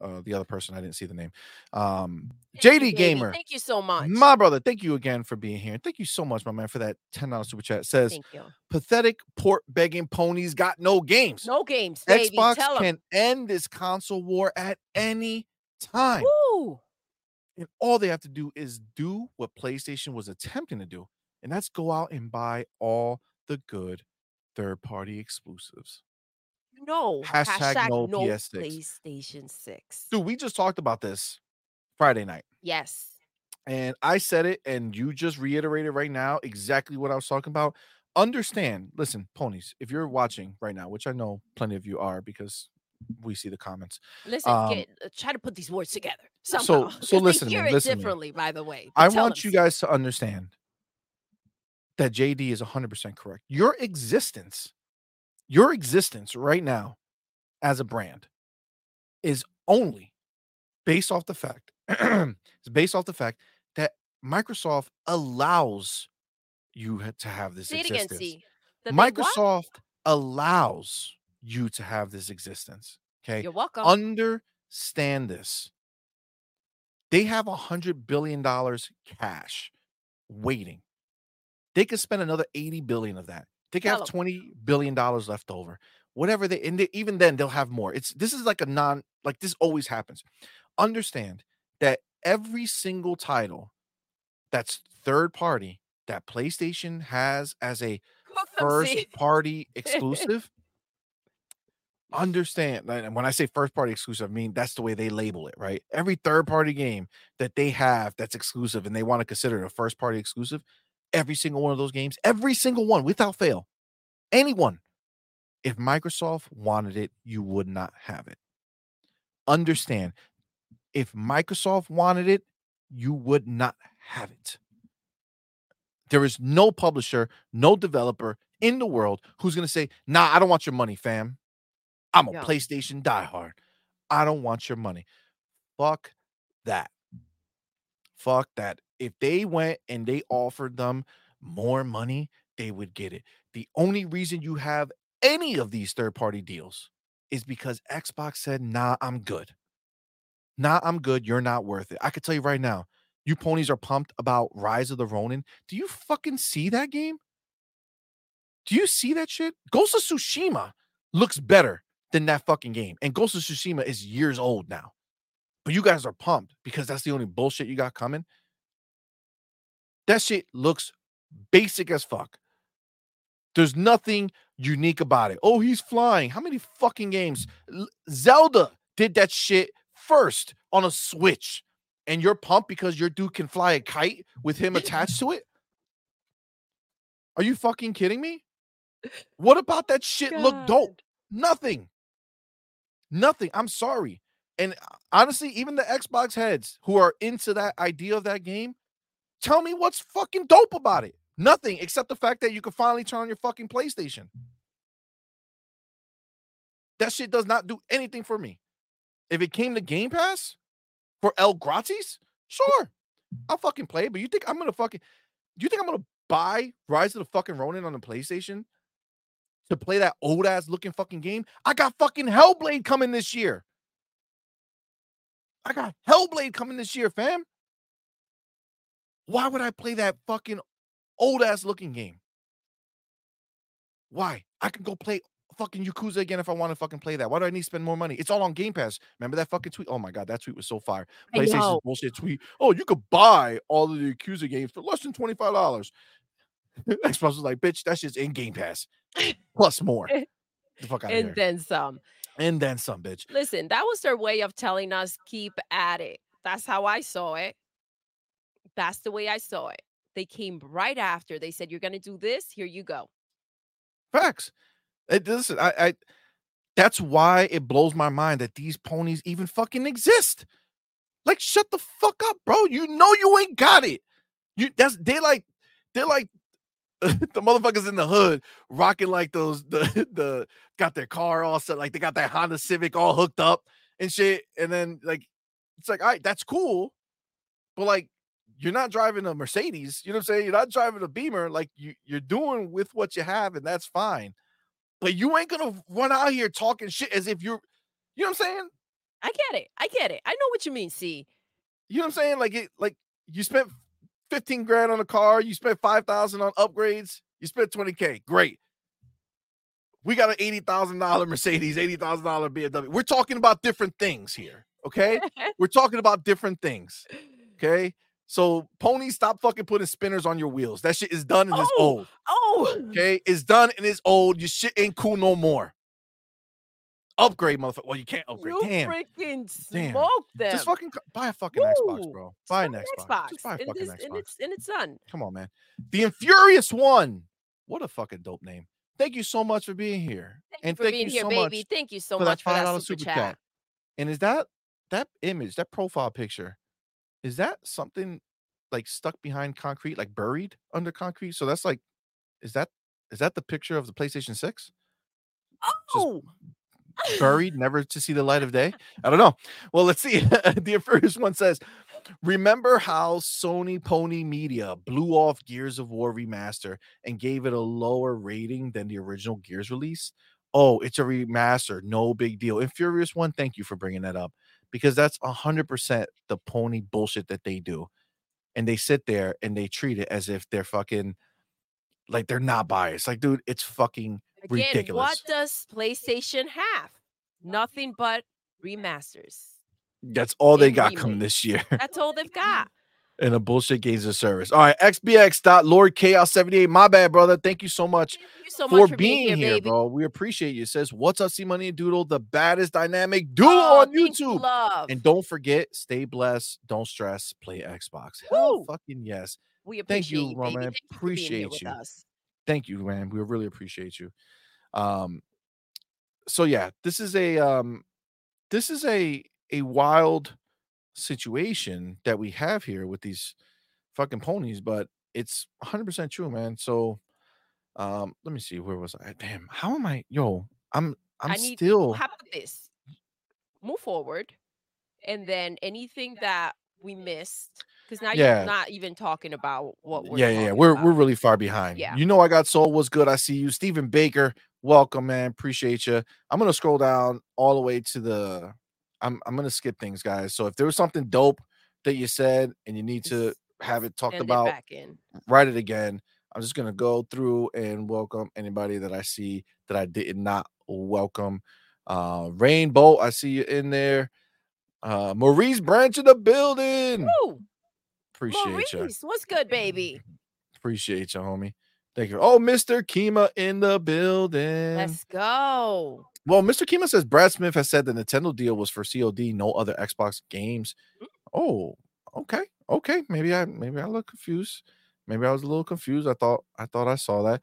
S1: uh, the other person I didn't see the name. Um,
S2: Thank you,
S1: JD
S2: baby.
S1: Gamer.
S2: Thank you so much.
S1: My brother, thank you again for being here. Thank you so much, my man, for that $10 super chat. It says
S2: Thank you.
S1: pathetic port begging ponies got no games.
S2: No games, baby.
S1: Xbox
S2: Tell 'em.
S1: can end this console war at any time.
S2: Woo!
S1: And all they have to do is do what PlayStation was attempting to do, and that's go out and buy all the good third party exclusives.
S2: No.
S1: Hashtag no
S2: no
S1: PS6.
S2: PlayStation 6.
S1: Dude, we just talked about this Friday night.
S2: Yes.
S1: And I said it, and you just reiterated right now exactly what I was talking about. Understand, listen, ponies, if you're watching right now, which I know plenty of you are because we see the comments.
S2: Listen,
S1: Um,
S2: get, uh, try to put these words together
S1: so- [laughs]
S2: somehow.
S1: so
S2: they
S1: listen to me,
S2: hear it
S1: listen me.
S2: differently, by the way.
S1: I want
S2: them
S1: you guys to understand that JD is 100% correct. Your existence, your existence right now as a brand is only based off the fact, [clears throat] it's based off the fact that Microsoft allows you to have this
S2: Say it again,
S1: existence.
S2: see. That they what?
S1: Microsoft allows you to have this existence. Okay.
S2: You're welcome.
S1: Understand this. They have a hundred billion dollars cash waiting. They could spend another 80 billion of that. They
S2: Tell
S1: have. 20 billion dollars left over. Whatever they and they, even then they'll have more. It's this is like a non like this always happens. Understand that every single title that's third party that PlayStation has as a [laughs] first party [laughs] exclusive. Understand, and when I say first party exclusive, I mean that's the way they label it, right? Every third party game that they have that's exclusive and they want to consider it a first party exclusive, every single one of those games, every single one without fail, anyone, if Microsoft wanted it, you would not have it. Understand, if Microsoft wanted it, you would not have it. There is no publisher, no developer in the world who's going to say, nah, I don't want your money, fam. I'm a
S2: Yeah.
S1: PlayStation diehard. I don't want your money. Fuck that. Fuck that. If they went and they offered them more money, they would get it. The only reason you have any of these third party deals is because Xbox said, nah, I'm good. Nah, I'm good. You're not worth it. I could tell you right now, you ponies are pumped about Rise of the Ronin. Do you fucking see that game? Do you see that shit? Ghost of Tsushima looks better than that fucking game. And Ghost of Tsushima is years old now. But you guys are pumped because that's the only bullshit you got coming. That shit looks basic as fuck. There's nothing unique about it. Oh, he's flying. How many fucking games? Zelda did that shit first on a Switch. And you're pumped because your dude can fly a kite with him attached to it? Are you fucking kidding me? What about that [laughs] shit look dope? Nothing. Nothing. I'm sorry. And uh, honestly, even the Xbox heads who are into that idea of that game, tell me what's fucking dope about it. Nothing except the fact that you can finally turn on your fucking PlayStation. That shit does not do anything for me. If it came to Game Pass for El Gratis, sure, I'll fucking play it. But you think I'm gonna fucking do you think I'm gonna buy Rise of the fucking Ronin on the PlayStation to play that old ass looking fucking game? I got fucking Hellblade coming this year. I got Hellblade coming this year, fam. Why would I play that fucking old ass looking game? Why? I can go play fucking Yakuza again if I want to fucking play that? Why do I need to spend more money? It's all on Game Pass. Remember that fucking tweet? Oh my god, that tweet was so fire.
S2: I
S1: PlayStation's bullshit tweet. Oh, you could buy all of the Yakuza games for less than twenty five dollars. [laughs] Xbox was like, bitch, that's just in Game Pass plus more. [laughs] the fuck out of
S2: and
S1: here.
S2: then some.
S1: and then some, bitch.
S2: Listen, that was their way of telling us keep at it. That's how I saw it. That's the way I saw it. They came right after. They said, You're gonna do this, here you go.
S1: Facts. It, listen, I, I that's why it blows my mind that these ponies even fucking exist. Like, shut the fuck up, bro. You know you ain't got it. You that's they like they're like [laughs] the motherfuckers in the hood rocking like those the [laughs] the got their car all set, like they got that Honda Civic all hooked up and shit. And then like it's like, all right, that's cool, but like you're not driving a Mercedes, you know what I'm saying? You're not driving a Beamer, like you you're doing with what you have, and that's fine. But you ain't gonna run out here talking shit as if you're, you know what I'm saying?
S2: I get it. I get it. I know what you mean, see.
S1: You know what I'm saying? Like it, like you spent 15 grand on a car, you spent 5,000 on upgrades, you spent 20k. Great. We got an $80,000 Mercedes, $80,000 BMW. We're talking about different things here. Okay. [laughs] We're talking about different things. Okay. So pony, stop fucking putting spinners on your wheels. That shit is done and it's
S2: Oh,
S1: old.
S2: Oh,
S1: Okay. It's done and it's old. Your shit ain't cool no more. Upgrade, motherfucker. Well, you can't upgrade.
S2: you
S1: Damn.
S2: freaking
S1: Damn.
S2: smoked them.
S1: Just fucking buy a fucking Xbox, bro. Buy an
S2: buy
S1: Xbox. Just buy a
S2: and,
S1: fucking
S2: this,
S1: Xbox.
S2: and it's and it's done.
S1: Come on, man. The Infurious One. What a fucking dope name. Thank you so much for being here.
S2: Thank you
S1: and
S2: for
S1: thank
S2: being
S1: you
S2: here,
S1: so
S2: baby.
S1: much
S2: Thank you so
S1: for
S2: much
S1: that
S2: for
S1: five
S2: that super,
S1: super
S2: chat.
S1: chat. And is that that image, that profile picture, is that something like stuck behind concrete, like buried under concrete? So that's like, is that is that the picture of the PlayStation 6?
S2: Oh,
S1: buried, [laughs] never to see the light of day? I don't know. Well, let's see. [laughs] the first one says, Remember how Sony Pony Media blew off Gears of War Remaster and gave it a lower rating than the original Gears release? Oh, it's a remaster. No big deal. And Furious One, thank you for bringing that up because that's 100% the pony bullshit that they do. And they sit there and they treat it as if they're fucking like they're not biased. Like, dude, it's fucking
S2: again,
S1: ridiculous.
S2: what does PlayStation have? Nothing but remasters.
S1: That's all they got coming this year.
S2: That's all they've [laughs] got.
S1: And a bullshit games of service. All right, XBX. Chaos 78. My bad, brother. Thank you so much
S2: you so
S1: for,
S2: much for
S1: being here,
S2: baby.
S1: bro. We appreciate you. It says, What's up, C Money and Doodle? The baddest dynamic duo
S2: Oh,
S1: on YouTube.
S2: Love.
S1: And don't forget, stay blessed, don't stress, play Xbox. Hell fucking yes.
S2: we
S1: thank
S2: appreciate
S1: you,
S2: you.
S1: Roman.
S2: Thank you
S1: Appreciate you. Thank you, man. We really appreciate you. Um, so yeah, this is a um this is a a wild situation that we have here with these fucking ponies, but it's 100% true, man. So um let me see where was I? Damn, how am I? Yo, I'm I'm
S2: I need
S1: still
S2: how about this? Move forward, and then anything that we missed, because now
S1: Yeah.
S2: you're not even talking about what we're
S1: yeah, yeah, yeah. We're
S2: about.
S1: we're really far behind.
S2: Yeah.
S1: You know, I got soul was good. I see you, Stephen Baker. Welcome, man. Appreciate you. I'm gonna scroll down all the way to the. I'm I'm gonna skip things, guys. So if there was something dope that you said and you need to have it talked about,
S2: it back in.
S1: write it again. I'm just gonna go through and welcome anybody that I see that I did not welcome. Uh Rainbow, I see you in there. Uh Maurice Branch in the building.
S2: Woo!
S1: Appreciate you.
S2: What's good, baby? [laughs]
S1: Appreciate you, homie. Thank you. Oh, Mr. Kima in the building.
S2: Let's go.
S1: Well, Mr. Kima says Brad Smith has said the Nintendo deal was for COD, no other Xbox games.
S2: Mm.
S1: Oh, okay. Okay. Maybe I maybe I look confused. Maybe I was a little confused. I thought I thought I saw that.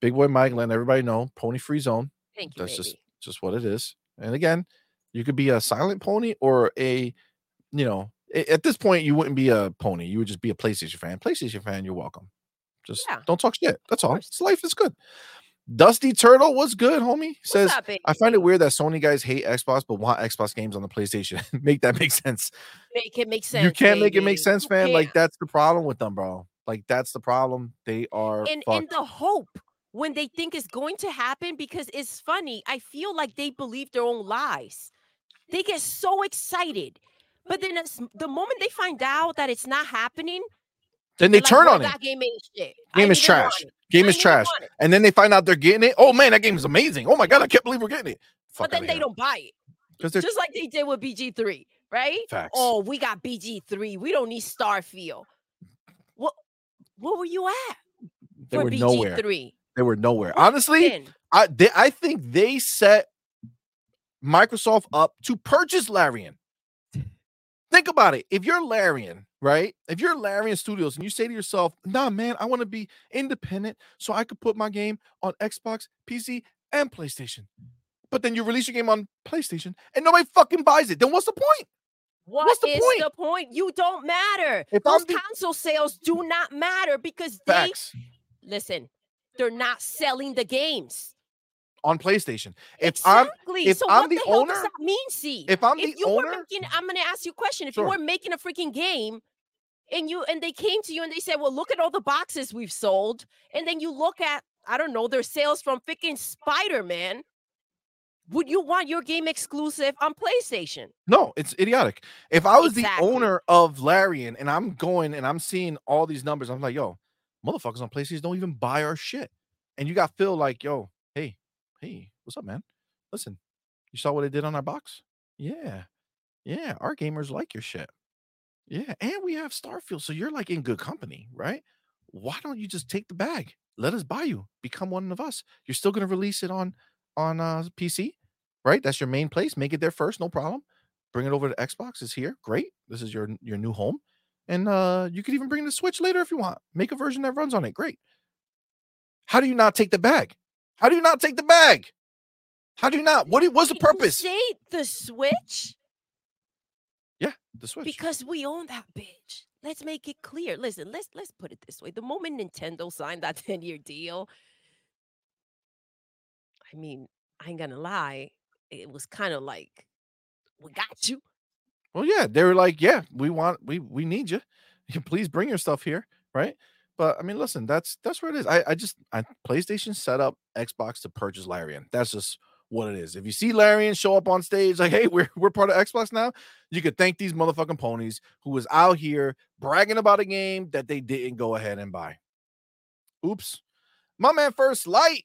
S1: Big boy Mike letting everybody know pony free zone.
S2: Thank you,
S1: That's
S2: baby.
S1: just just what it is. And again, you could be a silent pony or a, you know, at this point you wouldn't be a pony. You would just be a PlayStation fan. PlayStation fan, you're welcome. Just
S2: Yeah.
S1: don't talk shit. That's all. It's life is good. Dusty Turtle was good, homie. Says
S2: up.
S1: I find it weird that Sony guys hate Xbox but want Xbox games on the PlayStation. [laughs] make that make sense.
S2: Make it make sense.
S1: you can't make it make sense, fam. Like that's the problem with them, bro. Like that's the problem. They are
S2: and
S1: fucked.
S2: and the hope when they think it's going to happen because it's funny i feel like they believe their own lies they get so excited but then it's, the moment they find out that it's not happening
S1: Then they
S2: like,
S1: turn on it.
S2: Game ain't
S1: Game is trash. Game is trash. And then they find out they're getting it. Oh man, that game is amazing. Oh my god, I can't believe we're getting it.
S2: But then they don't buy it. Just like they did with BG3, right?
S1: facts.
S2: Oh, we got BG3. We don't need Starfield. What what were you at
S1: they were nowhere.
S2: BG3?
S1: They were nowhere. Honestly, I they, I think they set Microsoft up to purchase Larian. Think about it. If you're Larian, right? If you're Larian Studios and you say to yourself, "Nah, man, I want to be independent so I could put my game on Xbox, PC, and PlayStation." But then you release your game on PlayStation and nobody fucking buys it. Then what's the point?
S2: what
S1: What's the
S2: is
S1: point?
S2: the point? You don't matter.
S1: If
S2: Those
S1: the-
S2: console sales do not matter because they listen, they're not selling the games.
S1: On PlayStation. If I'm if
S2: so
S1: I'm the
S2: hell does
S1: owner-
S2: that mean, see?
S1: if I'm
S2: if
S1: the owner,
S2: making, I'm gonna ask you a question. If
S1: Sure.
S2: you were making a freaking game and you and they came to you and they said, Well, look at all the boxes we've sold, and then you look at, I don't know, their sales from freaking Spider-Man. Would you want your game exclusive on PlayStation?
S1: No, it's idiotic. If I was
S2: Exactly.
S1: the owner of Larian and I'm going and I'm seeing all these numbers, I'm like, yo, motherfuckers on PlayStation don't even buy our shit. And you got Phil like, yo, hey, what's up, man? Listen, you saw what I did on our box? Yeah. Yeah. Our gamers like your shit. Yeah. And we have Starfield. So you're like in good company, right? Why don't you just take the bag? Let us buy you. Become one of us. You're still gonna release it on on uh PC, right? That's your main place. Make it there first, no problem bring it over to Xbox. It's here. Great. This is your your new home. And uh you could even bring the Switch later if you want. Make a version that runs on it. Great. How do you not take the bag? How do you not take the bag? How do you not? What what's the purpose?
S2: say the Switch?
S1: Yeah, the Switch.
S2: Because we own that bitch. Let's make it clear. Listen, let's let's put it this way. The moment Nintendo signed that [laughs] 10-year deal, I mean, I ain't gonna lie, it was kind of like, we got you.
S1: Well, yeah, they were like, yeah, we want, we we need you. [laughs] Please bring your stuff here, right? But I mean, listen, that's that's where it is. I I just I PlayStation set up Xbox to purchase Larian. That's just what it is. If you see Larian show up on stage, like, hey, we're we're part of Xbox now, you could thank these motherfucking ponies who was out here bragging about a game that they didn't go ahead and buy. Oops, my man, First Light,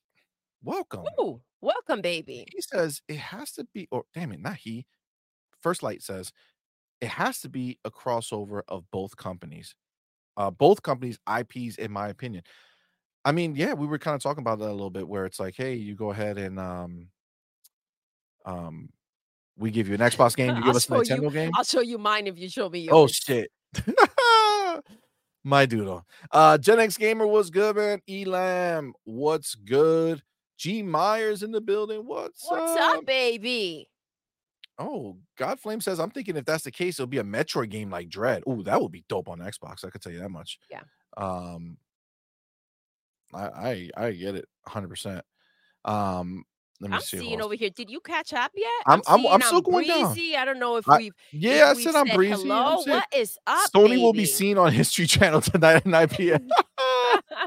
S1: welcome.
S2: Ooh, welcome, baby.
S1: He says it has to be, or damn it, not he. First Light says it has to be a crossover of both companies, uh, both companies' IPs, in my opinion. I mean, yeah, we were kind of talking about that a little bit, where it's like, hey, you go ahead and um, um, we give you an [laughs] Xbox game, you give
S2: I'll
S1: us a
S2: show you-
S1: Nintendo game.
S2: I'll show you mine if you show me yours.
S1: Oh shit. [laughs] My doodle. Uh Gen X Gamer was good, man. Elam, what's good? G Myers in the building. What's,
S2: What's up, baby?
S1: Oh, Godflame says, I'm thinking if that's the case, it'll be a Metroid game like Dread. Oh, that would be dope on Xbox. I could tell you that much.
S2: Yeah.
S1: Um, I I, I get it 100. percent Um, let me
S2: I'm
S1: see.
S2: seeing over here. Did you catch up yet?
S1: I'm- I'm-
S2: seeing
S1: I'm still going down.
S2: I don't know if we've.
S1: Yeah, I
S2: if we've
S1: said I'm
S2: said
S1: breezy. I'm
S2: Hello, what is up?
S1: Sony will be seen on [laughs] History Channel tonight at 9 p.m. [laughs]
S2: oh my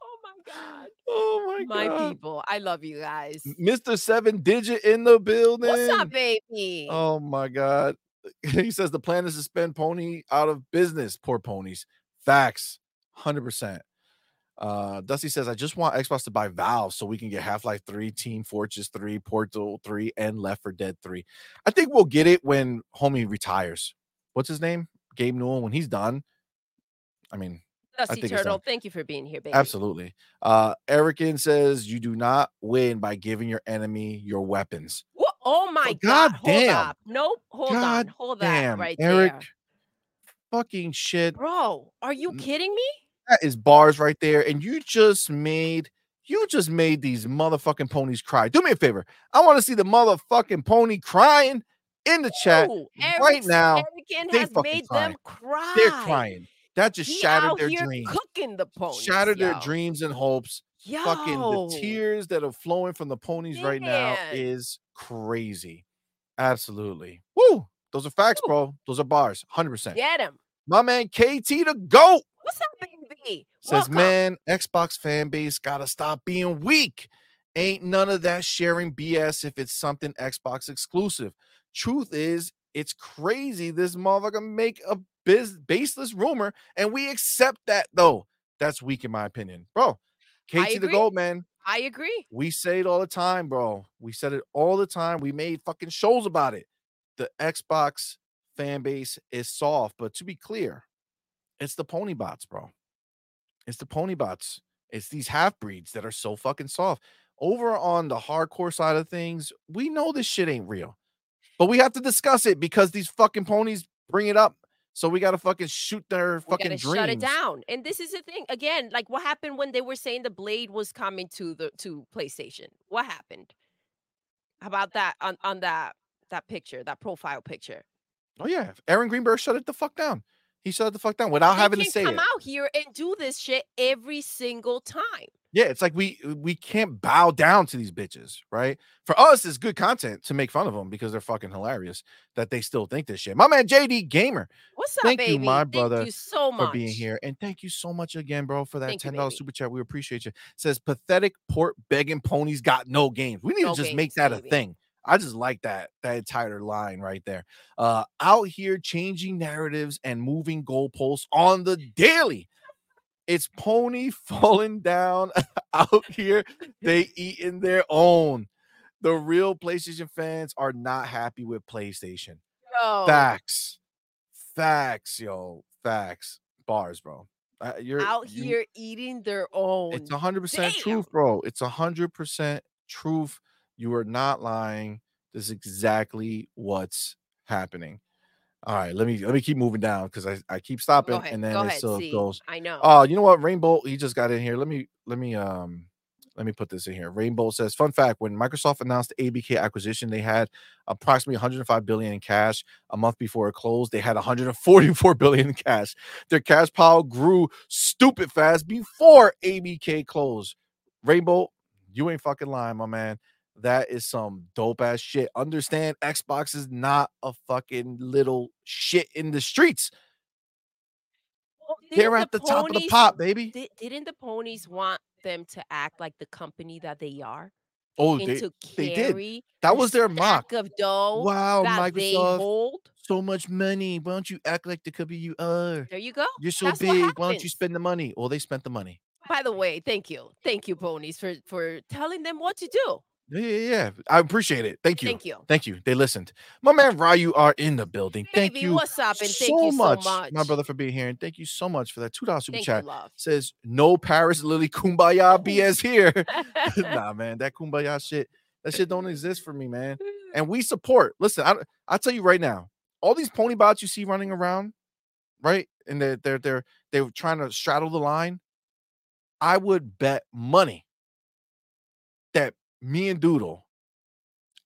S2: [laughs] god,
S1: oh my, god.
S2: my
S1: god.
S2: people, I love you guys.
S1: Mr. Seven Digit in the building.
S2: What's up, baby?
S1: Oh my god. [laughs] He says the plan is to spend pony out of business. Poor ponies. Facts. 100%. Uh Dusty says I just want Xbox to buy Valve so we can get Half-Life 3, Team Fortress 3, Portal 3 and Left 4 Dead 3. I think we'll get it when homie retires. What's his name? Gabe Newell when he's done. I mean,
S2: Dusty
S1: think
S2: Turtle, thank you for being here, baby.
S1: absolutely. Uh Erican says you do not win by giving your enemy your weapons.
S2: Wha- Oh my
S1: God
S2: god! Hold
S1: damn.
S2: up. Nope. Hold
S1: God
S2: on. Hold that
S1: Damn,
S2: right
S1: Eric.
S2: there.
S1: Fucking shit.
S2: Bro, are you kidding me?
S1: That is bars right there. And you just made you just made these motherfucking ponies cry. Do me a favor. I want to see the motherfucking pony crying in the chat. Right now,
S2: Erican has made
S1: crying.
S2: them cry.
S1: They're crying. That just
S2: He
S1: shattered their dreams.
S2: Cooking the ponies.
S1: Shattered their dreams and hopes.
S2: Yo.
S1: Fucking the tears that are flowing from the ponies right now is crazy. Absolutely. Woo! Those are facts,
S2: Woo.
S1: bro. Those are bars. 100%.
S2: Get him.
S1: My man KT the GOAT.
S2: What's up, baby?
S1: Says,
S2: Welcome.
S1: man, Xbox fan base gotta stop being weak. Ain't none of that sharing BS if it's something Xbox exclusive. Truth is, it's crazy this motherfucker make a biz- baseless rumor, and we accept that though. That's weak in my opinion, bro. Casey the. Gold Man.
S2: I agree.
S1: We say it all the time, bro. We said it all the time. We made fucking shows about it. The Xbox fan base is soft, but to be clear, it's the pony bots, bro. It's the pony bots. It's these half breeds that are so fucking soft. Over on the hardcore side of things, we know this shit ain't real, but we have to discuss it because these fucking ponies bring it up. So we got to fucking shoot their
S2: We
S1: fucking
S2: gotta
S1: dreams.
S2: shut it down. And this is the thing again. Like what happened when they were saying the blade was coming to the to PlayStation? What happened? How about that on on that that picture, that profile picture?
S1: Oh yeah, Aaron Greenberg shut it the fuck down. He shut it the fuck down without
S2: They
S1: having to say
S2: come
S1: it.
S2: out here and do this shit every single time.
S1: Yeah, it's like we we can't bow down to these bitches, right? For us, it's good content to make fun of them because they're fucking hilarious that they still think this shit. My man JD Gamer
S2: What's up,
S1: Thank you,
S2: baby?
S1: my
S2: Thank
S1: brother,
S2: you so much
S1: for being here, and thank you so much again, bro, for that
S2: Thank
S1: ten dollars super chat. We appreciate you. Says pathetic port begging ponies got no games. We need
S2: No
S1: to just make
S2: games,
S1: that a thing. I just like that that entire line right there. Uh, out here changing narratives and moving goalposts on the daily. It's pony falling down [laughs] out here. They [laughs] eating their own. The real PlayStation fans are not happy with PlayStation.
S2: Yo,
S1: Facts. Facts, yo. Facts. Bars, bro. Uh, you're
S2: out
S1: you-
S2: here eating their own.
S1: It's hundred percent truth, bro. It's hundred percent truth. You are not lying. This is exactly what's happening. All right, let me let me keep moving down because I, I keep stopping
S2: ahead.
S1: and then it
S2: ahead.
S1: still
S2: see,
S1: goes.
S2: I know.
S1: Oh, you know what? Rainbow, he just got in here. Let me let me um let me put this in here. Rainbow says, fun fact: when Microsoft announced the ABK acquisition, they had approximately 105 billion in cash. A month before it closed, they had 144 [laughs] billion in cash. Their cash pile grew stupid fast before ABK closed. Rainbow, you ain't fucking lying, my man. That is some dope ass shit. Understand, Xbox is not a fucking little shit in the streets.
S2: Well,
S1: They're at the top of the pop, baby.
S2: Di- didn't the ponies want them to act like the company that they are
S1: Oh,
S2: and
S1: they,
S2: to
S1: they did. that was their mock.
S2: of dough
S1: Wow, Microsoft, so much money. Why don't you act like the company you are?
S2: There you go.
S1: You're so
S2: That's
S1: big. Why don't you spend the money? Well, they spent the money.
S2: By the way, thank you, thank you, ponies, for for telling them what to do.
S1: Yeah, yeah, yeah. I appreciate it. Thank you.
S2: Thank you.
S1: Thank you. They listened. My man Ryu are in the building. Thank you
S2: what's up? And
S1: so
S2: thank you
S1: much,
S2: so much,
S1: my brother, for being here. And thank you so much for that two dollar super
S2: Thank
S1: chat.
S2: you.
S1: Says no Paris Lilly Kumbaya [laughs] BS here. [laughs] [laughs] nah, man, that Kumbaya shit, that shit don't exist for me, man. And we support. Listen, I I'll tell you right now, all these pony bots you see running around, right? And they're they're they're they're trying to straddle the line. I would bet money that me and Doodle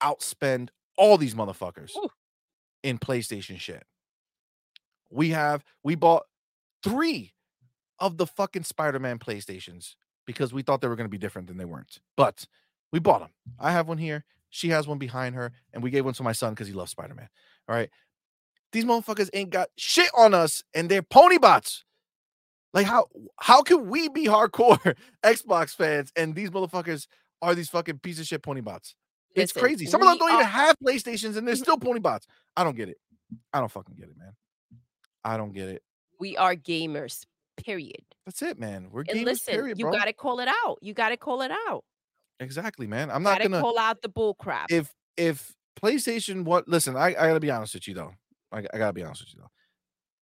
S1: outspend all these motherfuckers
S2: Ooh.
S1: in PlayStation shit. We have we bought three of the fucking Spider-Man PlayStations because we thought they were going to be different than they weren't. But we bought them. I have one here. She has one behind her, and we gave one to my son because he loves Spider-Man. All right. These motherfuckers ain't got shit on us, and they're pony bots. Like how how can we be hardcore [laughs] Xbox fans and these motherfuckers are these fucking piece of shit pony bots? It's
S2: Listen,
S1: crazy. Some of them don't even have PlayStations and they're mm-hmm. still pony bots. I don't get it. I don't fucking get it, man. I don't get it.
S2: We are gamers. Period.
S1: That's it, man. We're
S2: And
S1: gamers,
S2: listen,
S1: period,
S2: you
S1: bro.
S2: gotta call it out. You gotta call it out.
S1: Exactly, man. I'm not gonna
S2: call out the bull crap.
S1: if if PlayStation what listen, I, I gotta be honest with you though. I, I gotta be honest with you though.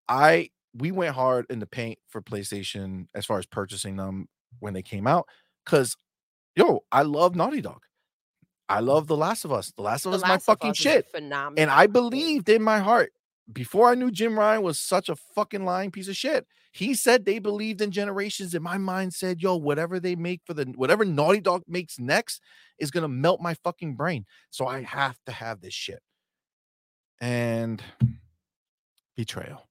S1: I we went hard in the paint for PlayStation as far as purchasing them when they came out. Cause yo, I love Naughty Dog. I mm. love The Last of Us. The Last of
S2: The
S1: Us is my fucking
S2: Us
S1: shit.
S2: Phenomenal.
S1: And I believed in my heart before I knew Jim Ryan was such a fucking lying piece of shit. He said they believed in generations, and my mind said, "Yo, whatever they make for the whatever Naughty Dog makes next is gonna melt my fucking brain." So I have to have this shit. And betrayal.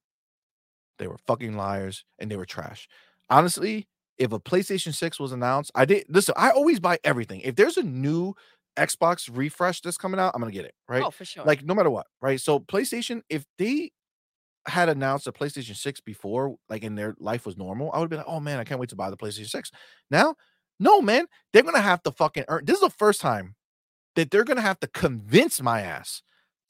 S1: They were fucking liars and they were trash. Honestly, if a PlayStation 6 was announced, I did listen, I always buy everything. If there's a new Xbox refresh that's coming out, I'm gonna get it, right?
S2: Oh, for sure.
S1: like no matter what, right? So PlayStation, if they had announced a PlayStation 6 before, like in their life was normal, I would have been like, oh man, I can't wait to buy the PlayStation 6. Now, no, man, they're gonna have to fucking earn. This is the first time that they're gonna have to convince my ass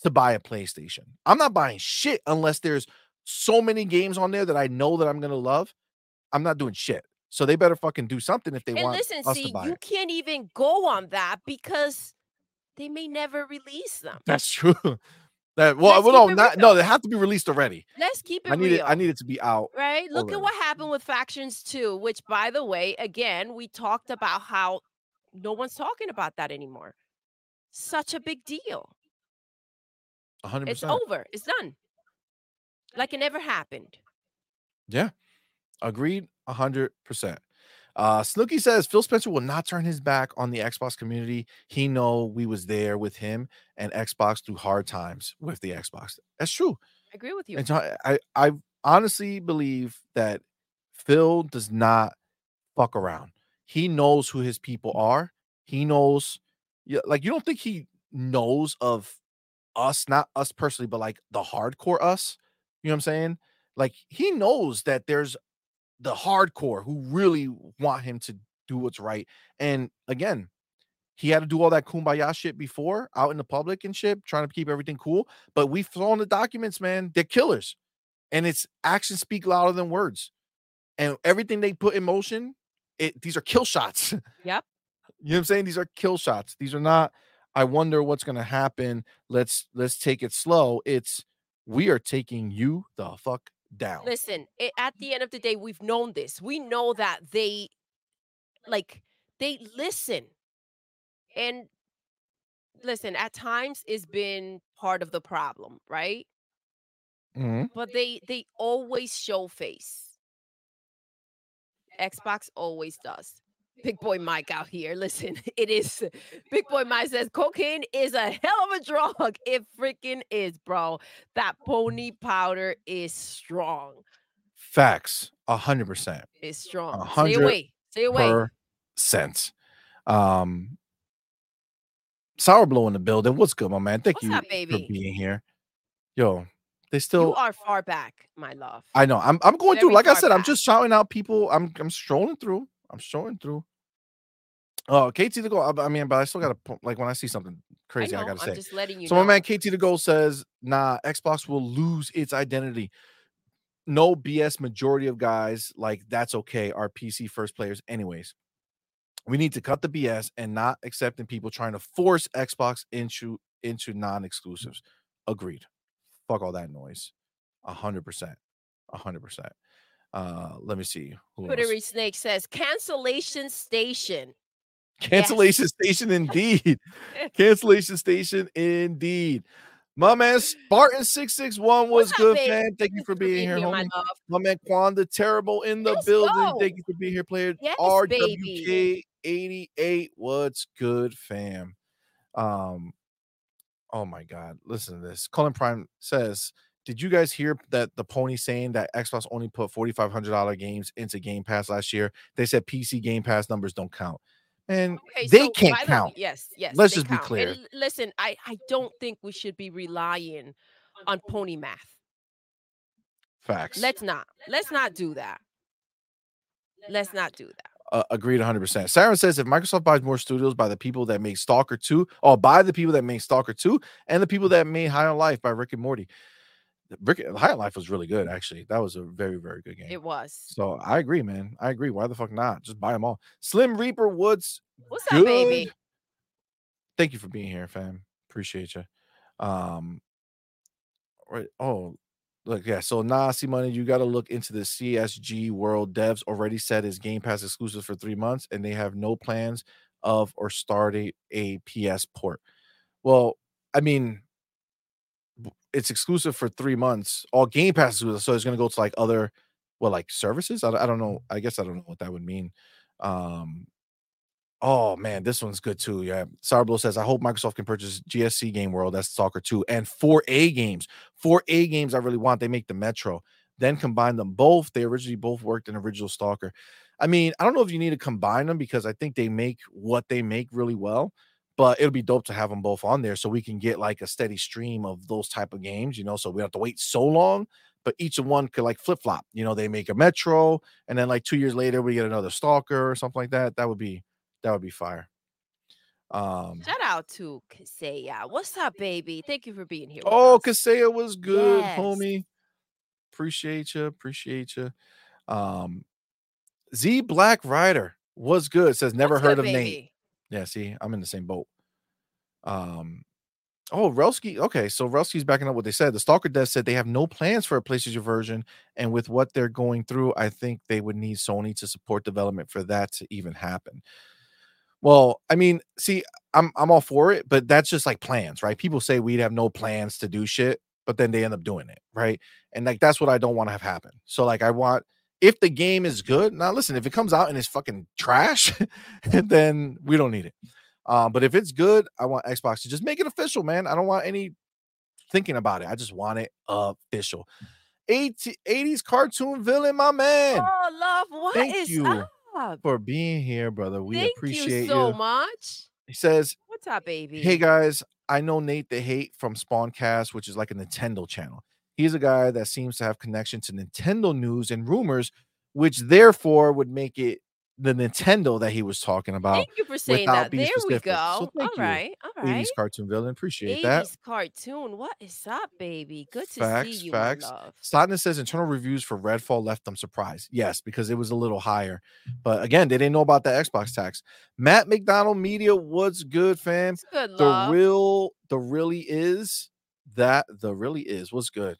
S1: to buy a PlayStation. I'm not buying shit unless there's so many games on there that I know that I'm gonna love, I'm not doing shit. So they better fucking do something if they
S2: and
S1: want
S2: listen,
S1: us
S2: see,
S1: to buy And listen, see,
S2: you
S1: it.
S2: can't even go on that because they may never release them.
S1: That's true. [laughs] That well,
S2: Let's
S1: well no, not no, they have to be released already.
S2: Let's keep it
S1: I need
S2: real.
S1: it. I need it to be out.
S2: right? Look
S1: already.
S2: at what happened with Factions 2, which, by the way, again, we talked about how no one's talking about that anymore. Such a big deal.
S1: 100%.
S2: It's over. It's done. Like it never happened.
S1: Yeah, agreed. 100. percent Uh, Snooky says Phil Spencer will not turn his back on the Xbox community. He know we was there with him and Xbox through hard times with the Xbox. That's true.
S2: I agree with you.
S1: And so I, I, I honestly believe that Phil does not fuck around. He knows who his people are. He knows, like you don't think he knows of us, not us personally, but like the hardcore us. You know what I'm saying? Like he knows that there's the hardcore who really want him to do what's right. And again, he had to do all that kumbaya shit before out in the public and shit, trying to keep everything cool. But we saw in the documents, man, they're killers. And it's actions speak louder than words. And everything they put in motion, it these are kill shots. [laughs]
S2: Yep.
S1: You know what I'm saying? These are kill shots. These are not, I wonder what's gonna happen. Let's let's take it slow. It's we are taking you the fuck down.
S2: Listen, it, at the end of the day, we've known this. We know that they, like, they listen. And listen, at times it's been part of the problem, right?
S1: Mhm.
S2: But they they always show face. Xbox always does. Big boy Mike out here. Listen, [laughs] it is Big boy Mike says cocaine is a hell of a drug. It freaking is, bro. That pony powder is strong.
S1: Facts. A hundred percent.
S2: Is strong. Stay away. Stay away.
S1: cent. Um Sour Blow in the building. What's good, my man? Thank
S2: What's
S1: you
S2: up,
S1: for being here. Yo, they
S2: you
S1: still
S2: are far back, my love.
S1: I know. I'm I'm going through. Like I said, I'm just shouting out people. I'm I'm strolling through. I'm showing through. Uh, oh, KT the Goat. I mean, but I still gotta pu- like when I see something crazy,
S2: I,
S1: I, gotta
S2: I'm
S1: say.
S2: just letting you
S1: so
S2: know.
S1: my man KT the Goat says, nah, Xbox will lose its identity. No BS. Majority of guys like that's okay. Are PC first players, anyways. We need to cut the BS and not accepting people trying to force Xbox into into non-exclusives. Agreed. Fuck all that noise. A hundred percent. A hundred percent. Uh, let me see. Who
S2: Snake says cancellation station.
S1: Cancellation station indeed. [laughs] Cancellation station indeed. My man Spartan six six one was good,
S2: babe?
S1: man. Thank you for being here,
S2: my
S1: homie.
S2: love.
S1: My man Quan the Terrible in the building.
S2: go.
S1: Thank you for being here, player.
S2: Yes,
S1: RWK eighty eight. What's good, fam? Um. Oh my God! Listen to this. Colin Prime says. Did you guys hear that the pony saying that Xbox only put forty five hundred dollar games into Game Pass last year? They said PC Game Pass numbers don't count, and
S2: Okay,
S1: they
S2: so
S1: can't count.
S2: yes, yes.
S1: Let's just be clear.
S2: And listen, I I don't think we should be relying on pony math.
S1: Facts.
S2: Let's not. Let's not do that. Let's not do that.
S1: uh, agreed 100%. Siren says if Microsoft buys more studios by the people that make Stalker 2, or by the people that make Stalker 2, and the people that made High on Life by Rick and Morty. The Rick High Life was really good, actually. That was a very, very good game.
S2: It was.
S1: so I agree, man. I agree. Why the fuck not? Just buy them all. Slim Reaper Woods.
S2: What's up, baby?
S1: Thank you for being here, fam. Appreciate you. Um, right. Oh, look, yeah. So Nasi money, you got to look into the CSG World devs already said is Game Pass exclusive for three months, and they have no plans of or starting a PS port. Well, I mean, it's exclusive for three months. All Game Pass is so it's going to go to like other, well, like services. I, don't- I don't know. I guess I don't know what that would mean. Um, Oh man, this one's good too. Yeah. Sarblo says, I hope Microsoft can purchase GSC Game World, that's Stalker 2, and 4A games. 4A games I really want. They make the Metro, then combine them both. They originally both worked in original Stalker. I mean, I don't know if you need to combine them because I think they make what they make really well, but it'll be dope to have them both on there so we can get like a steady stream of those type of games, you know, so we don't have to wait so long. But each one could like flip flop. You know, they make a Metro, and then like two years later we get another Stalker or something like that. That would be that would be fire. Um
S2: Shout out to Kaseya. What's up, baby? Thank you for being here.
S1: oh. Kaseya was good,
S2: Yes.
S1: homie. Appreciate you. Appreciate you. Um, Z Black Rider was good. Says never
S2: What's
S1: heard
S2: good,
S1: of Nate. Yeah, see, I'm in the same boat. Um, oh, Relski. Okay, so Relski's backing up what they said. The Stalker Death said they have no plans for a PlayStation version, and with what they're going through, I think they would need Sony to support development for that to even happen. Well, I mean, see, I'm I'm all for it, but that's just like plans, right? People say we'd have no plans to do shit, but then they end up doing it, right? And like that's what I don't want to have happen. So like I want if the game is good, now listen, if it comes out and it's fucking trash, [laughs] then we don't need it. Um, but if it's good, I want Xbox to just make it official, man. I don't want any thinking about it. I just want it official. 80, 80s cartoon villain, my man.
S2: Oh, love, what is
S1: Thank you
S2: up?
S1: For being here, brother. We
S2: Thank
S1: appreciate
S2: you so
S1: you.
S2: much.
S1: He says,
S2: What's up, baby?
S1: Hey guys, I know Nate the Hate from Spawncast, which is like a Nintendo channel. He's a guy that seems to have connection to Nintendo news and rumors, which therefore would make it the Nintendo that he was talking about.
S2: Thank you for saying that. There we go.
S1: So
S2: all right, all right.
S1: 80s cartoon villain. Appreciate
S2: 80s
S1: that.
S2: cartoon. What is up, baby? Good to
S1: Facts,
S2: see you,
S1: facts.
S2: love.
S1: Sadness says internal reviews for Redfall left them surprised. Yes, because it was a little higher. But again, they didn't know about the Xbox tax. Matt McDonald Media, what's good, fam?
S2: Good
S1: The real, the really is that the really is. What's good?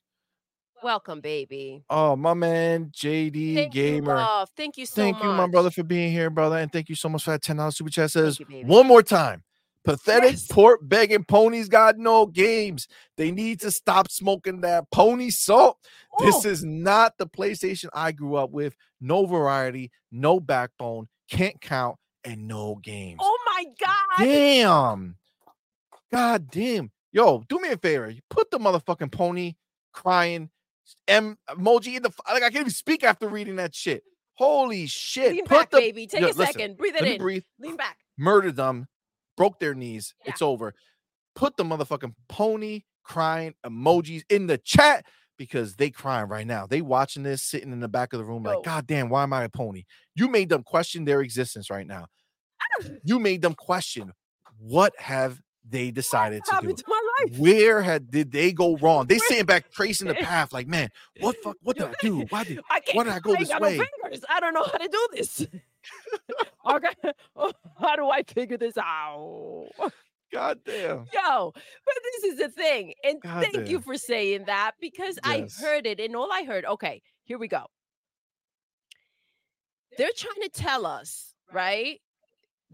S2: Welcome, baby.
S1: Oh, my man, JD
S2: Thank
S1: Gamer.
S2: you. Thank you so
S1: thank
S2: much.
S1: you, my brother, for being here, brother. And thank you so much for that $10 super chat. Says
S2: you,
S1: one more time. Pathetic
S2: Yes.
S1: port begging ponies got no games. They need to stop smoking that pony salt. This
S2: Oh,
S1: is not the PlayStation I grew up with. No variety, no backbone, can't count, and no games.
S2: oh my God.
S1: damn. God damn. Yo, do me a favor. You Put the motherfucking pony crying em- emoji in the like I can't even speak after reading that shit. Holy shit.
S2: Lean
S1: Put
S2: back,
S1: the
S2: baby. Take a
S1: listen,
S2: second. Breathe it in.
S1: breathe.
S2: Lean back.
S1: Murdered them, broke their knees.
S2: Yeah.
S1: It's over. Put the motherfucking pony crying emojis in the chat because they crying right now. They watching this sitting in the back of the room
S2: Yo.
S1: like, God damn, why am I a pony? You made them question their existence right now. Ah! You made them question what have they decided to do?
S2: to life?
S1: Where had did they go wrong? They sitting back tracing the [laughs] path, like, man, what fuck? What did I do? Why did?
S2: I
S1: why did I go
S2: ain't
S1: this way?
S2: Fingers. I don't know how to do this. [laughs] okay. [laughs] Oh, how do I figure this out?
S1: God damn.
S2: Yo, but this is the thing. And
S1: God
S2: thank you for saying that because I heard it and all I heard, okay, here we go. They're trying to tell us, right?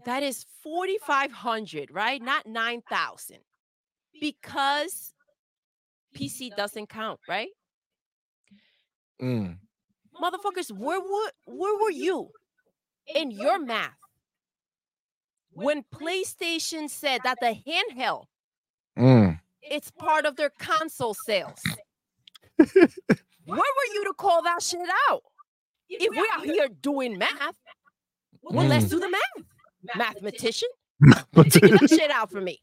S2: That is 4,500, right? Not 9,000. Because PC doesn't count, right?
S1: Mm.
S2: Motherfuckers, where were, where were you in your math when PlayStation said that the handheld
S1: Mm.
S2: it's part of their console sales. [laughs] Where were you to call that shit out? If we out here doing math, well, let's
S1: Mm.
S2: do the math. Mathematician, [laughs] figure that shit out for me.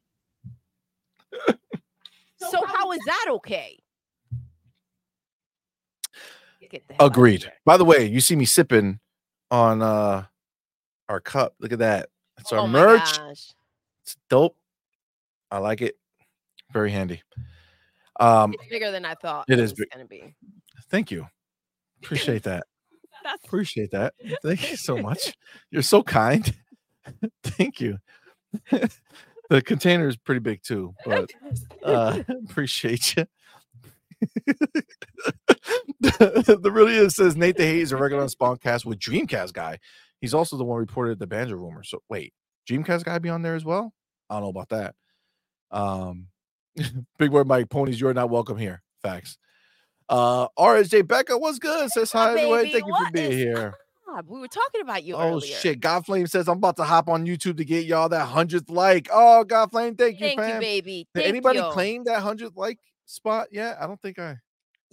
S2: So how is that okay? Get the hell out of
S1: Agreed. By the way, you see me sipping on uh our cup. Look at that. It's our
S2: Oh
S1: merch.
S2: gosh.
S1: It's dope. I like it. Very handy. Um,
S2: It's bigger than I thought
S1: It
S2: it
S1: is big.
S2: gonna be.
S1: thank you. Appreciate that. [laughs]
S2: That's
S1: Appreciate that. Thank you so [laughs] much. You're so kind. [laughs] thank you. The container is pretty big too, [laughs] but uh [laughs] appreciate you. [laughs] the, really is says Nate the Hate is a regular on Spawncast with Dreamcast guy. He's also the one reported the banjo rumor. So wait, Dreamcast guy be on there as well? I don't know about that. Um big word Mike ponies, you're not welcome here. Facts. Uh RSJ Becca, what's good? Says hi everyone.
S2: baby?
S1: Thank you for being here.
S2: Up? We were talking about you
S1: Oh
S2: earlier.
S1: shit. Godflame says I'm about to hop on YouTube to get y'all that hundredth like. Oh Godflame, thank you,
S2: Thank you, baby.
S1: Did
S2: Thank
S1: anybody
S2: you.
S1: claim that hundredth like spot yet? I don't think I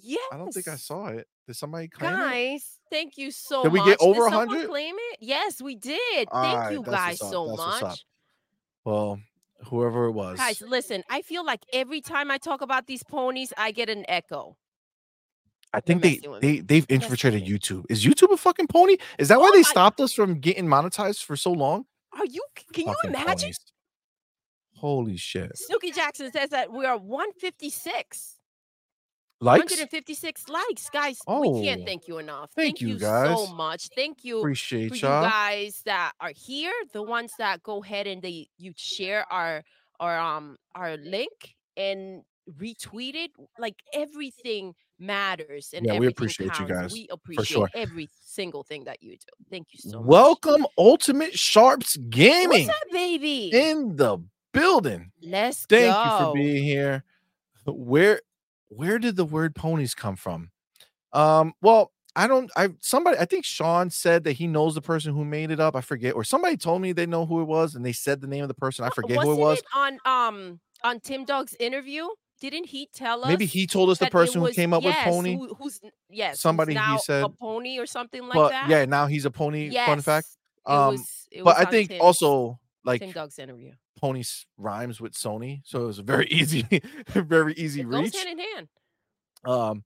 S2: Yes.
S1: I don't think I saw it. Did somebody claim it?
S2: Guys, thank you so
S1: Did we
S2: much.
S1: get over 100?
S2: claim it? Yes, we did. Thank
S1: Alright,
S2: you guys so
S1: that's
S2: much.
S1: Well, whoever it was.
S2: Guys, listen, I feel like every time I talk about these ponies, I get an echo.
S1: I think they they they've infiltrated YouTube. Is YouTube a fucking pony? Is that why
S2: Oh
S1: they stopped us from getting monetized for so long?
S2: Are you can you imagine?
S1: ponies. Holy shit.
S2: Snooky Jackson says that we are 156.
S1: Likes?
S2: 156 likes, guys. Oh, we
S1: Oh,
S2: can't thank you enough.
S1: thank you,
S2: so
S1: guys.
S2: much. Thank you for
S1: Appreciate
S2: you
S1: y'all.
S2: guys that are here, the ones that go ahead and they you share our our um our link and retweet it. Like everything matters and
S1: Yeah, we appreciate you guys,
S2: We
S1: for
S2: appreciate
S1: sure.
S2: every single thing that you do. Thank you so much.
S1: Welcome, Ultimate Sharps Gaming
S2: What's up, baby?
S1: in the building.
S2: Let's
S1: Thank
S2: go.
S1: you for being here. Where where did the word ponies come from? Um, well, I don't I somebody I think Sean said that he knows the person who made it up. I forget, or somebody told me they know who it was and they said the name of the person. I forget who it
S2: Wasn't
S1: was.
S2: on um on Tim Dog's interview? Didn't he tell us?
S1: Maybe he told us the
S2: it
S1: person who came up
S2: yes,
S1: with pony.
S2: Who, who's yes, who's
S1: Somebody he said-
S2: a pony or something like
S1: but
S2: that.
S1: yeah, now he's a pony.
S2: yes,
S1: Fun fact.
S2: it
S1: Um,
S2: was- it
S1: but I think
S2: Tim's-
S1: also like
S2: Tim Dog's interview.
S1: ponies rhymes with Sony, so it was a very [laughs] easy, very easy
S2: It
S1: reach.
S2: hand in hand.
S1: Um,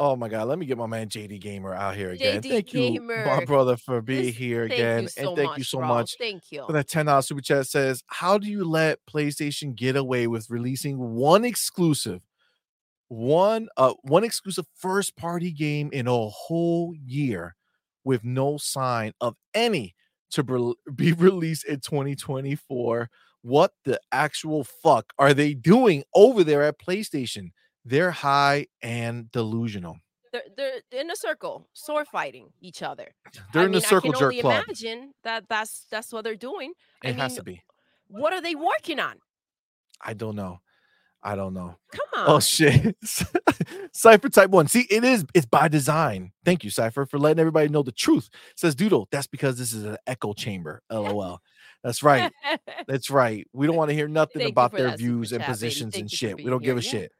S1: oh my god, let me get my man JD Gamer out here again.
S2: JD
S1: thank you, my brother, for being
S2: This-
S1: here again,
S2: so
S1: and thank
S2: much,
S1: you so
S2: bro.
S1: much
S2: Thank you.
S1: for that ten dollars super chat. Says, how do you let PlayStation get away with releasing one exclusive, one uh one exclusive first party game in a whole year with no sign of any to bel- [laughs] be released in 2024? What the actual fuck are they doing over there at PlayStation? They're high and delusional.
S2: They're, they're in a circle, sword fighting each other.
S1: They're
S2: I
S1: in
S2: mean,
S1: the circle
S2: I can
S1: jerk
S2: only
S1: club.
S2: imagine that that's that's what they're doing. I
S1: It has to be.
S2: What are they working on?
S1: I don't know. I don't know.
S2: Come oh, on.
S1: Oh shit. [laughs] Cypher type one. See, it is it's by design. Thank you, Cypher, for letting everybody know the truth. Says Doodle, that's because this is an echo chamber. LOL. That's right. [laughs] That's right. We don't want to hear nothing
S2: Thank
S1: about their views and positions and shit. We don't give a.
S2: Yeah.
S1: shit.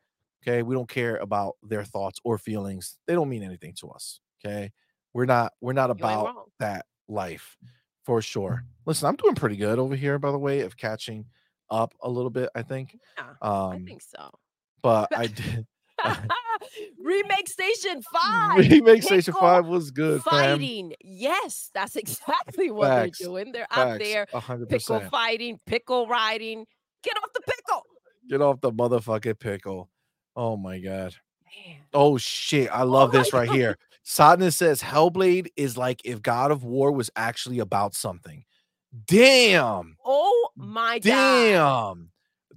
S1: Okay. We don't care about their thoughts or feelings. They don't mean anything to us. Okay. We're not we're not about that life for sure. Listen, I'm doing pretty good over here, by the way, of catching up a little bit, I think.
S2: Yeah,
S1: Um
S2: I think so.
S1: but I [laughs] did [laughs]
S2: Remake Station Five.
S1: remake Station 5 was good, fam.
S2: fighting. Yes, that's exactly what
S1: Facts,
S2: they're doing. They're out there
S1: a hundred
S2: pickle
S1: percent.
S2: fighting, pickle riding. Get off the pickle.
S1: Get off the motherfucking pickle. Oh my god.
S2: Man.
S1: Oh shit. I oh love
S2: my
S1: this right
S2: God.
S1: here. Sadness says Hellblade is like if God of War was actually about something. Damn.
S2: Oh my god.
S1: Damn.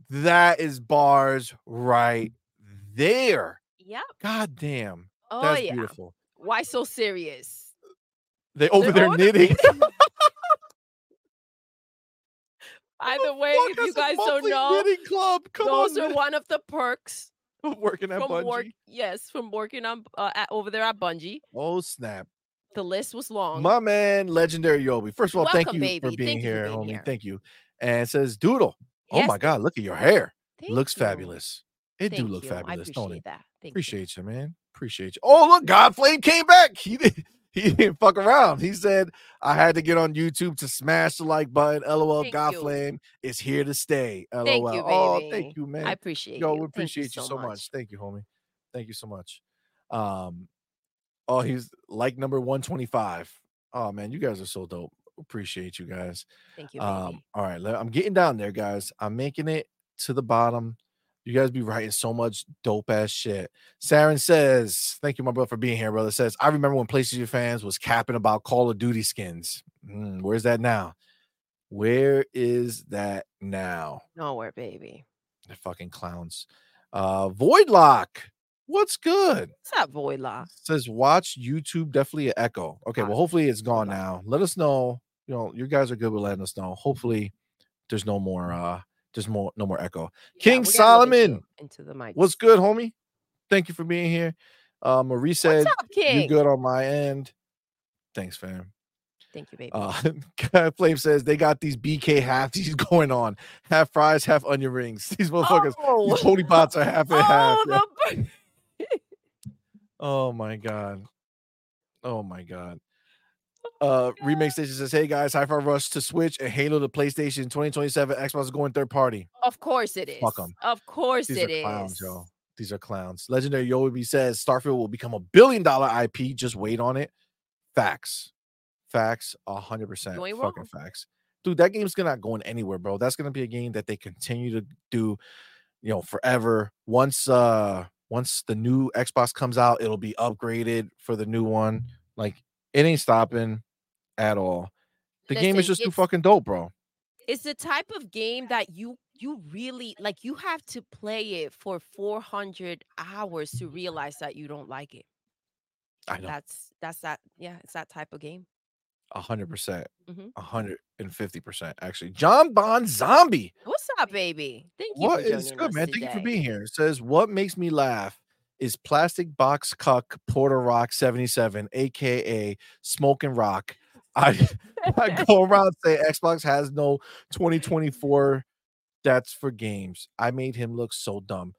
S1: That is bars right mm. there.
S2: Yep.
S1: God damn.
S2: Oh
S1: That's
S2: yeah.
S1: beautiful.
S2: Why so serious?
S1: They over
S2: They're
S1: there
S2: on-
S1: knitting. [laughs] [laughs]
S2: Either way, if you guys don't know,
S1: knitting club. Come
S2: those
S1: on.
S2: are one of the perks. [laughs]
S1: working at
S2: from
S1: Bungie.
S2: work. Yes, from working on uh, at, over there at Bungie.
S1: Oh snap.
S2: The list was long.
S1: My man, legendary Yobi. First of all, thank
S2: Welcome,
S1: you for being
S2: Thank you for
S1: here,
S2: being
S1: homie.
S2: here.
S1: Thank you. And says Doodle. Oh my God, look at your hair.
S2: thank
S1: Looks
S2: you.
S1: fabulous. It do look
S2: you. I
S1: fabulous, don't it?
S2: that. Thank you.
S1: Appreciate you, man. Appreciate you. Oh, look, Godflame came back. He did [laughs] he didn't fuck around. He said, I had to get on YouTube to smash the like button. LOL,
S2: Thank you.
S1: Godflame is here to stay. LOL.
S2: Thank you,
S1: Oh, thank you, man.
S2: I appreciate it.
S1: Yo,
S2: you.
S1: we
S2: Thank
S1: appreciate you so, much. Thank you, homie. Thank you so much. Um, oh, he's like number 125. Oh man, you guys are so dope. Appreciate you guys.
S2: Thank you, baby.
S1: Um, all right, I'm getting down there, guys. I'm making it to the bottom. You guys be writing so much dope ass shit. Saren says, Thank you, my brother, for being here, brother. Says, I remember when PlayStation fans was capping about Call of Duty skins. Mm, where's that now? Where is that now?
S2: Nowhere, baby.
S1: The fucking clowns. Uh Voidlock. What's good?
S2: What's up, Voidlock?
S1: Says watch YouTube definitely an echo. Okay, well, hopefully it's gone now. Let us know. You know, you guys are good with letting us know. Hopefully there's no more uh there's more no more echo. King
S2: gotta look
S1: Solomon.
S2: into, the mic.
S1: What's good, homie? Thank you for being here. Uh Marie said
S2: up,
S1: you
S2: King?
S1: good on my end. Thanks, fam.
S2: Thank you, baby.
S1: Uh [laughs] Flame says they got these BK halfies [laughs] going on. Half fries, half onion rings. These motherfuckers,
S2: oh,
S1: these pony pots are half [laughs] and half.
S2: oh,
S1: yo.
S2: the
S1: Oh my god. Oh my god. Uh remake station says, Hey guys, Hi-Fi Rush to Switch and Halo to PlayStation 2027. Xbox is going third party.
S2: Of course it is.
S1: Fuck 'em.
S2: Of course
S1: These
S2: it
S1: are
S2: is.
S1: clowns, yo. These are clowns. Legendary Yobi says Starfield will become a billion dollar IP. Just wait on it. Facts. Facts. A hundred percent. Fucking
S2: wrong.
S1: facts. Dude, that game's gonna not going anywhere, bro. That's gonna be a game that they continue to do, you know, forever. Once uh once the new Xbox comes out, it'll be upgraded for the new one. Like it ain't stopping at all. The game is just too fucking dope, bro.
S2: It's the type of game that you you really like you have to play it for 400 hours to realize that you don't like it.
S1: I know.
S2: That's that's that yeah, it's that type of game.
S1: A hundred percent.
S2: Mhm.
S1: A hundred and fifty percent actually. John Bond Zombie.
S2: What's up, baby? Thank you
S1: What is good, man? Thank you for being here. It says, What makes me laugh is plastic box cuck Porter Rock 77, aka Smoking Rock. [laughs] I I go [laughs] around say Xbox has no 2024 that's for games. I made him look so dumb.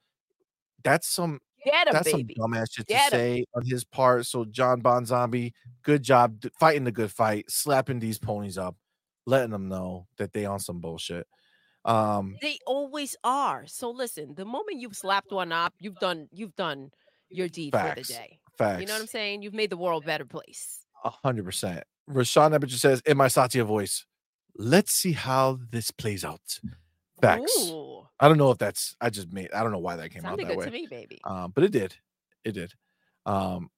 S1: That's some
S2: him,
S1: that's
S2: baby.
S1: some dumbass shit to
S2: Get 'em.
S1: say on his part. So John Bon Zombie, good job fighting the good fight, slapping these ponies up, letting them know that they on some bullshit. Um,
S2: They always are. So listen, the moment you've slapped one up, you've done you've done your deed for the day.
S1: facts.
S2: You know what I'm saying? You've made the world a better place.
S1: A hundred percent. Rashawn Nebinger says in my Satya voice, let's see how this plays out. Facts.
S2: Ooh,
S1: I don't know if that's I just made I don't know why that came out that
S2: good
S1: way.
S2: to me, baby.
S1: Um, but it did. It did. Um
S2: Did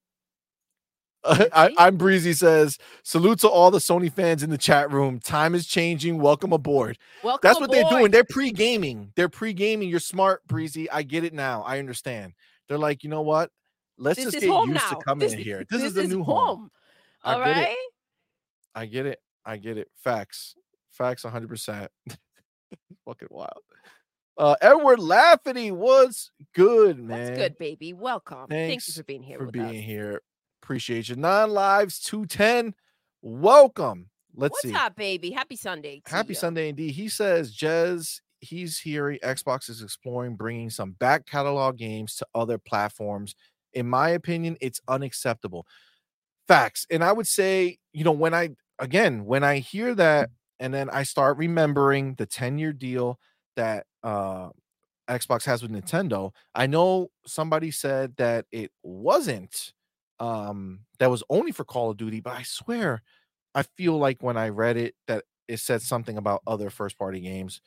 S2: [laughs]
S1: I? I'm Breezy says, salute to all the Sony fans in the chat room. Time is changing. Welcome aboard.
S2: Welcome
S1: That's what they're doing. They're pre-gaming. They're pre-gaming. You're smart, Breezy. I get it now. I understand. They're like, you know what? Let's
S2: This
S1: just get used
S2: now.
S1: to coming
S2: This
S1: in here. This, is the new home.
S2: home.
S1: I
S2: All
S1: it.
S2: right.
S1: I get it. I get it. Facts. Facts 100%. [laughs] Fucking wild. Uh Edward Lafferty was good, man.
S2: That's good, baby. Welcome. Thank you
S1: Thanks
S2: for being here
S1: for being
S2: us.
S1: here. Appreciate you. Nine lives, 210. Welcome. Let's
S2: What's
S1: see.
S2: up, baby? Happy Sunday.
S1: Happy
S2: ya.
S1: Sunday indeed. He says, Jez, he's hearing Xbox is exploring bringing some back catalog games to other platforms. In my opinion, it's unacceptable. Facts. And I would say, you know, when I, again, when I hear that, and then I start remembering the 10 year deal that uh, Xbox has with Nintendo, I know somebody said that it wasn't, um, that was only for Call of Duty, but I swear, I feel like when I read it that it said something about other first party games.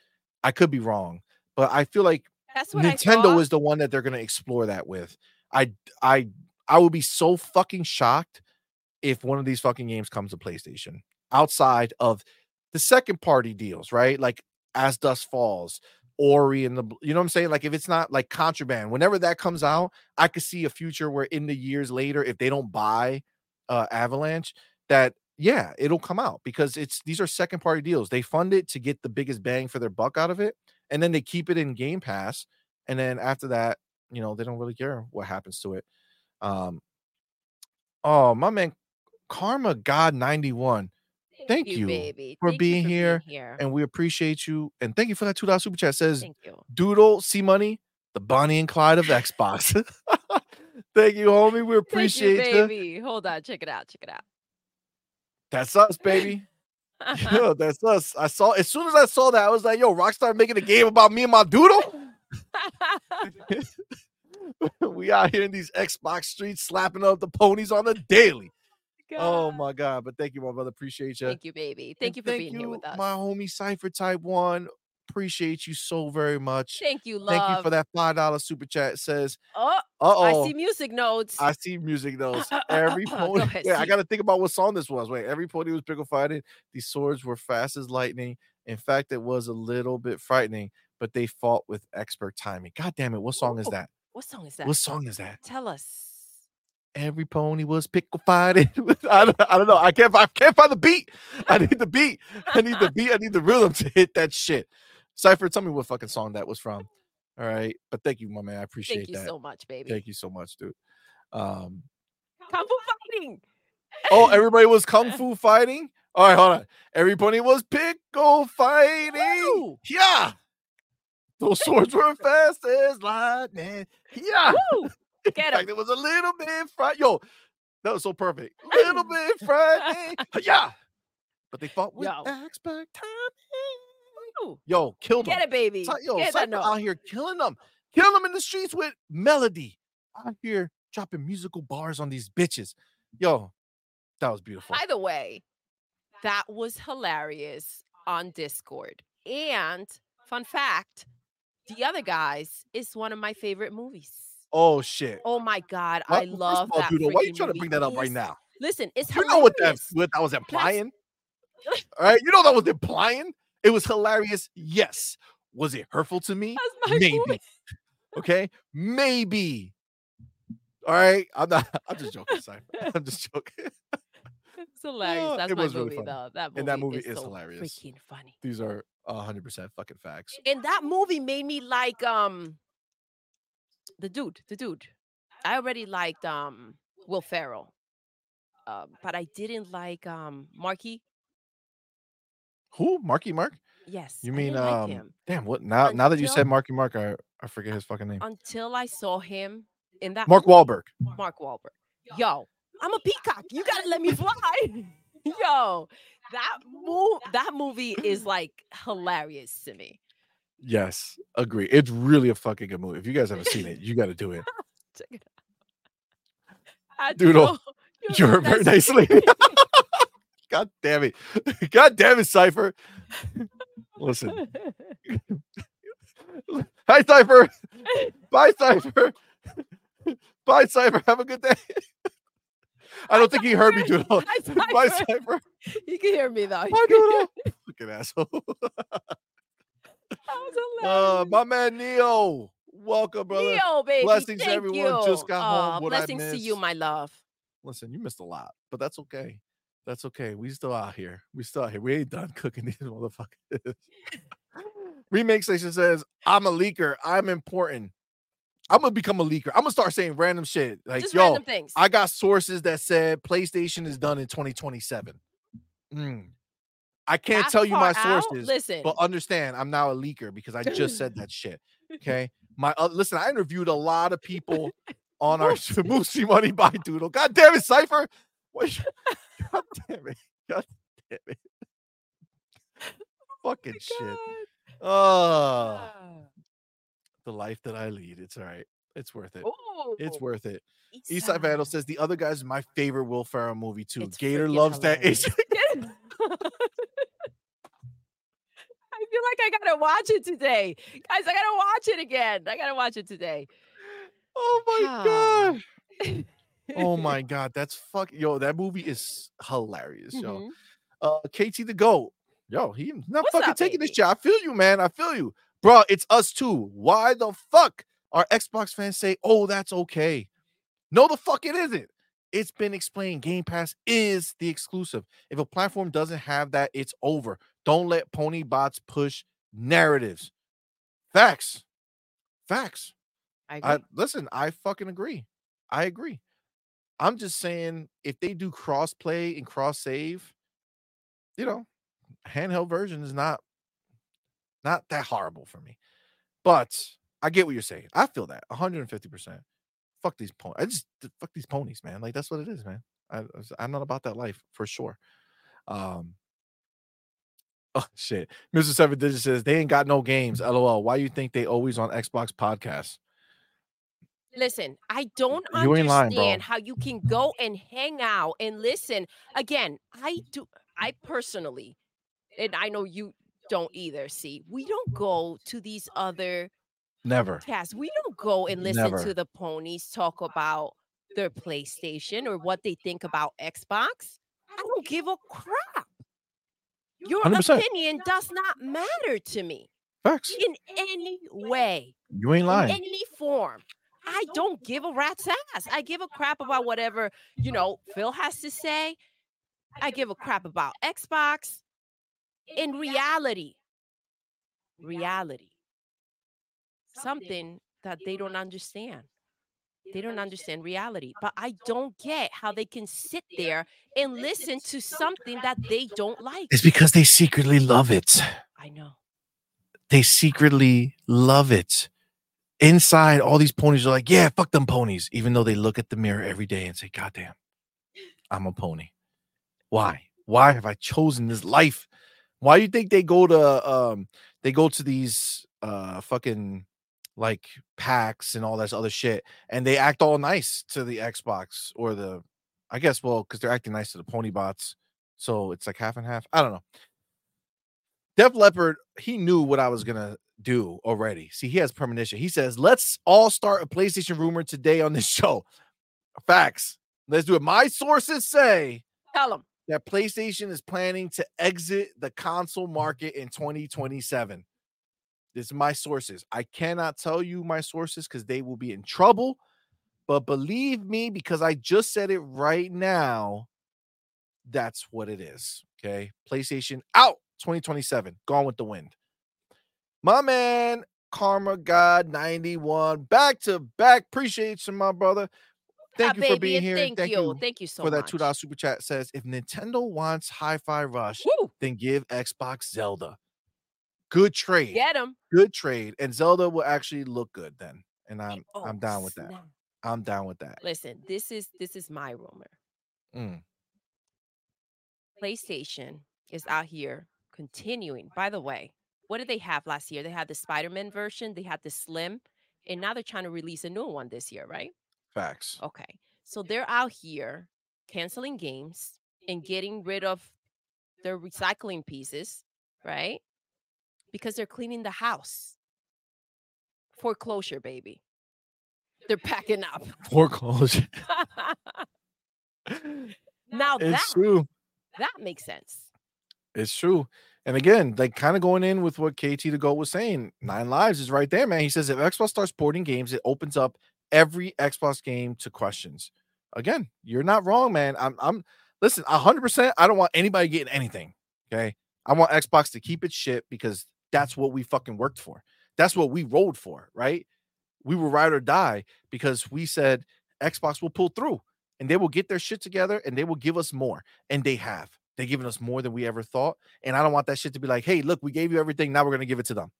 S1: I could be wrong, but I feel like
S2: That's what
S1: Nintendo is the one that they're going to explore that with. I I I would be so fucking shocked if one of these fucking games comes to PlayStation outside of the second party deals, right? Like As Dusk Falls, Ori and the you know what I'm saying? Like if it's not like contraband, whenever that comes out, I could see a future where in the years later, if they don't buy uh Avalanche, that yeah, it'll come out because it's these are second party deals. They fund it to get the biggest bang for their buck out of it, and then they keep it in Game Pass, and then after that, you know, they don't really care what happens to it. Um, oh my man, Karma God 91, thank you
S2: baby.
S1: for
S2: Thank you
S1: being here,
S2: here.
S1: and we appreciate you, and thank you for that two dollar super chat. Says
S2: Thank you.
S1: Doodle C Money, the Bonnie and Clyde of Xbox. [laughs] thank you, homie. We appreciate
S2: you,
S1: you.
S2: baby. Hold on. Check it out. Check it out.
S1: That's us, baby. [laughs] Yo, that's us. I saw as soon as I saw that, I was like, yo, Rockstar making a game about me and my doodle. [laughs] we out here in these Xbox streets slapping up the ponies on the daily. Oh my god. But thank you, my brother. Appreciate you.
S2: Thank you, baby. Thank you for being here with us.
S1: My homie Cypher Type One. Appreciate you so very much.
S2: Thank you, love.
S1: Thank you for that five dollar super chat. It says,
S2: Oh,
S1: oh.
S2: I see music notes.
S1: I see music notes. Every [laughs]
S2: Go
S1: pony. Wait, [laughs] I got to think about what song this was. Wait, every pony was pickle fighting. These swords were fast as lightning. In fact, it was a little bit frightening, but they fought with expert timing. God damn it! What song is that?
S2: what song is that?
S1: What song is that?
S2: Tell us.
S1: Every pony was pickle fighting. [laughs] I, don't, I don't know. I can't. I can't find the beat. I need the beat. I need the beat. I need the rhythm to hit that shit. Cypher, tell me what fucking song that was from. All right, but thank you, my man. I appreciate
S2: Thank you
S1: that.
S2: so much, baby.
S1: Thank you so much, dude. Um,
S2: Kung Fu fighting.
S1: Oh, everybody was kung [laughs] fu fighting. All right, hold on. Everybody was pickle fighting.
S2: Woo!
S1: Yeah. Those swords were fast as lightning. Yeah.
S2: Get
S1: fact,
S2: him.
S1: it was a little bit fright. Yo, that was so perfect. Little [laughs] bit frightening. Yeah. But they fought with
S2: Yo.
S1: expert timing. Yo, killed them.
S2: Get it, baby.
S1: Yo,
S2: Get
S1: Cypher out here killing them, killing them in the streets with melody. Out here dropping musical bars on these bitches. Yo, that was beautiful.
S2: By the way, that was hilarious on Discord. And fun fact, The Other Guys is one of my favorite movies.
S1: Oh shit.
S2: Oh my god,
S1: Well,
S2: I love
S1: all,
S2: that.
S1: Dude, why are
S2: you
S1: trying to bring that up right now?
S2: Listen, it's
S1: You know what that what that was implying? [laughs] All right, you know that was implying. It was hilarious. Yes. Was it hurtful to me?
S2: That's my
S1: Maybe.
S2: movie.
S1: Okay, maybe. All right, I'm not. [laughs] I'm just joking, Sorry, [laughs] I'm just joking.
S2: It's hilarious.
S1: Ah,
S2: That's
S1: it
S2: my
S1: was really
S2: movie,
S1: funny.
S2: though. That movie,
S1: And that movie
S2: is,
S1: is
S2: so
S1: hilarious.
S2: freaking funny.
S1: These are 100 percent fucking facts.
S2: And that movie made me like um the dude, the dude. I already liked um Will Ferrell, um, but I didn't like um Marky.
S1: Who? Marky Mark?
S2: Yes,
S1: You mean
S2: like
S1: um?
S2: him
S1: Damn. What? Now, now that you said Marky Mark, I I forget his fucking name.
S2: until I saw him in that
S1: Mark. Wahlberg.
S2: Mark Wahlberg. Yo, I'm a peacock. You gotta let me fly. [laughs] Yo, that move that movie is like hilarious to me.
S1: Yes, agree. It's really a fucking good movie. If you guys haven't seen it, you got to do it. [laughs]
S2: Check it out.
S1: Doodle, oh,
S2: know [laughs]
S1: You're very [laughs] nice lady. God damn it. God damn it, Cypher. Listen. Hi, Cypher. Bye, Cypher. Bye, Cypher. Have a good day. I don't think he heard me. Doodle. Bye,
S2: Cypher. You can hear me though.
S1: Bye, Doodle. Fucking asshole. Uh, my man Neo. Welcome, brother.
S2: Neo, baby.
S1: Blessings,
S2: thank
S1: everyone.
S2: You.
S1: Just got home.
S2: Aw,
S1: What'd I
S2: blessings to you, my love.
S1: Listen, you missed a lot, but that's okay. That's okay. We still out here. We still out here. We ain't done [laughs] cooking these motherfuckers. [laughs] Remake Station says, I'm a leaker. I'm important. I'm gonna become a leaker. I'm gonna start saying random shit. Like,
S2: Just
S1: yo. I got sources that said PlayStation is done in 2027. Mm. I can't tell you my
S2: far out?
S1: sources,
S2: Listen,
S1: but understand I'm now a leaker because I just said that shit. [laughs] Okay. My uh, listen, I interviewed a lot of people [laughs] on our [laughs] Moosey Money by Doodle. God damn it, Cypher. What you- God damn it. God damn it. Fucking shit. Oh,
S2: God.
S1: the life that I lead. It's all right. It's worth it.
S2: Ooh,
S1: It's worth it.
S2: East
S1: Eastside Vandal says the other guy's my favorite Will Ferrell movie too.
S2: It's
S1: Gator loves that. [laughs]
S2: hilarious.
S1: Asian- [laughs]
S2: I feel like I gotta watch it today, guys. I gotta watch it again. I gotta watch it today.
S1: Oh my
S2: Ah.
S1: god. Oh [laughs] my god. That's fuck yo. That movie is hilarious, yo.
S2: Mhm.
S1: uh KT the GOAT. Yo, he not
S2: What's
S1: fucking
S2: up,
S1: taking this
S2: baby?
S1: shit. I feel you, man. I feel you. Bro, it's us too. Why the fuck are Xbox fans say, oh, that's okay? No, the fuck it isn't. It's been explained. Game Pass is the exclusive. If a platform doesn't have that, it's over. Don't let pony bots push narratives. Facts. Facts.
S2: I.
S1: I listen, I fucking agree. I agree. I'm just saying if they do cross play and cross save, you know, handheld version is not not that horrible for me. But I get what you're saying. I feel that 150%. Fuck these ponies. I just fuck these ponies, man. Like that's what it is, man. I, I'm not about that life for sure. Um, Oh [laughs] shit. Mr. Seven Digit says they ain't got no games. LOL. Why you think they always on Xbox podcasts?
S2: Listen, I don't
S1: You ain't lying,
S2: understand how you [laughs] can go and hang out and listen. Again, I do. I personally, and I know you don't either. See, we don't go to these other
S1: Never.
S2: casts. We don't go and listen
S1: Never.
S2: to the ponies talk about their PlayStation or what they think about Xbox. I don't give a crap. Your
S1: 100%.
S2: opinion does not matter to me
S1: Facts.
S2: in any way
S1: You ain't lying.
S2: in any form. I don't give a rat's ass. I give a crap about whatever, you know, Phil has to say. I give a crap about Xbox. In reality, reality, something that they don't understand. They don't understand reality. But I don't get how they can sit there and listen to something that they don't like.
S1: It's because they secretly love it.
S2: I know.
S1: They secretly love it. Inside, all these ponies are like, yeah, fuck them ponies, even though they look at the mirror every day and say, God damn, I'm a pony. Why? Why have I chosen this life? Why do you think they go to um they go to these uh fucking like packs and all this other shit and they act all nice to the Xbox or the I guess well because they're acting nice to the pony bots. So it's like half and half. I don't know. Def Leopard, he knew what I was gonna do already. See, he has premonition. He says, "Let's all start a PlayStation rumor today on this [laughs] show." Facts. Let's do it. My sources say
S2: Tell them.
S1: that PlayStation is planning to exit the console market in 2027. This is my sources. I cannot tell you my sources because they will be in trouble. But believe me, because I just said it right now, that's what it is. Okay. PlayStation out 2027. Gone with the wind. My man, Karma God 91. Back to back. Appreciate you, my brother. Ah, thank
S2: Yeah,
S1: you for being here.
S2: Thank,
S1: Thank
S2: you.
S1: you
S2: Thank you so much.
S1: for that two dollar super chat says if Nintendo wants Hi-Fi Rush,
S2: Woo!
S1: then give Xbox Zelda. Good trade.
S2: Get them.
S1: Good trade. And Zelda will actually look good then. And I'm
S2: Oh,
S1: I'm down with that.
S2: snap.
S1: I'm down with that.
S2: Listen, this is this is my rumor.
S1: Mm,
S2: PlayStation is out here continuing. By the way, what did they have last year? They had the Spider-Man version, they had the Slim, and now they're trying to release a new one this year, right?
S1: facts.
S2: Okay. So they're out here canceling games and getting rid of their recycling pieces, right? Because they're cleaning the house. Foreclosure, baby. They're packing up. [laughs]
S1: Foreclosure. [laughs]
S2: now that
S1: true.
S2: that makes sense.
S1: It's true. And again, like kind of going in with what KT the Goat was saying, Nine Lives is right there, man. He says if Xbox starts porting games, it opens up every Xbox game to questions. Again, you're not wrong, man. I'm I'm listen, hundred percent. I don't want anybody getting anything. Okay. I want Xbox to keep its shit because that's what we fucking worked for. That's what we rolled for, right? We were ride or die because we said Xbox will pull through and they will get their shit together and they will give us more. And they have. They've given us more than we ever thought. And I don't want that shit to be like, hey, look, we gave you everything. Now we're gonna give it to them.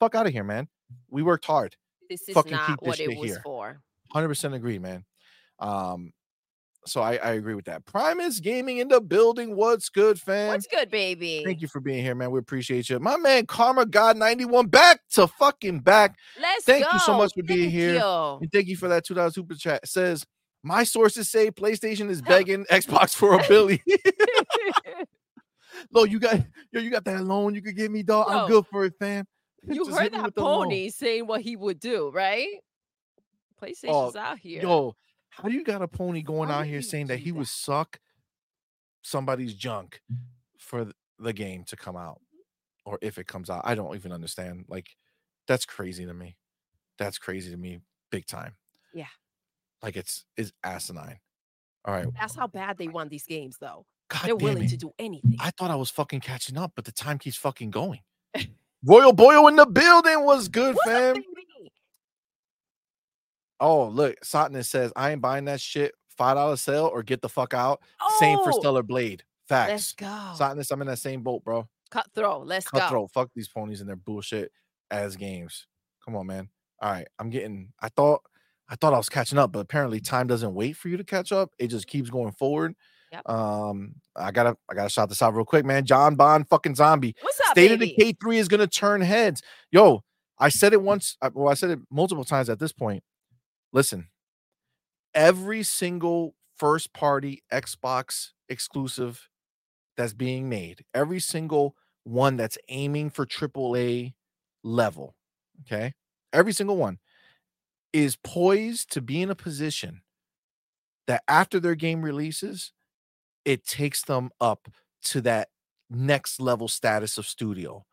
S1: Fuck out of here, man. We worked hard.
S2: This is
S1: Fucking
S2: not what it was
S1: here.
S2: for.
S1: Hundred percent agree, man. Um, so I, I agree with that. Primus Gaming in the building. What's good, fam?
S2: What's good, baby?
S1: Thank you for being here, man. We appreciate you. My man, Karma God 91, back to fucking back.
S2: Let's
S1: Thank
S2: go.
S1: you so much for being here.
S2: you.
S1: And thank you for that $2 super chat. It says, my sources say PlayStation is begging Xbox for a billy. Lo, [laughs] you got yo, you got that loan you could give me, dog.
S2: Yo,
S1: I'm good for it, fam.
S2: you
S1: Just
S2: heard that pony saying what he would do, right? PlayStation's out here.
S1: Yo, how do you got a pony going
S2: How
S1: out here saying that he
S2: that?
S1: would suck somebody's junk for the game to come out or if it comes out? I don't even understand. Like, that's crazy to me. That's crazy to me, big time.
S2: Yeah.
S1: Like it's is asinine. All right.
S2: That's how bad they won these games, though.
S1: God
S2: They're willing
S1: it.
S2: to do anything.
S1: I thought I was fucking catching up, but the time keeps fucking going. [laughs] Royal Boyle in the building was good,
S2: What's
S1: fam.
S2: Baby?
S1: Oh, look, Sotness says, I ain't buying that shit. Five dollar sale or get the fuck out. Same for
S2: Oh,
S1: Stellar Blade. Facts.
S2: Let's go.
S1: Sotness, I'm in that same boat, bro.
S2: Cutthroat. Let's go.
S1: Cutthroat. Fuck these ponies and their bullshit as games. Come on, man. All right. I'm getting I thought I thought I was catching up, but apparently time doesn't wait for you to catch up. It just keeps going forward.
S2: Yep.
S1: Um, I gotta I gotta shout this out real quick, man. John Bond fucking zombie.
S2: What's up,
S1: State of
S2: baby?
S1: Decay 3 is gonna turn heads. Yo, I said it once. Well, I said it multiple times at this point. Listen, every single first party Xbox exclusive that's being made, every single one that's aiming for AAA level, okay, every single one is poised to be in a position that after their game releases, it takes them up to that next level status of studio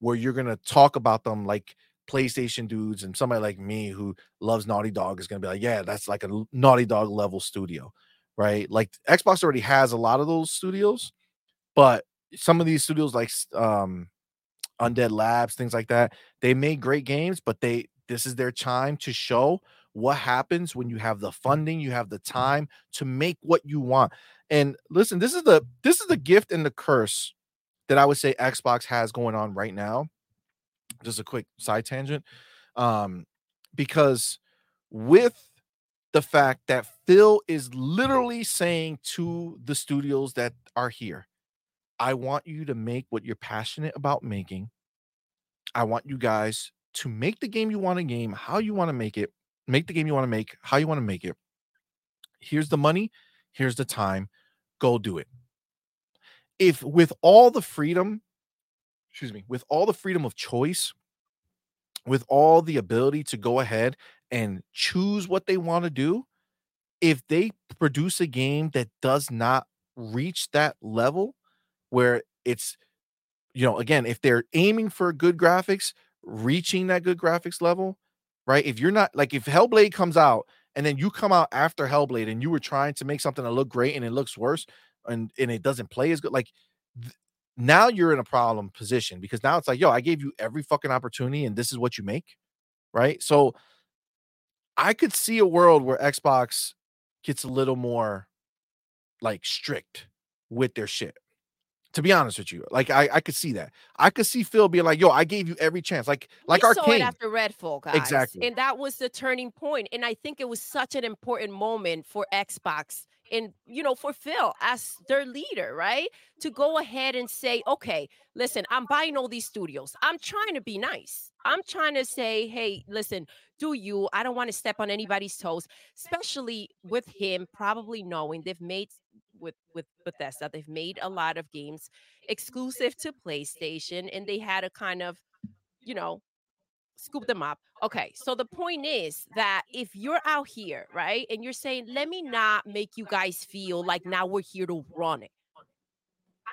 S1: where you're going to talk about them like PlayStation dudes and somebody like me who loves Naughty Dog is going to be like, yeah, that's like a Naughty Dog level studio, right? Like Xbox already has a lot of those studios, but some of these studios like um Undead Labs, things like that, they make great games, but they this is their time to show what happens when you have the funding, you have the time to make what you want. And listen, this is the this is the gift and the curse that I would say Xbox has going on right now. Just a quick side tangent. Um, because with the fact that Phil is literally saying to the studios that are here, I want you to make what you're passionate about making. I want you guys to make the game you want to game, how you want to make it, make the game you want to make, how you want to make it. Here's the money, here's the time, go do it. If with all the freedom excuse me, with all the freedom of choice, with all the ability to go ahead and choose what they want to do, if they produce a game that does not reach that level where it's you know again if they're aiming for good graphics reaching that good graphics level right? If you're not like if hellblade comes out and then you come out after hellblade and you were trying to make something that look great and it looks worse and and it doesn't play as good like th- now you're in a problem position because now it's like yo i gave you every fucking opportunity and this is what you make right so i could see a world where xbox gets a little more like strict with their shit. To be honest with you, like I, I could see that. I could see Phil being like, "Yo, I gave you every chance." Like, like
S2: we
S1: our
S2: it after Redfall, guys.
S1: Exactly.
S2: And that was the turning point. And I think it was such an important moment for Xbox and you know Phil as their leader, right? To go ahead and say, "Okay, listen, I'm buying all these studios. I'm trying to be nice. I'm trying to say, hey, listen, do you? I don't want to step on anybody's toes, especially with him probably knowing they've made with with Bethesda. They've made a lot of games exclusive to PlayStation, and they had a kind of, you know, scoop them up. Okay, so the point is that if you're out here, right, and you're saying, let me not make you guys feel like now we're here to run it.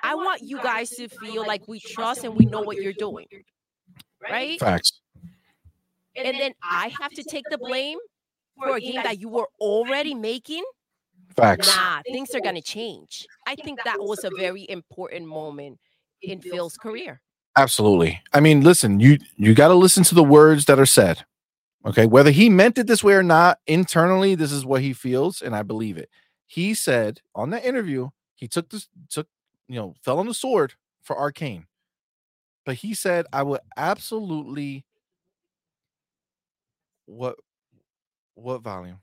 S2: I want you guys to feel like we trust and we know what you're doing, right?
S1: Facts.
S2: And then I have to take the blame for a game that you were already making
S1: Facts.
S2: Nah, things are going to change. I think that was a very important moment in Phil's career.
S1: Absolutely. I mean, listen, you you got to listen to the words that are said. Okay, whether he meant it this way or not, internally, this is what he feels, and I believe it. He said on that interview, he took this, took, you know, fell on the sword for Arkane. But he said, I would absolutely what what volume?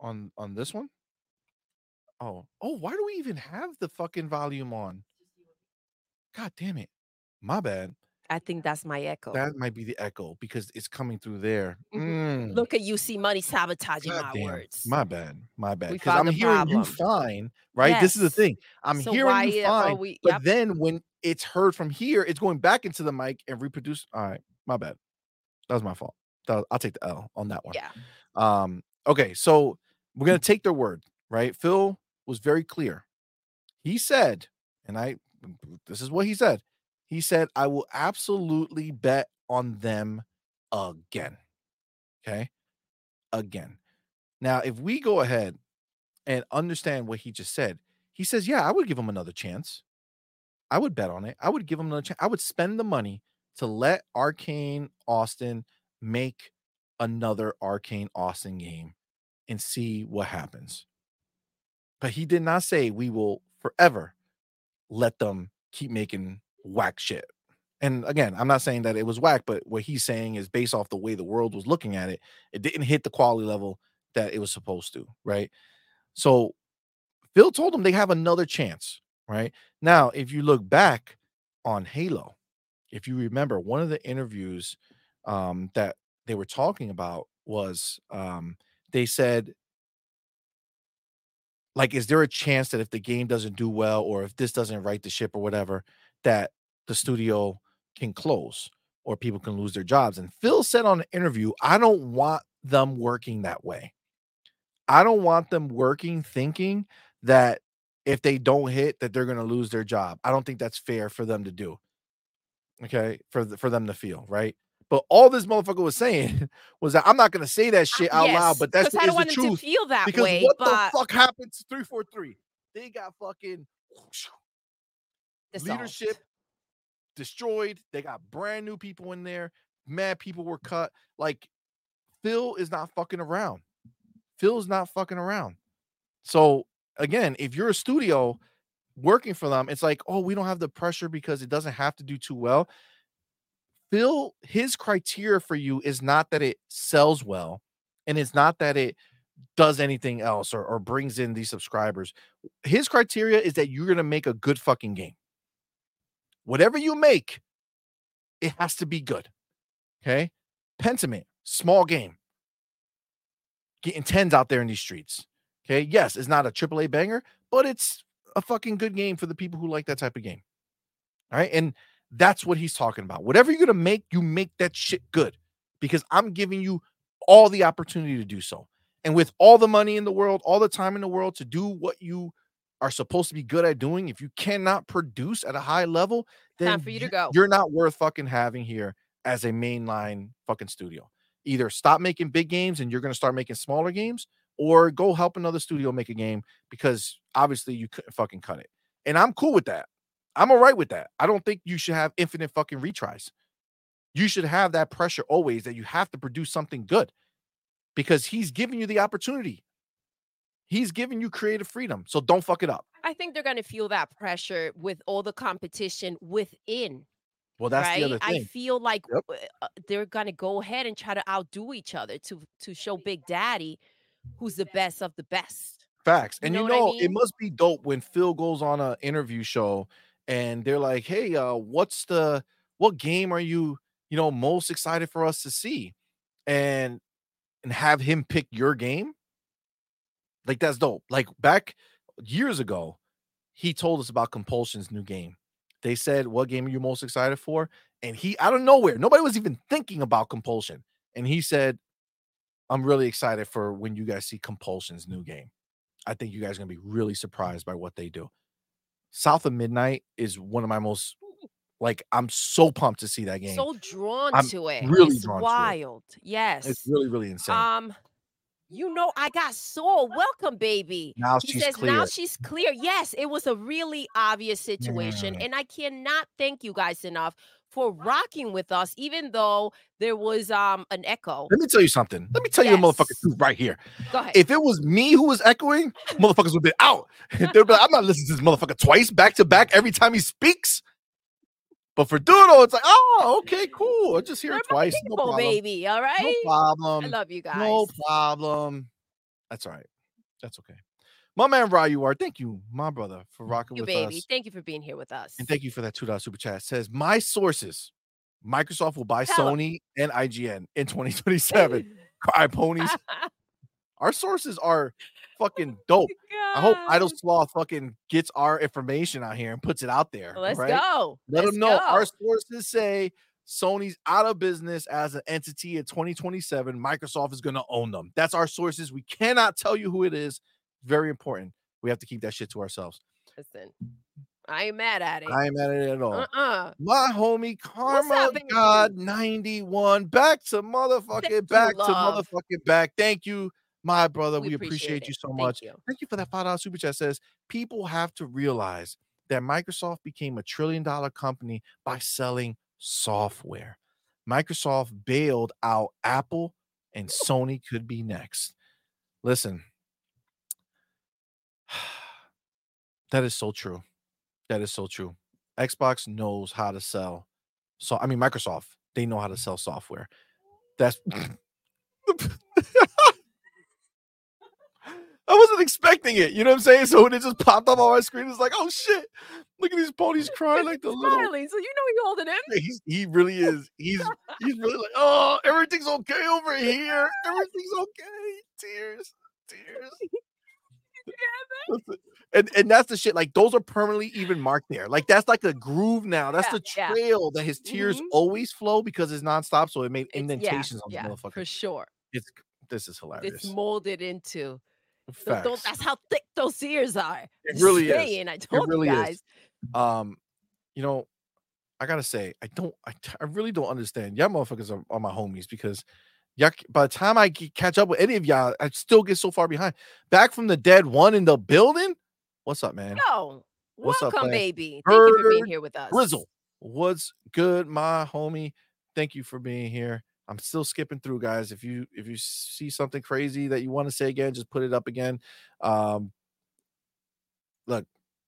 S1: on on this one? Oh, oh, why do we even have the fucking volume on? God damn it. My bad.
S2: I think that's my echo.
S1: That might be the echo because it's coming through there.
S2: Mhm.
S1: Mm,
S2: Look at you, C Money sabotaging
S1: God
S2: my
S1: damn.
S2: words.
S1: My bad. My bad. Because I'm hearing you fine, right? This is the thing. I'm
S2: So
S1: hearing you fine.
S2: we-
S1: but then when it's heard from here, it's going back into the mic and reproduce. All right. My bad. That was my fault. Was- I'll take the L on that one.
S2: yeah.
S1: Um, okay, so we're gonna take their word, right? Phil was very clear. He said, and I this is what he said. He said, I will absolutely bet on them again. Okay. Again. Now, if we go ahead and understand what he just said, he says, Yeah, I would give him another chance. I would bet on it. I would give him another chance. I would spend the money to let Arkane Austin make another Arkane Austin game and see what happens. But he did not say we will forever let them keep making whack shit. And again, I'm not saying that it was whack, but what he's saying is based off the way the world was looking at it, it didn't hit the quality level that it was supposed to, right? So Phil told them they have another chance, right? Now, if you look back on Halo, if you remember one of the interviews um, that they were talking about was um, they said like is there a chance that if the game doesn't do well or if this doesn't right the ship or whatever that the studio can close or people can lose their jobs? And phil said on an interview i don't want them working that way. I don't want them working thinking that if they don't hit that they're going to lose their job. I don't think that's fair for them to do. Okay? For the, for them to feel right but all this motherfucker was saying [laughs] was that i'm not to say that shit out loud
S2: Yes,
S1: but that's
S2: 'cause I don't
S1: the
S2: want them to
S1: truth
S2: feel that
S1: because
S2: way.
S1: what
S2: but
S1: the fuck happened to 343 they got fucking [laughs]
S2: dissolved.
S1: leadership destroyed. They got brand new people in there. Mad people were cut. Like Phil is not fucking around. Phil's not fucking around. So again, if you're a studio working for them, it's like, oh, we don't have the pressure because it doesn't have to do too well. Phil, his criteria for you is not that it sells well, and it's not that it does anything else or, or brings in these subscribers. His criteria is that you're gonna make a good fucking game whatever you make, it has to be good. Okay. Pentiment, small game. Getting tens out there in these streets. Okay. Yes, it's not a AAA banger, but it's a fucking good game for the people who like that type of game. All right. And that's what he's talking about. Whatever you're going to make, you make that shit good because I'm giving you all the opportunity to do so. And with all the money in the world, all the time in the world to do what you are supposed to be good at doing, if you cannot produce at a high level, then
S2: Time for you to go.
S1: you're not worth fucking having here as a mainline fucking studio. Either stop making big games and you're going to start making smaller games, or go help another studio make a game because obviously you couldn't fucking cut it. And I'm cool with that. I'm all right with that. I don't think you should have infinite fucking retries. You should have that pressure always that you have to produce something good because he's giving you the opportunity. He's giving you creative freedom. So don't fuck it up.
S2: I think they're going to feel that pressure with all the competition within.
S1: Well, that's
S2: right?
S1: the other thing.
S2: I feel like
S1: Yep.
S2: uh, uh, they're going to go ahead and try to outdo each other to to show Big Daddy who's the best of the best.
S1: Facts. And you
S2: know
S1: know,
S2: what I
S1: it must be dope when Phil goes on a interview show and they're like, "Hey, uh, what's the what game are you, you know, most excited for us to see?" And and have him pick your game. Like that's dope. Like back years ago, he told us about Compulsion's new game. They said, "What game are you most excited for?" And he out of nowhere, nobody was even thinking about Compulsion. And he said, "I'm really excited for when you guys see Compulsion's new game." I think you guys are gonna be really surprised by what they do. South of Midnight is one of my most like I'm so pumped to see that game.
S2: So drawn
S1: I'm
S2: to it.
S1: really
S2: it's
S1: drawn to it.
S2: wild. Yes.
S1: it's really, really insane.
S2: Um, you know, I got soul. Welcome, baby.
S1: now
S2: He
S1: she's
S2: says
S1: clear.
S2: now she's clear. Yes, it was a really obvious situation,
S1: Mm.
S2: and I cannot thank you guys enough for rocking with us, even though there was um an echo.
S1: Let me tell you something. Let me tell you the motherfucking
S2: Yes.
S1: truth right here.
S2: Go ahead.
S1: If it was me who was echoing, motherfuckers would be out. [laughs] They'd be like, I'm not listening to this motherfucker twice, back to back, every time he speaks. But for Doodle, it's like, oh, okay, cool. I just hear
S2: They're
S1: it twice. No problem.
S2: baby. All right.
S1: No problem.
S2: I love you guys.
S1: No problem. That's all right. That's okay. My man Ryu are. Thank you, my brother, for mm, rocking
S2: you,
S1: with
S2: baby.
S1: us.
S2: Thank you for being here with us.
S1: And thank you for that $2 super chat. Says my sources, Microsoft will buy
S2: Tell.
S1: Sony and IGN in 2027. [laughs] Cry ponies. Our sources are fucking oh dope. I hope Idle. Sloth fucking gets our information out here and puts it out there.
S2: Let's
S1: right?
S2: go.
S1: Let
S2: Let's
S1: them know. Our sources say Sony's out of business as an entity in 2027. Microsoft is going to own them. That's our sources. We cannot tell you who it is. Very important. We have to keep that shit to ourselves.
S2: Listen, I ain't mad at it.
S1: I ain't mad at it at all.
S2: uh-uh.
S1: My homie Karma? God 91. Back to motherfucking back to motherfucking back. Thank you, my brother. We,
S2: We
S1: appreciate,
S2: appreciate
S1: you so
S2: Thank
S1: much.
S2: you.
S1: Thank you for that $5 super chat. Says people have to realize that Microsoft became a trillion dollar company by selling software. Microsoft bailed out Apple and Sony could be next. Listen, that is so true. That is so true. Xbox knows how to sell. So I mean Microsoft, they know how to sell software. That's [laughs] I wasn't expecting it. You know what I'm saying? So when it just popped up on my screen, it's like, oh shit! Look at these ponies [laughs] crying like the little.
S2: Smiling, so you know you holding him.
S1: He's, he really is. He's he's really like, oh, everything's okay over here. Everything's okay. Tears, tears. [laughs] Listen, And and that's the shit. Like those are permanently even marked there. Like that's like a groove now. That's
S2: Yeah,
S1: the
S2: yeah.
S1: trail that his tears
S2: Mhm.
S1: always flow because it's nonstop. So it made
S2: It's- yeah,
S1: indentations on
S2: yeah,
S1: the motherfucker.
S2: for sure.
S1: It's this is hilarious.
S2: It's molded into. th-
S1: Facts.
S2: those- that's how thick those ears are.
S1: It
S2: Just
S1: really is.
S2: I told
S1: really
S2: you
S1: is.
S2: guys.
S1: um, you know, I gotta say, I don't, I, I really don't understand. Y'all motherfuckers are, are my homies because y'all, by the time I catch up with any of y'all, I still get so far behind. Back from the dead one in the building. What's up, man?
S2: Yo,
S1: What's up,
S2: welcome,
S1: Plan?
S2: baby. Thank you for being here with us.
S1: Grizzle, what's good, my homie? Thank you for being here. I'm still skipping through, guys. If you if you see something crazy that you want to say again, just put it up again. Um, look,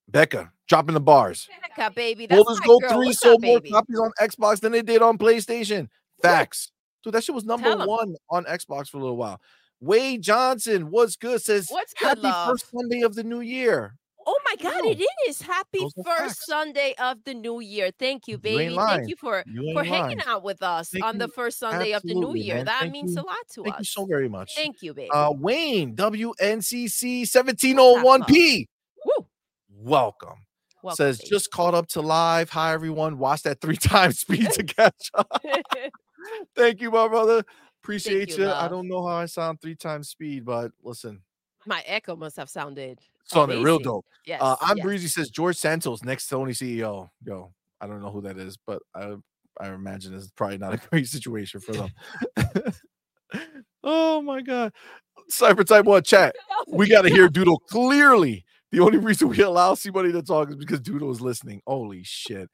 S1: Becca dropping the bars.
S2: Becca, baby. That's
S1: Go
S2: girl.
S1: 3
S2: What's
S1: sold
S2: up,
S1: more
S2: baby?
S1: copies on Xbox than they did on PlayStation. Facts. Dude, that shit was number
S2: Tell 'em.
S1: one on Xbox for a little while. Wade Johnson, what's good? Says
S2: What's good,
S1: happy
S2: love?
S1: first Sunday of the new year.
S2: Oh my God, it is. Happy
S1: Those
S2: first. Sunday of the new year. Thank you,
S1: You
S2: baby.
S1: lying.
S2: Thank you for
S1: You
S2: for hanging
S1: lying.
S2: out with us
S1: Thank
S2: on the first Sunday of the new year.
S1: man.
S2: That
S1: Thank
S2: means
S1: you.
S2: a lot to
S1: Thank
S2: us.
S1: Thank you so very much.
S2: Thank you, baby.
S1: Uh Wayne, WNCC 1701P.
S2: Woo.
S1: Welcome.
S2: Welcome,
S1: says
S2: baby.
S1: just caught up to live. Hi everyone. Watch that three [laughs] times speed to [laughs] catch up. [laughs] Thank you, my brother. Appreciate
S2: you,
S1: you. I don't know how I sound three times speed, but listen,
S2: My echo must have sounded
S1: sounded real dope.
S2: Yes.
S1: Uh, I'm
S2: yes.
S1: Breezy says George Santos, next Sony CEO. Yo, I don't know who that is, but I I imagine it's probably not a [laughs] great situation for them. [laughs] oh my god. Cypher type one chat. We got to hear [laughs] Doodle clearly. The only reason we allow somebody to talk is because Doodle is listening. Holy shit.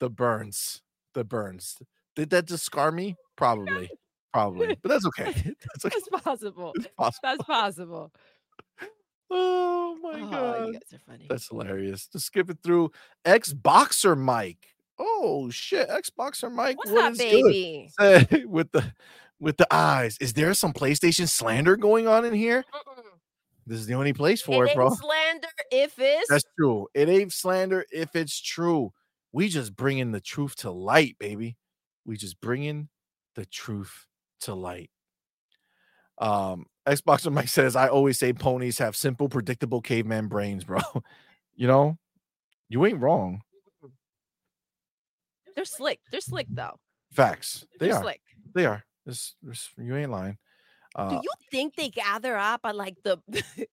S1: The burns. The burns. Did that just scar me? Probably. Probably. But that's okay. That's okay.
S2: That's possible.
S1: It's possible.
S2: That's possible.
S1: Oh my
S2: oh,
S1: god.
S2: you guys are funny.
S1: That's hilarious. Just skip it through. Xboxer Mike. Oh shit. Xboxer Mike.
S2: What's
S1: what
S2: up,
S1: is good?
S2: baby? [laughs]
S1: Say, with the with the eyes. Is there some PlayStation slander going on in here?
S2: Mm-mm.
S1: This is the only place for
S2: It
S1: it, bro.
S2: slander if it's
S1: That's true. It ain't slander if it's true. We just bringing the truth to light, baby. We just bringing the truth to light. Um, Xboxer [laughs] Mike says, I always say ponies have simple, predictable caveman brains, bro. [laughs] you know, you ain't wrong.
S2: they're slick. They're slick though.
S1: Facts. They
S2: They're
S1: are.
S2: slick.
S1: They are. This, this, you ain't lying. Uh,
S2: Do you think they gather up at like the [laughs]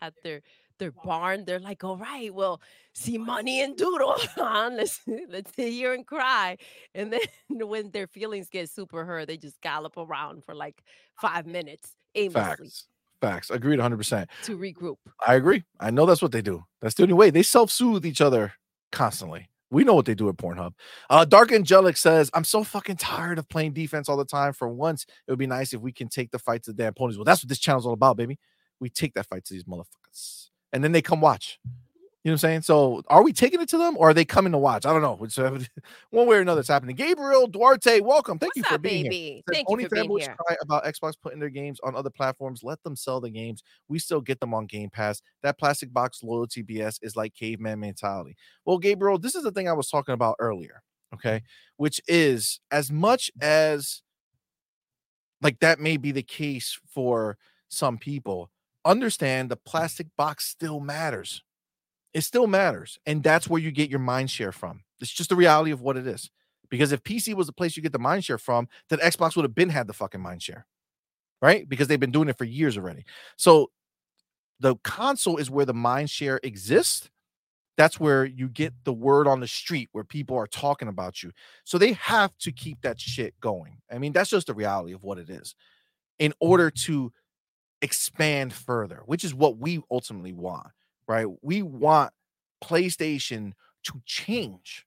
S2: at their their barn? They're like, all right, well, C Money and doodle [laughs] on. Let's let's sit here and cry. And then [laughs] when their feelings get super hurt, they just gallop around for like five minutes aimlessly
S1: facts. Facts. Agreed 100%.
S2: to regroup.
S1: I agree. I know that's what they do. That's the only way. They self-soothe each other constantly. We know what they do at Pornhub. Uh, Dark Angelic says, I'm so fucking tired of playing defense all the time. For once, it would be nice if we can take the fight to the damn ponies. Well, that's what this channel's all about, baby. We take that fight to these motherfuckers. And then they come watch. You know what I'm saying? So are we taking it to them or are they coming to watch? I don't know. It's, uh, [laughs] one way or another, it's happening. Gabriel Duarte, welcome. Thank
S2: What's
S1: you for
S2: up,
S1: being here.
S2: baby?
S1: Says,
S2: Thank you
S1: only
S2: for being here.
S1: cry about Xbox putting their games on other platforms. Let them sell the games. We still get them on Game Pass. That plastic box loyalty BS is like caveman mentality. Well, Gabriel, this is the thing I was talking about earlier. Okay, which is as much as like that may be the case for some people. Understand the plastic box still matters. It still matters, and that's where you get your mind share from. It's just the reality of what it is. Because if PC was the place you get the mind share from, then Xbox would have been had the fucking mind share, right? Because they've been doing it for years already. So the console is where the mind share exists. That's where you get the word on the street where people are talking about you. So they have to keep that shit going. I mean, that's just the reality of what it is in order to expand further, which is what we ultimately want, right? We want PlayStation to change.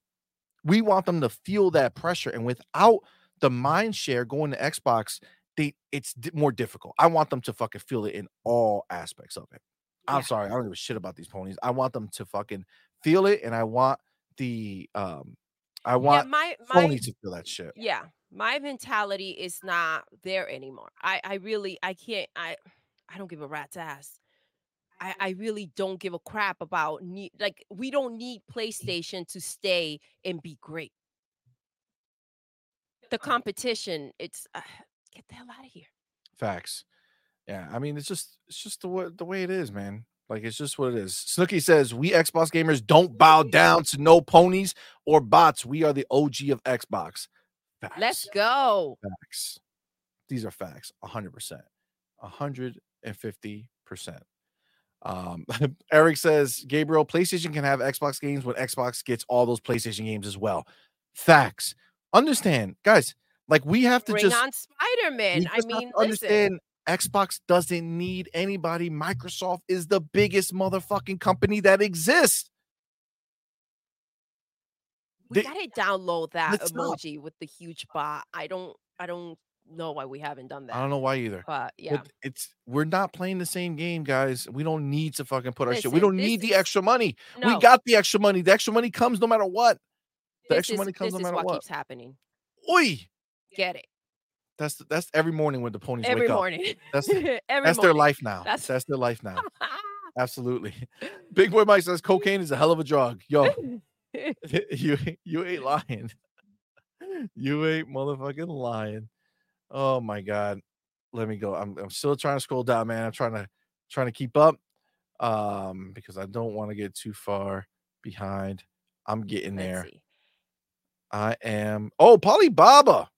S1: We want them to feel that pressure. And without the mind share going to Xbox, they it's di- more difficult. I want them to fucking feel it in all aspects of it. I'm
S2: Yeah.
S1: sorry, I don't give a shit about these ponies. I want them to fucking feel it, and I want the um, I
S2: Yeah,
S1: want
S2: my my
S1: Sony to feel that shit.
S2: yeah my mentality is not there anymore i i really i can't i i don't give a rat's ass i i really don't give a crap about need like we don't need [laughs] playstation to stay and be great the competition it's uh, [sighs] get the hell out of here
S1: Facts. Yeah, I mean, it's just it's just the way the way it is, man. Like it's just what it is. Snooky says we Xbox gamers don't bow down to no ponies or bots. We are the OG of Xbox. Facts.
S2: let's go
S1: Facts. These are facts. hundred percent. hundred and fifty percent. Um, [laughs] Eric says, Gabriel, PlayStation can have Xbox games when Xbox gets all those PlayStation games as well. Facts. Understand, guys. Like we have to
S2: bring
S1: just
S2: on spider-man i mean
S1: understand Xbox doesn't need anybody. Microsoft is the biggest motherfucking company that exists.
S2: we
S1: they-
S2: gotta download that emoji with the huge bot i don't i don't know why we haven't done that
S1: I don't know why either.
S2: but yeah
S1: But it's we're not playing the same game, guys. We don't need to fucking put our shit. We don't need the extra money.
S2: no
S1: We got the extra money. The extra money comes no matter what. The
S2: this
S1: extra
S2: is,
S1: money comes no matter
S2: what
S1: what.
S2: keeps happening
S1: Oi!
S2: get it
S1: That's that's every morning when the ponies
S2: every
S1: wake up.
S2: morning
S1: That's [laughs]
S2: every
S1: that's their life now.
S2: That's-
S1: That's, their life now. [laughs] Absolutely. [laughs] Big boy Mike says cocaine is a hell of a drug. Yo, you you ain't lying. You ain't motherfucking lying. Oh my god. Let me go. I'm I'm still trying to scroll down, man. I'm trying to trying to keep up. Um, because I don't want to get too far behind. I'm getting
S2: Let's
S1: there.
S2: see.
S1: I am. Oh, Polly Baba.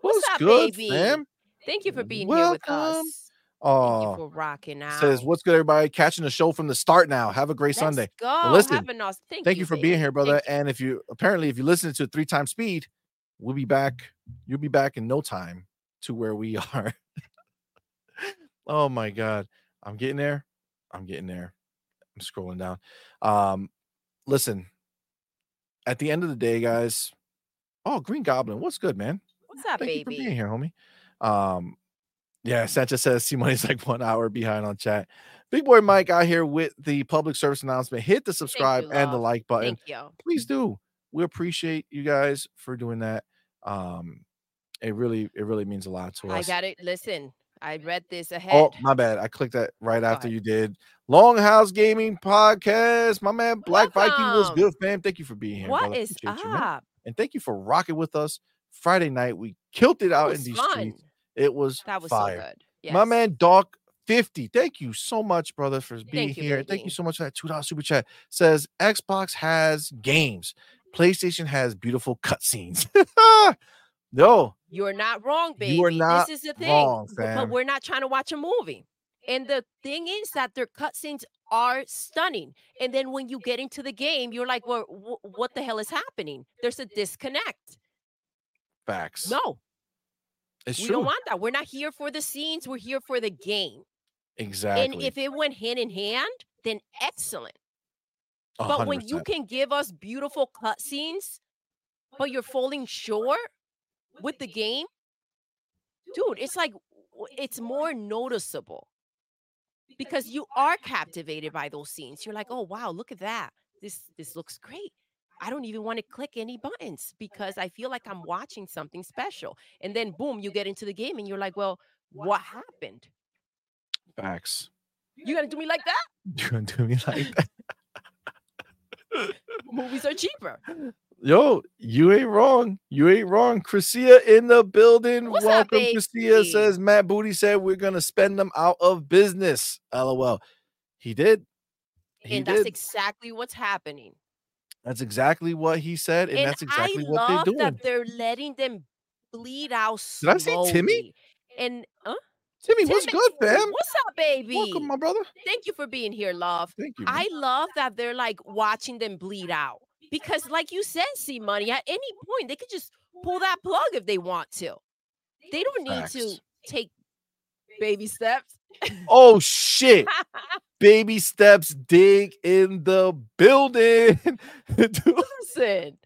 S2: What's up,
S1: good,
S2: baby?
S1: fam?
S2: Thank you for being here with
S1: Welcome.
S2: us. You
S1: Oh,
S2: for rocking out.
S1: says what's good, everybody? Catching the show from the start now. Have a great
S2: Let's
S1: Sunday.
S2: Go.
S1: listen,
S2: Have a nice- Thank,
S1: Thank you for being here, brother.
S2: Thank.
S1: And if you apparently if you listen to three times speed, we'll be back. You'll be back in no time to where we [laughs] are. oh my god. I'm getting there. I'm getting there. I'm scrolling down. Um listen. At the end of the day, guys. Oh, Green Goblin. What's good, man?
S2: What's up,
S1: Thank you for being here, homie. Um, yeah, Sanchez says [laughs] C Money's like one hour behind on chat. Big boy Mike out here with the public service announcement. Hit the subscribe and the like button.
S2: You.
S1: Please do. We appreciate you guys for doing that. Um, it really, it really means a lot to us.
S2: I got it. Listen, I read this oh, ahead.
S1: Oh, my bad. I clicked that right
S2: Go
S1: after
S2: ahead.
S1: you did. Longhouse Gaming Podcast. My man Black Viking was good, fam. Thank you for being here.
S2: what is
S1: Appreciate you,
S2: up?
S1: And thank you for rocking with us Friday night. We killed it
S2: It
S1: out
S2: was
S1: in these
S2: fun.
S1: streets. It was
S2: That was
S1: fire.
S2: so good.
S1: My man Doc 50. Thank you so much, brother, for being
S2: Thank you,
S1: here. Thank you so much for that $2 super chat. Says Xbox has games, PlayStation has beautiful cutscenes. [laughs] no,
S2: You're not wrong, baby.
S1: You are not
S2: this is the thing.
S1: wrong,
S2: But we're not trying to watch a movie. And the thing is that their cutscenes are stunning. And then when you get into the game, you're like, well, wh- what the hell is happening? There's a disconnect.
S1: facts.
S2: No,
S1: it's
S2: we
S1: true.
S2: don't want that. We're not here for the scenes. We're here for the game.
S1: exactly.
S2: And if it went hand in hand, then excellent.
S1: A
S2: But when you can give us beautiful cutscenes, but you're falling short with the game, dude, it's like it's more noticeable because you are captivated by those scenes. You're like, oh wow, look at that. This this looks great. I don't even want to click any buttons because I feel like I'm watching something special. And then boom, you get into the game and you're like, well, what happened?
S1: facts.
S2: You gonna do me like that? [laughs]
S1: You gonna do me like that? [laughs]
S2: Movies are cheaper. [laughs]
S1: Yo, you ain't wrong. You ain't wrong. Chrisia in the building.
S2: What's up,
S1: Welcome. Chrisia says Matt Booty said we're gonna spend them out of business. LOL. He did. He
S2: and
S1: did.
S2: that's exactly what's happening.
S1: That's exactly what he said, and,
S2: and
S1: that's exactly
S2: I
S1: what they're
S2: love
S1: doing.
S2: that they're letting them bleed out
S1: Did I see Timmy?
S2: And uh,
S1: Timmy, what's good, fam?
S2: What's up, baby?
S1: Welcome, my brother.
S2: Thank you for being here, love.
S1: Thank you. man.
S2: I love that they're like watching them bleed out because, like you said, C Money at any point they could just pull that plug if they want to. They don't need to take baby steps.
S1: oh shit. [laughs] Baby steps dig in the building. [laughs] Dude,
S2: Listen,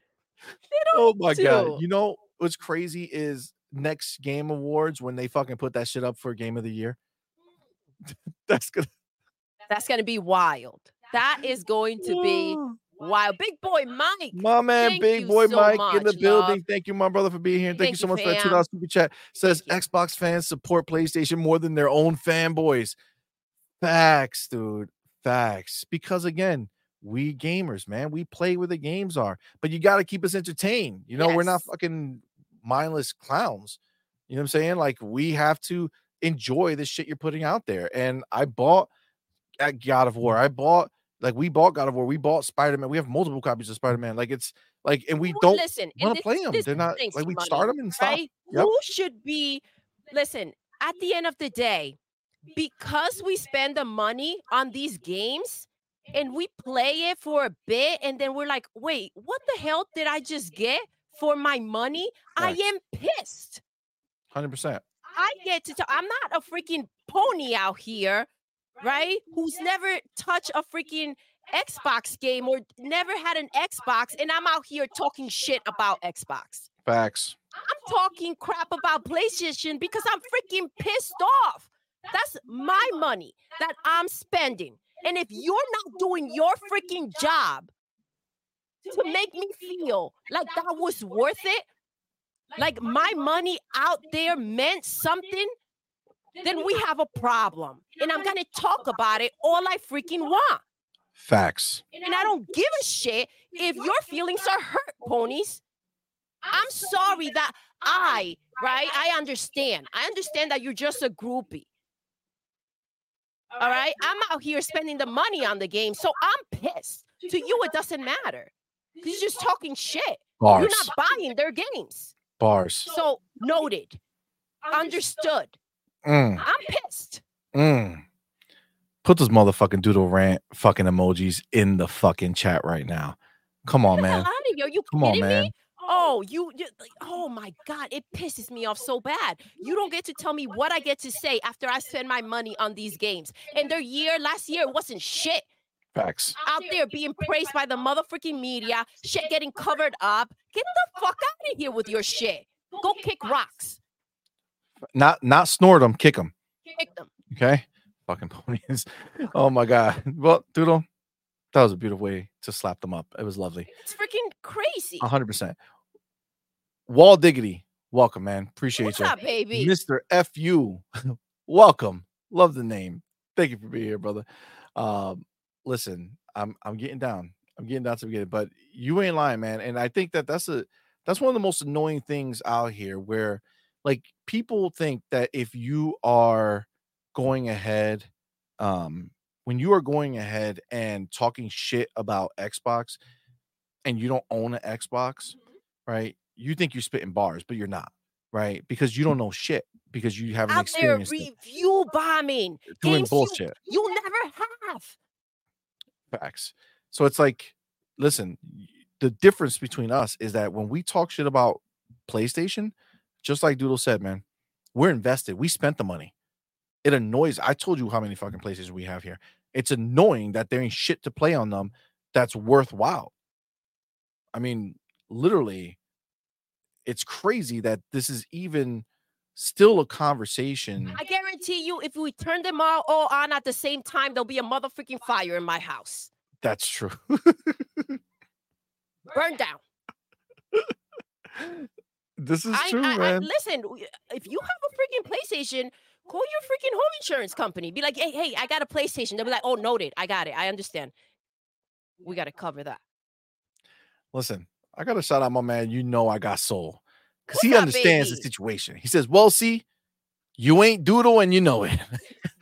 S1: oh my god.
S2: do.
S1: You know what's crazy is next game awards when they fucking put that shit up for game of the year. Mm. [laughs] That's gonna
S2: that's gonna be wild. That is going to be wild. Big boy Mike.
S1: My man,
S2: Thank
S1: big boy
S2: so
S1: Mike in the building.
S2: love.
S1: Thank you, my brother, for being here. Thank, you so much for that two dollars super chat. Says Xbox fans support PlayStation more than their own fanboys. Facts, dude. Facts. Because again, we gamers, man, we play where the games are, but you got to keep us entertained. You know, we're not fucking mindless clowns. You know what I'm saying? Like we have to enjoy the shit you're putting out there. And I bought at God of War. I bought like we bought God of War. We bought Spider Man. We have multiple copies of mm. Spider Man. Like it's like, and we
S2: Who-
S1: don't
S2: listen
S1: want to play them. They're not like we start them and stop.
S2: right?
S1: Yep.
S2: Who should be listen at the end of the day, because we spend the money on these games and we play it for a bit and then we're like, wait, what the hell did I just get for my money?
S1: Facts.
S2: I am pissed.
S1: Hundred percent.
S2: I get to I'm not a freaking pony out here, right? Who's never touched a freaking Xbox game or never had an Xbox, and I'm out here talking shit about Xbox.
S1: Facts.
S2: I'm talking crap about PlayStation because I'm freaking pissed off. That's my money that I'm spending. And if you're not doing your freaking job to make me feel like that was worth it, like my money out there meant something, then we have a problem. And I'm going to talk about it all I freaking want.
S1: Facts.
S2: And I don't give a shit if your feelings are hurt, ponies. I'm sorry that I, right? I understand. I understand that you're just a groupie. All right. I'm out here spending the money on the game. So I'm pissed. To you, it doesn't matter. Because you're just talking shit.
S1: Bars.
S2: You're not buying their games.
S1: Bars.
S2: So noted. Understood.
S1: Mm,
S2: I'm pissed.
S1: mm. Put those motherfucking doodle rant fucking emojis in the fucking chat right now. Come on,
S2: Get
S1: man.
S2: out of here. You
S1: Come on,
S2: kidding
S1: man.
S2: me? Oh, you, you oh my God, it pisses me off so bad. You don't get to tell me what I get to say after I spend my money on these games. And their year, last year, wasn't shit.
S1: Facts.
S2: Out there being praised by the motherfucking media, shit getting covered up. Get the fuck out of here with your shit. Go kick rocks.
S1: Not not snort them, kick them.
S2: Kick them.
S1: Okay. Fucking ponies. Oh my god. Well, Doodle, that was a beautiful way to slap them up. It was lovely.
S2: It's freaking crazy.
S1: hundred percent. Wall Diggity, welcome, man. Appreciate
S2: What's
S1: you.
S2: up, baby?
S1: Mr. FU, [laughs] welcome. Love the name. Thank you for being here, brother. Um, listen, I'm I'm getting down. I'm getting down to get it, but you ain't lying, man. And I think that that's a that's one of the most annoying things out here where like people think that if you are going ahead um when you are going ahead and talking shit about Xbox and you don't own an Xbox, right? You think you're spitting bars, but you're not, right? Because you don't know shit because you haven't
S2: Out there
S1: experienced it.
S2: review bombing.
S1: doing
S2: games you-
S1: bullshit.
S2: You, never have.
S1: Facts. So it's like, listen, the difference between us is that when we talk shit about PlayStation, just like Doodle said, man, we're invested. We spent the money. It annoys. I told you how many fucking places we have here. It's annoying that there ain't shit to play on them that's worthwhile. I mean, literally, it's crazy that this is even still a conversation.
S2: I guarantee you, if we turn them all, all on at the same time, there'll be a motherfucking fire in my house.
S1: That's true. [laughs]
S2: Burn down. [laughs]
S1: this is
S2: I,
S1: true,
S2: I, I,
S1: man.
S2: listen, if you have a freaking PlayStation, call your freaking home insurance company. Be like, hey, hey, I got a PlayStation. They'll be like, oh, noted. I got it. I understand. We got to cover that.
S1: Listen, I gotta shout out my man. You know I got soul because he understands the situation. He says, "Well, see, you ain't doodle and you know it."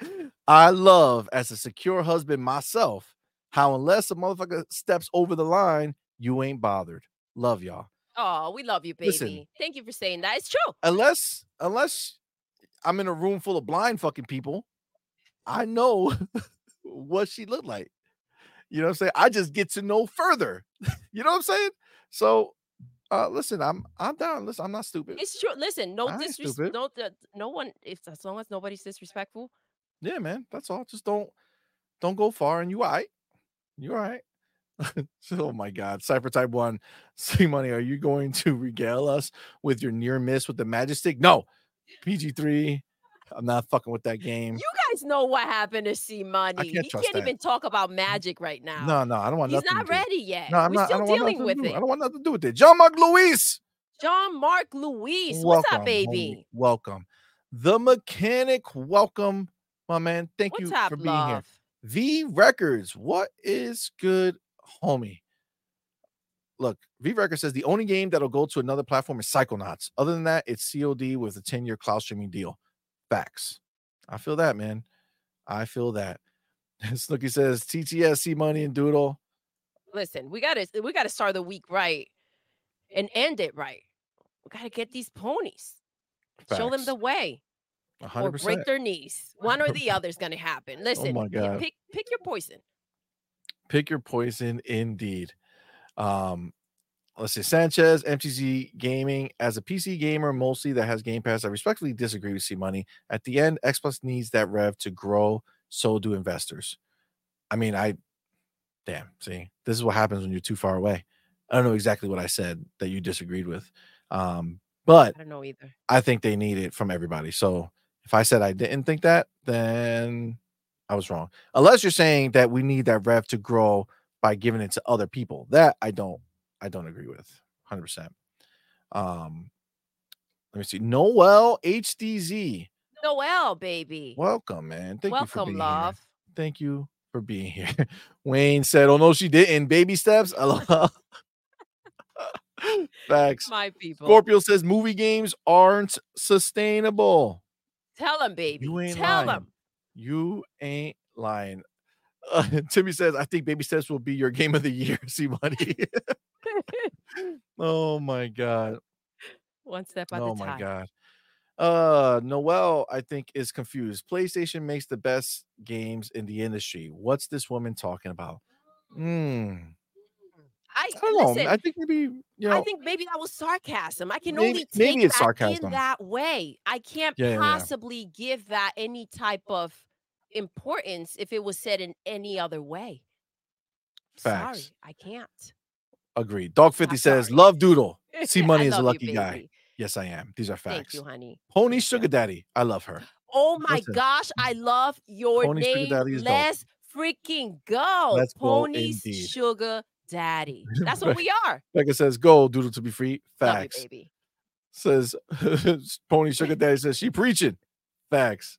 S1: [laughs] I love as a secure husband myself how unless a motherfucker steps over the line, you ain't bothered. Love y'all.
S2: Oh, we love you, baby.
S1: Listen.
S2: Thank you for saying that. It's true.
S1: Unless unless I'm in a room full of blind fucking people, I know [laughs] what she looked like. You know what I'm saying? I just get to know further. [laughs] you know what I'm saying? So uh listen, I'm I'm down. Listen, I'm not stupid.
S2: It's true. Listen, no disrespect. No, no one. If as long as nobody's disrespectful,
S1: Yeah, man. That's all. Just don't don't go far and you all right. You all right. [laughs] oh my god. Cypher type one. [laughs] C Money. Are you going to regale us with your near miss with the magic stick? No. PG3. I'm not fucking with that game.
S2: you guys know what happened to C Money.
S1: can't
S2: He can't
S1: that.
S2: even talk about magic right now.
S1: No, no, I don't want
S2: He's
S1: nothing
S2: not
S1: to do.
S2: ready yet.
S1: No, I'm
S2: We're
S1: not. I
S2: still dealing with it.
S1: I don't want nothing to do with it. John Mark Luis.
S2: John Mark Luis.
S1: welcome,
S2: What's up,
S1: homie.
S2: baby?
S1: Welcome. The mechanic. Welcome, my man. Thank
S2: What's
S1: you
S2: up,
S1: for being here.
S2: love?
S1: V Records. What is good, homie? Look, V Records says the only game that'll go to another platform is Psychonauts. Other than that, it's COD with a 10 year cloud streaming deal. Facts. I feel that, man. I feel that. [laughs] Snooky says TTS, C Money, and Doodle.
S2: Listen, we gotta we gotta start the week right and end it right. We gotta get these ponies. Show them the way. Or
S1: 100%.
S2: break their knees. One or the other is gonna happen. Oh Listen,
S1: my God.
S2: pick pick your poison.
S1: Pick your poison indeed. Um, let's see, Sanchez, MTZ Gaming, as a PC gamer, mostly that has Game Pass, I respectfully disagree with C Money. At the end, X Plus needs that rev to grow, so do investors. I mean, I damn, see, this is what happens when you're too far away. I don't know exactly what I said that you disagreed with. Um, but
S2: I don't know either.
S1: I think they need it from everybody. So if I said I didn't think that, then I was wrong. Unless you're saying that we need that rev to grow by giving it to other people. That I don't I don't agree with 100%. Um let me see. Noel HDZ.
S2: Noel, baby.
S1: Welcome, man. Thank you for
S2: Welcome,
S1: being
S2: love.
S1: here. Thank you for being here. [laughs] Wayne said, "Oh no, she didn't. Baby steps." I love- [laughs] Facts.
S2: My people.
S1: Scorpio says movie games aren't sustainable.
S2: Tell them, baby.
S1: You ain't
S2: Tell
S1: lying. You ain't lying. Uh, [laughs] Timmy says, I think baby steps will be your game of the year. [laughs] C Money. [laughs] oh my god.
S2: One step at
S1: Oh
S2: a
S1: my
S2: time.
S1: god. Uh Noel, I think, is confused. PlayStation makes the best games in the industry. What's this woman talking about? Hmm.
S2: I,
S1: I don't
S2: listen,
S1: know. I think maybe you know
S2: I think maybe that was sarcasm. I can
S1: Maybe-
S2: only take
S1: maybe it's
S2: that
S1: sarcasm.
S2: in that way. I can't
S1: Yeah, yeah, yeah.
S2: possibly give that any type of importance if it was said in any other way. Sorry, I can't.
S1: agreed. Dog 50
S2: I'm
S1: says,
S2: sorry.
S1: love Doodle. [laughs]
S2: C
S1: Money is a
S2: love you,
S1: lucky guy. Yes, I am. These are
S2: Thank
S1: facts.
S2: you, honey.
S1: Pony Sugar Daddy. I love her.
S2: Oh my
S1: Listen.
S2: gosh, I mm, love your
S1: Pony Sugar
S2: name.
S1: Daddy is dope.
S2: Let's freaking go.
S1: Let's go
S2: Sugar Daddy. [laughs] That's what we are.
S1: Becca says, go, Doodle to be free.
S2: You,
S1: Facts.
S2: baby.
S1: says [laughs] Pony Sugar [laughs] Daddy says she preaching. Facts.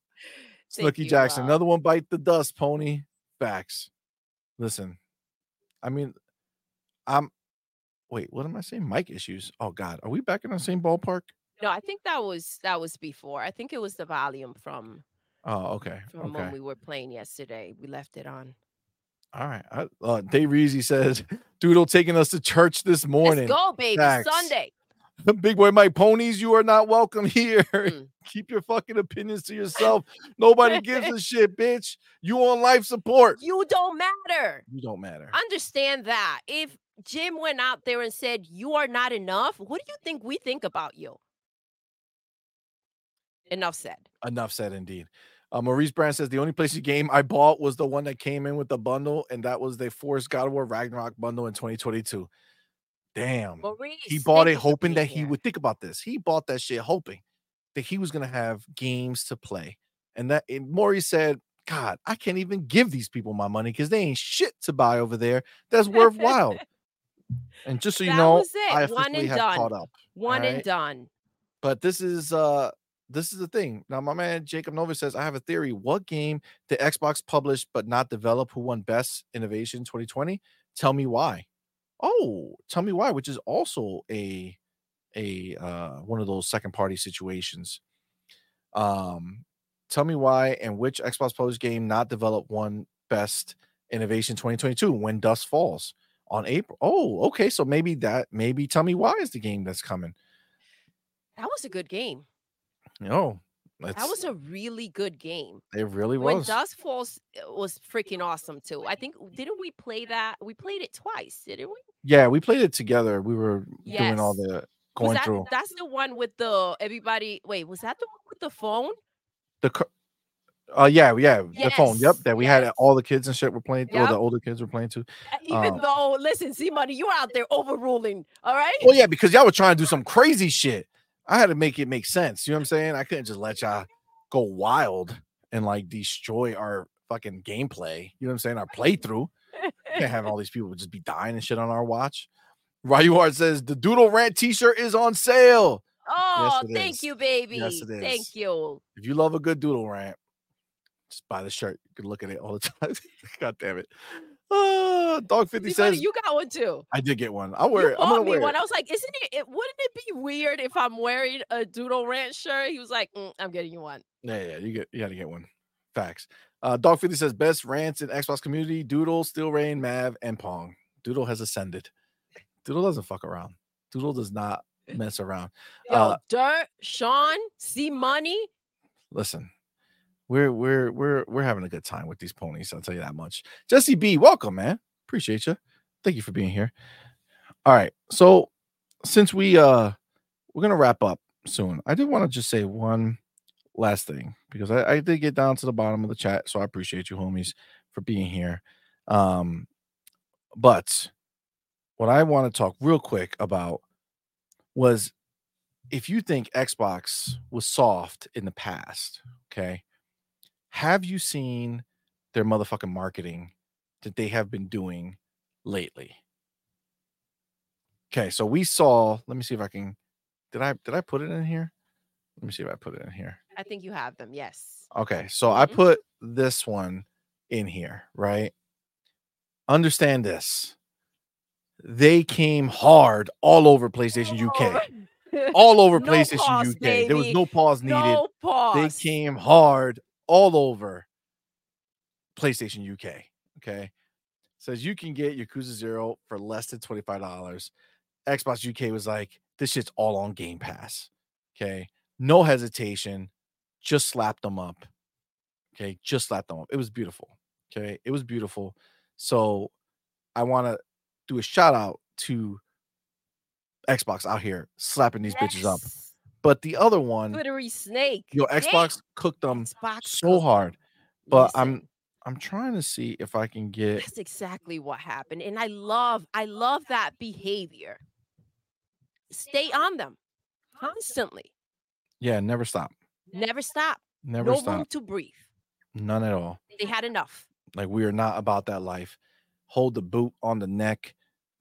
S1: Snooky Jackson. Another one bite the dust, Pony. Facts. Listen, I mean, I'm wait, what am I saying? Mic issues. Oh God, are we back in the same ballpark?
S2: No, I think that was that was before. I think it was the volume from
S1: Oh, okay.
S2: from
S1: Okay.
S2: when we were playing yesterday. We left it on.
S1: All right. I, uh, Dave Reezy says, [laughs] Doodle taking us to church this morning.
S2: Let's go, baby. Sunday. [laughs]
S1: Big boy Mike, ponies, you are not welcome [laughs] here.
S2: Mm.
S1: Keep your fucking opinions to yourself. Nobody gives a shit, bitch. You on life support.
S2: You don't matter.
S1: You don't matter.
S2: Understand that. If Jim went out there and said you are not enough, what do you think we think about you? Enough said.
S1: Enough said, indeed. Uh, Maurice Brand says the only PlayStation game I bought was the one that came in with the bundle, and that was the Force God of War Ragnarok bundle in 2022. Damn.
S2: Maurice,
S1: he bought it hoping that he would think about this. He bought that shit hoping that he was gonna have games to play. And that and Maurice said, God, I can't even give these people my money because they ain't shit to buy over there that's worthwhile. [laughs] and just so you
S2: That
S1: know. I officially have
S2: done.
S1: caught up.
S2: One and done.
S1: But this is uh this is the thing. Now, my man Jacob Nova says, I have a theory. What game did Xbox publish but not develop who won best innovation 2020? Tell me why. Oh, tell me why, which is also a a uh one of those second party situations. Um tell me why and which Xbox published game not developed won best innovation 2022 when dust falls on April. Oh, okay. So maybe that maybe tell me why is the game that's coming.
S2: That was a good game.
S1: No,
S2: That was a really good game.
S1: it really was. When.
S2: Dusk Falls uh, was freaking awesome too. I think didn't we play that? We played it twice, didn't we?
S1: yeah, we played it together. We were doing all
S2: Yes.
S1: the going
S2: that,
S1: through
S2: That's the one with the everybody. Wait, was that the one with the phone?
S1: the. Uh, yeah, yeah, the phone. Yep, that we had all the kids and shit were playing. Or the older kids were playing too.
S2: Uh, Even
S1: Um,
S2: though, listen, see, money, you were out there overruling. All right.
S1: Well, yeah, because y'all were trying to do some crazy shit. I had to make it make sense. You know what I'm saying? I couldn't just let y'all go wild and like destroy our fucking gameplay. You know what I'm saying? Our playthrough. Can't have all these people just be dying and shit on our watch. Ryu Art says the Doodle Rant T-shirt is on sale.
S2: Oh,
S1: it
S2: thank
S1: is.
S2: you, baby.
S1: Yes, it is.
S2: Thank you.
S1: If you love a good Doodle Rant, just buy the shirt. You can look at it all the [laughs] time. God damn it. Uh, Dog 50
S2: See, money,
S1: says
S2: you got one too.
S1: I did get one. I'll
S2: You
S1: wear it. I'm gonna
S2: me
S1: wear
S2: one.
S1: it.
S2: I was like, isn't it, it? Wouldn't it be weird if I'm wearing a Doodle Rant shirt? He was like, "Mm, I'm getting you one.
S1: Yeah, yeah, you get you gotta get one. Facts. Uh Dog 50 says best rants in Xbox community, Doodle, Steel Rain, Mav, and Pong. Doodle has ascended. Doodle doesn't fuck around. Doodle does not mess around.
S2: Yo,
S1: Uh,
S2: Dirt, Sean, C Money.
S1: Listen, we're we're we're we're having a good time with these ponies. I'll tell you that much. Jesse B, welcome, man. Appreciate you. Thank you for being here. All right. So since we uh we're gonna wrap up soon, I did want to just say one last thing because I, I did get down to the bottom of the chat, so I appreciate you, homies, for being here. Um, but what I want to talk real quick about was if you think Xbox was soft in the past, okay, have you seen their motherfucking marketing that they have been doing lately? Okay, so we saw, let me see if I can did I did I put it in here? Let me see if I put it in here.
S2: I think you have them. Yes.
S1: Okay, so I
S2: Mhm.
S1: put this one in here, right? Understand this. They came hard all over PlayStation UK. All over [laughs]
S2: No
S1: PlayStation
S2: pause,
S1: UK. There was no pause needed.
S2: No pause.
S1: They came hard all over PlayStation UK. Okay. Says you can get Yakuza Zero for less than $25. Xbox UK was like, this shit's all on Game Pass. Okay. No hesitation. Just slapped them up. Okay. Just slapped them up. It was beautiful. Okay. It was beautiful. So I want to do a shout out to Xbox out here slapping these bitches up. But the other one,
S2: Glittery snake.
S1: yo,
S2: Damn.
S1: Xbox cooked them
S2: Xbox
S1: so
S2: cooked
S1: hard. But
S2: Listen,
S1: I'm I'm trying to see if I can get
S2: that's exactly what happened. And I love, I love that behavior. Stay on them constantly.
S1: yeah, never stop.
S2: Never stop.
S1: Never
S2: no
S1: stop.
S2: room to breathe.
S1: None at all.
S2: They had enough.
S1: Like we are not about that life. Hold the boot on the neck.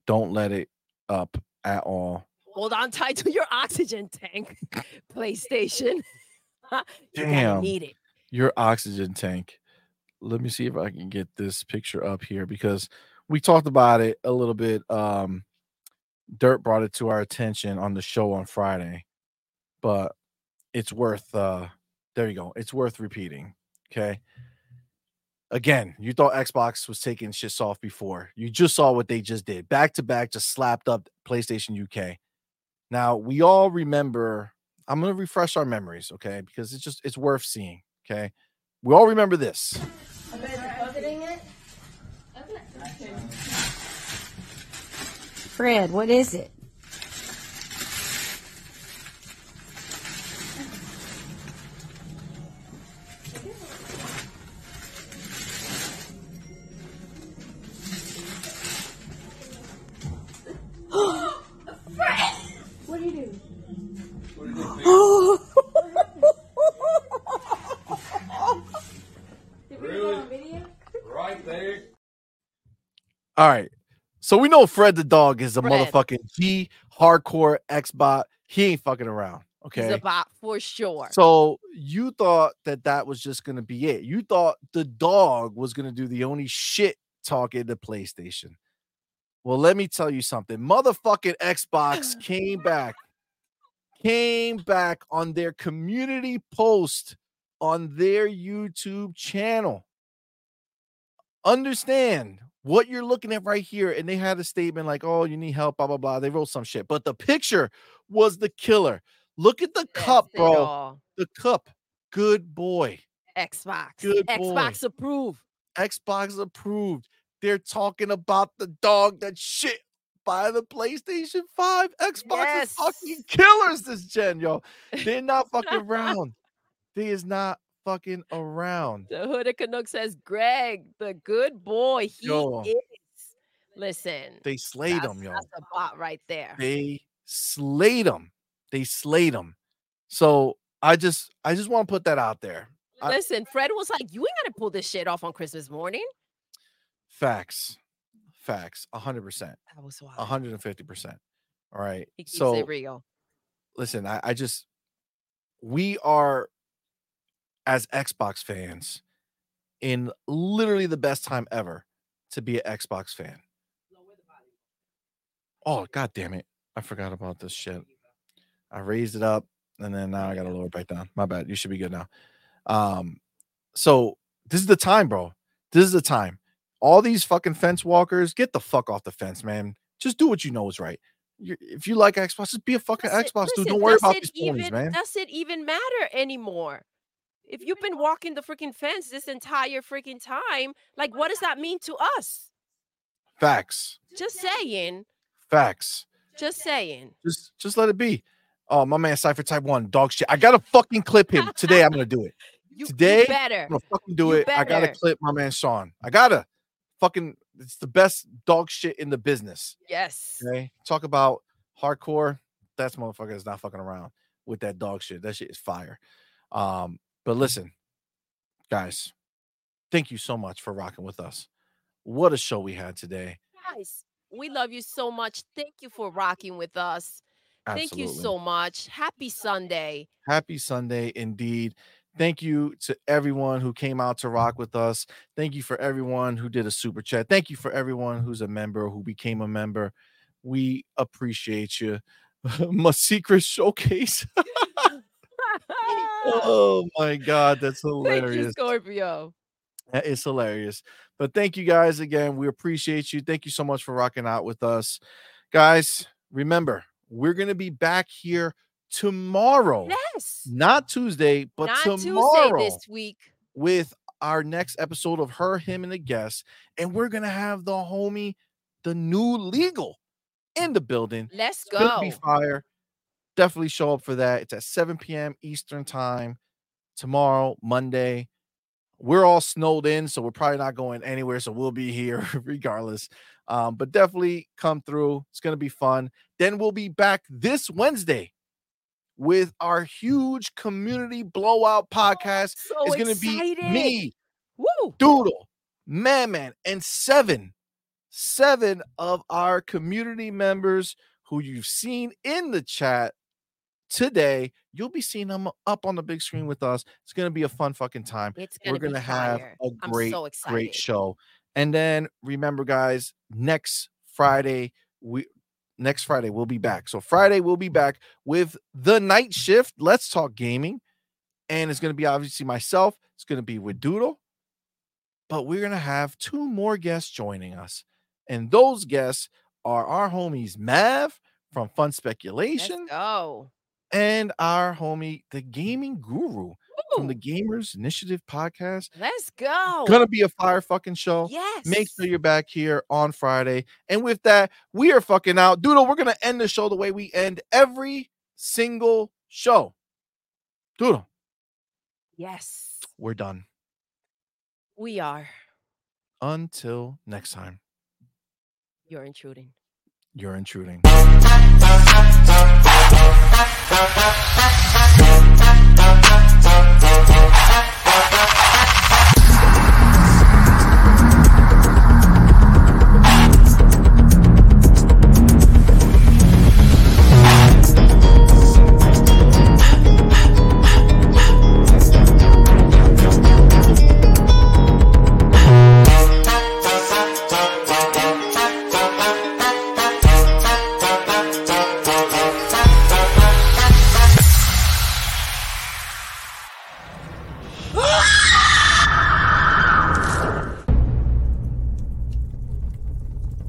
S1: Don't let it up at all.
S2: Hold on tight to your oxygen tank, [laughs] PlayStation. [laughs] you
S1: Damn.
S2: need it.
S1: Your oxygen tank. Let me see if I can get this picture up here because we talked about it a little bit. Um Dirt brought it to our attention on the show on Friday, but it's worth uh there you go. It's worth repeating. Okay. Again, you thought Xbox was taking shit off before. You just saw what they just did. Back to back, just slapped up PlayStation UK. Now we all remember. I'm gonna refresh our memories, okay? Because it's just it's worth seeing. Okay. We all remember this.
S4: Fred, what is it?
S1: All right. So we know Fred the dog is a
S2: Fred.
S1: motherfucking G hardcore Xbox. He ain't fucking around. Okay.
S2: He's
S1: Okay.
S2: about for sure.
S1: So you thought that that was just gonna be it. You thought the dog was gonna do the only shit talking to PlayStation. Well, let me tell you something. Motherfucking Xbox [laughs] came back, came back on their community post on their YouTube channel. Understand what you're looking at right here. And they had a statement like, oh, you need help, blah, blah, blah. They wrote some shit, but the picture was the killer. Look at the cup, bro
S2: all.
S1: the cup. Good boy.
S2: Xbox.
S1: Good boy.
S2: Xbox approved.
S1: Xbox approved. They're talking about the dog that shit by the PlayStation 5. Xbox is fucking killers this gen, yo. They're not fucking [laughs] around. They is not fucking around.
S2: The Hooded Canuck says, Greg, the good boy, he
S1: Yo.
S2: is. Listen,
S1: They slayed them, yo.
S2: that's a bot right there.
S1: They slayed them. They slayed them. So I just I just want to put that out there. I-
S2: Listen, Fred was like, "You ain't gonna pull this shit off on Christmas morning."
S1: Facts. Facts. 100%.
S2: That was wild.
S1: 150%. All right.
S2: He keeps
S1: so
S2: it real.
S1: listen, I, I just we are as Xbox fans in literally the best time ever to be an Xbox fan. Oh god damn it. I forgot about this shit. I raised it up and then now I gotta lower it back down. My bad. You should be good now. Um so this is the time, bro. This is the time. All these fucking fence walkers, get the fuck off the fence, man. Just do what you know is right. you if you like Xbox, just be a fucking
S2: Does it-
S1: Xbox dude.
S2: listen,
S1: Don't worry about
S2: it
S1: these
S2: even,
S1: ponies, man.
S2: Does it even matter anymore? If you've been walking the freaking fence this entire freaking time, like, what does that mean to us?
S1: Facts.
S2: Just saying.
S1: Facts.
S2: Just saying.
S1: Just just let it be. Oh, my man Cypher Type 1, dog shit. I gotta fucking clip him. Today I'm gonna do it. [laughs]
S2: You, you
S1: Today,
S2: better.
S1: I'm gonna fucking do
S2: You
S1: it. I gotta clip my man Sean. I gotta fucking it's the best dog shit in the business.
S2: Yes.
S1: Okay. Talk about hardcore. That's motherfucker is not fucking around with that dog shit. That shit is fire. Um, but listen, guys, thank you so much for rocking with us. What a show we had today.
S2: Guys, we love you so much. Thank you for rocking with us. Thank you so much. Happy Sunday.
S1: Happy Sunday indeed. Thank you to everyone who came out to rock with us. Thank you for everyone who did a super chat. Thank you for everyone who's a member, who became a member. We appreciate you. [laughs] My secret showcase. [laughs] oh [laughs] my god, that's
S2: Thank you,
S1: hilarious.
S2: Scorpio.
S1: That is hilarious. But thank you guys again. We appreciate you. Thank you so much for rocking out with us. Guys, remember, we're going to be back here tomorrow.
S2: Yes.
S1: Not Tuesday, but
S2: Not
S1: tomorrow
S2: Tuesday this week.
S1: with our next episode of Her, Him, and the Guest. And we're going to have the homie, the new legal in the building.
S2: Let's go.
S1: be fire. Definitely show up for that. It's at 7 p.m. Eastern time tomorrow, Monday. We're all snowed in, so we're probably not going anywhere. So we'll be here [laughs] regardless. Um, but definitely come through. It's gonna be fun. Then we'll be back this Wednesday with our huge community blowout podcast.
S2: So
S1: it's gonna be me,
S2: Woo.
S1: Doodle, Man Man, and seven, seven of our community members who you've seen in the chat today. You'll be seeing them up on the big screen with us. It's gonna be a fun fucking time.
S2: It's gonna
S1: We're gonna have
S2: fire.
S1: a great,
S2: so
S1: great show. And then remember, guys, next Friday, we next Friday we'll be back. So Friday we'll be back with the night shift. Let's talk gaming. And it's gonna be obviously myself, it's gonna be with Doodle, but we're gonna have two more guests joining us. And those guests are our homies Mav from Fun Speculation
S2: go.
S1: And our homie, the gaming guru from the Gamers Initiative podcast.
S2: Let's go.
S1: Gonna be a fire fucking show.
S2: yes.
S1: Make sure you're back here on Friday. And with that, we are fucking out. Doodle, we're gonna end the show the way we end every single show. Doodle,
S2: Yes.
S1: we're done.
S2: We are.
S1: Until next time,
S2: You're intruding.
S1: you're intruding.
S5: Thank you.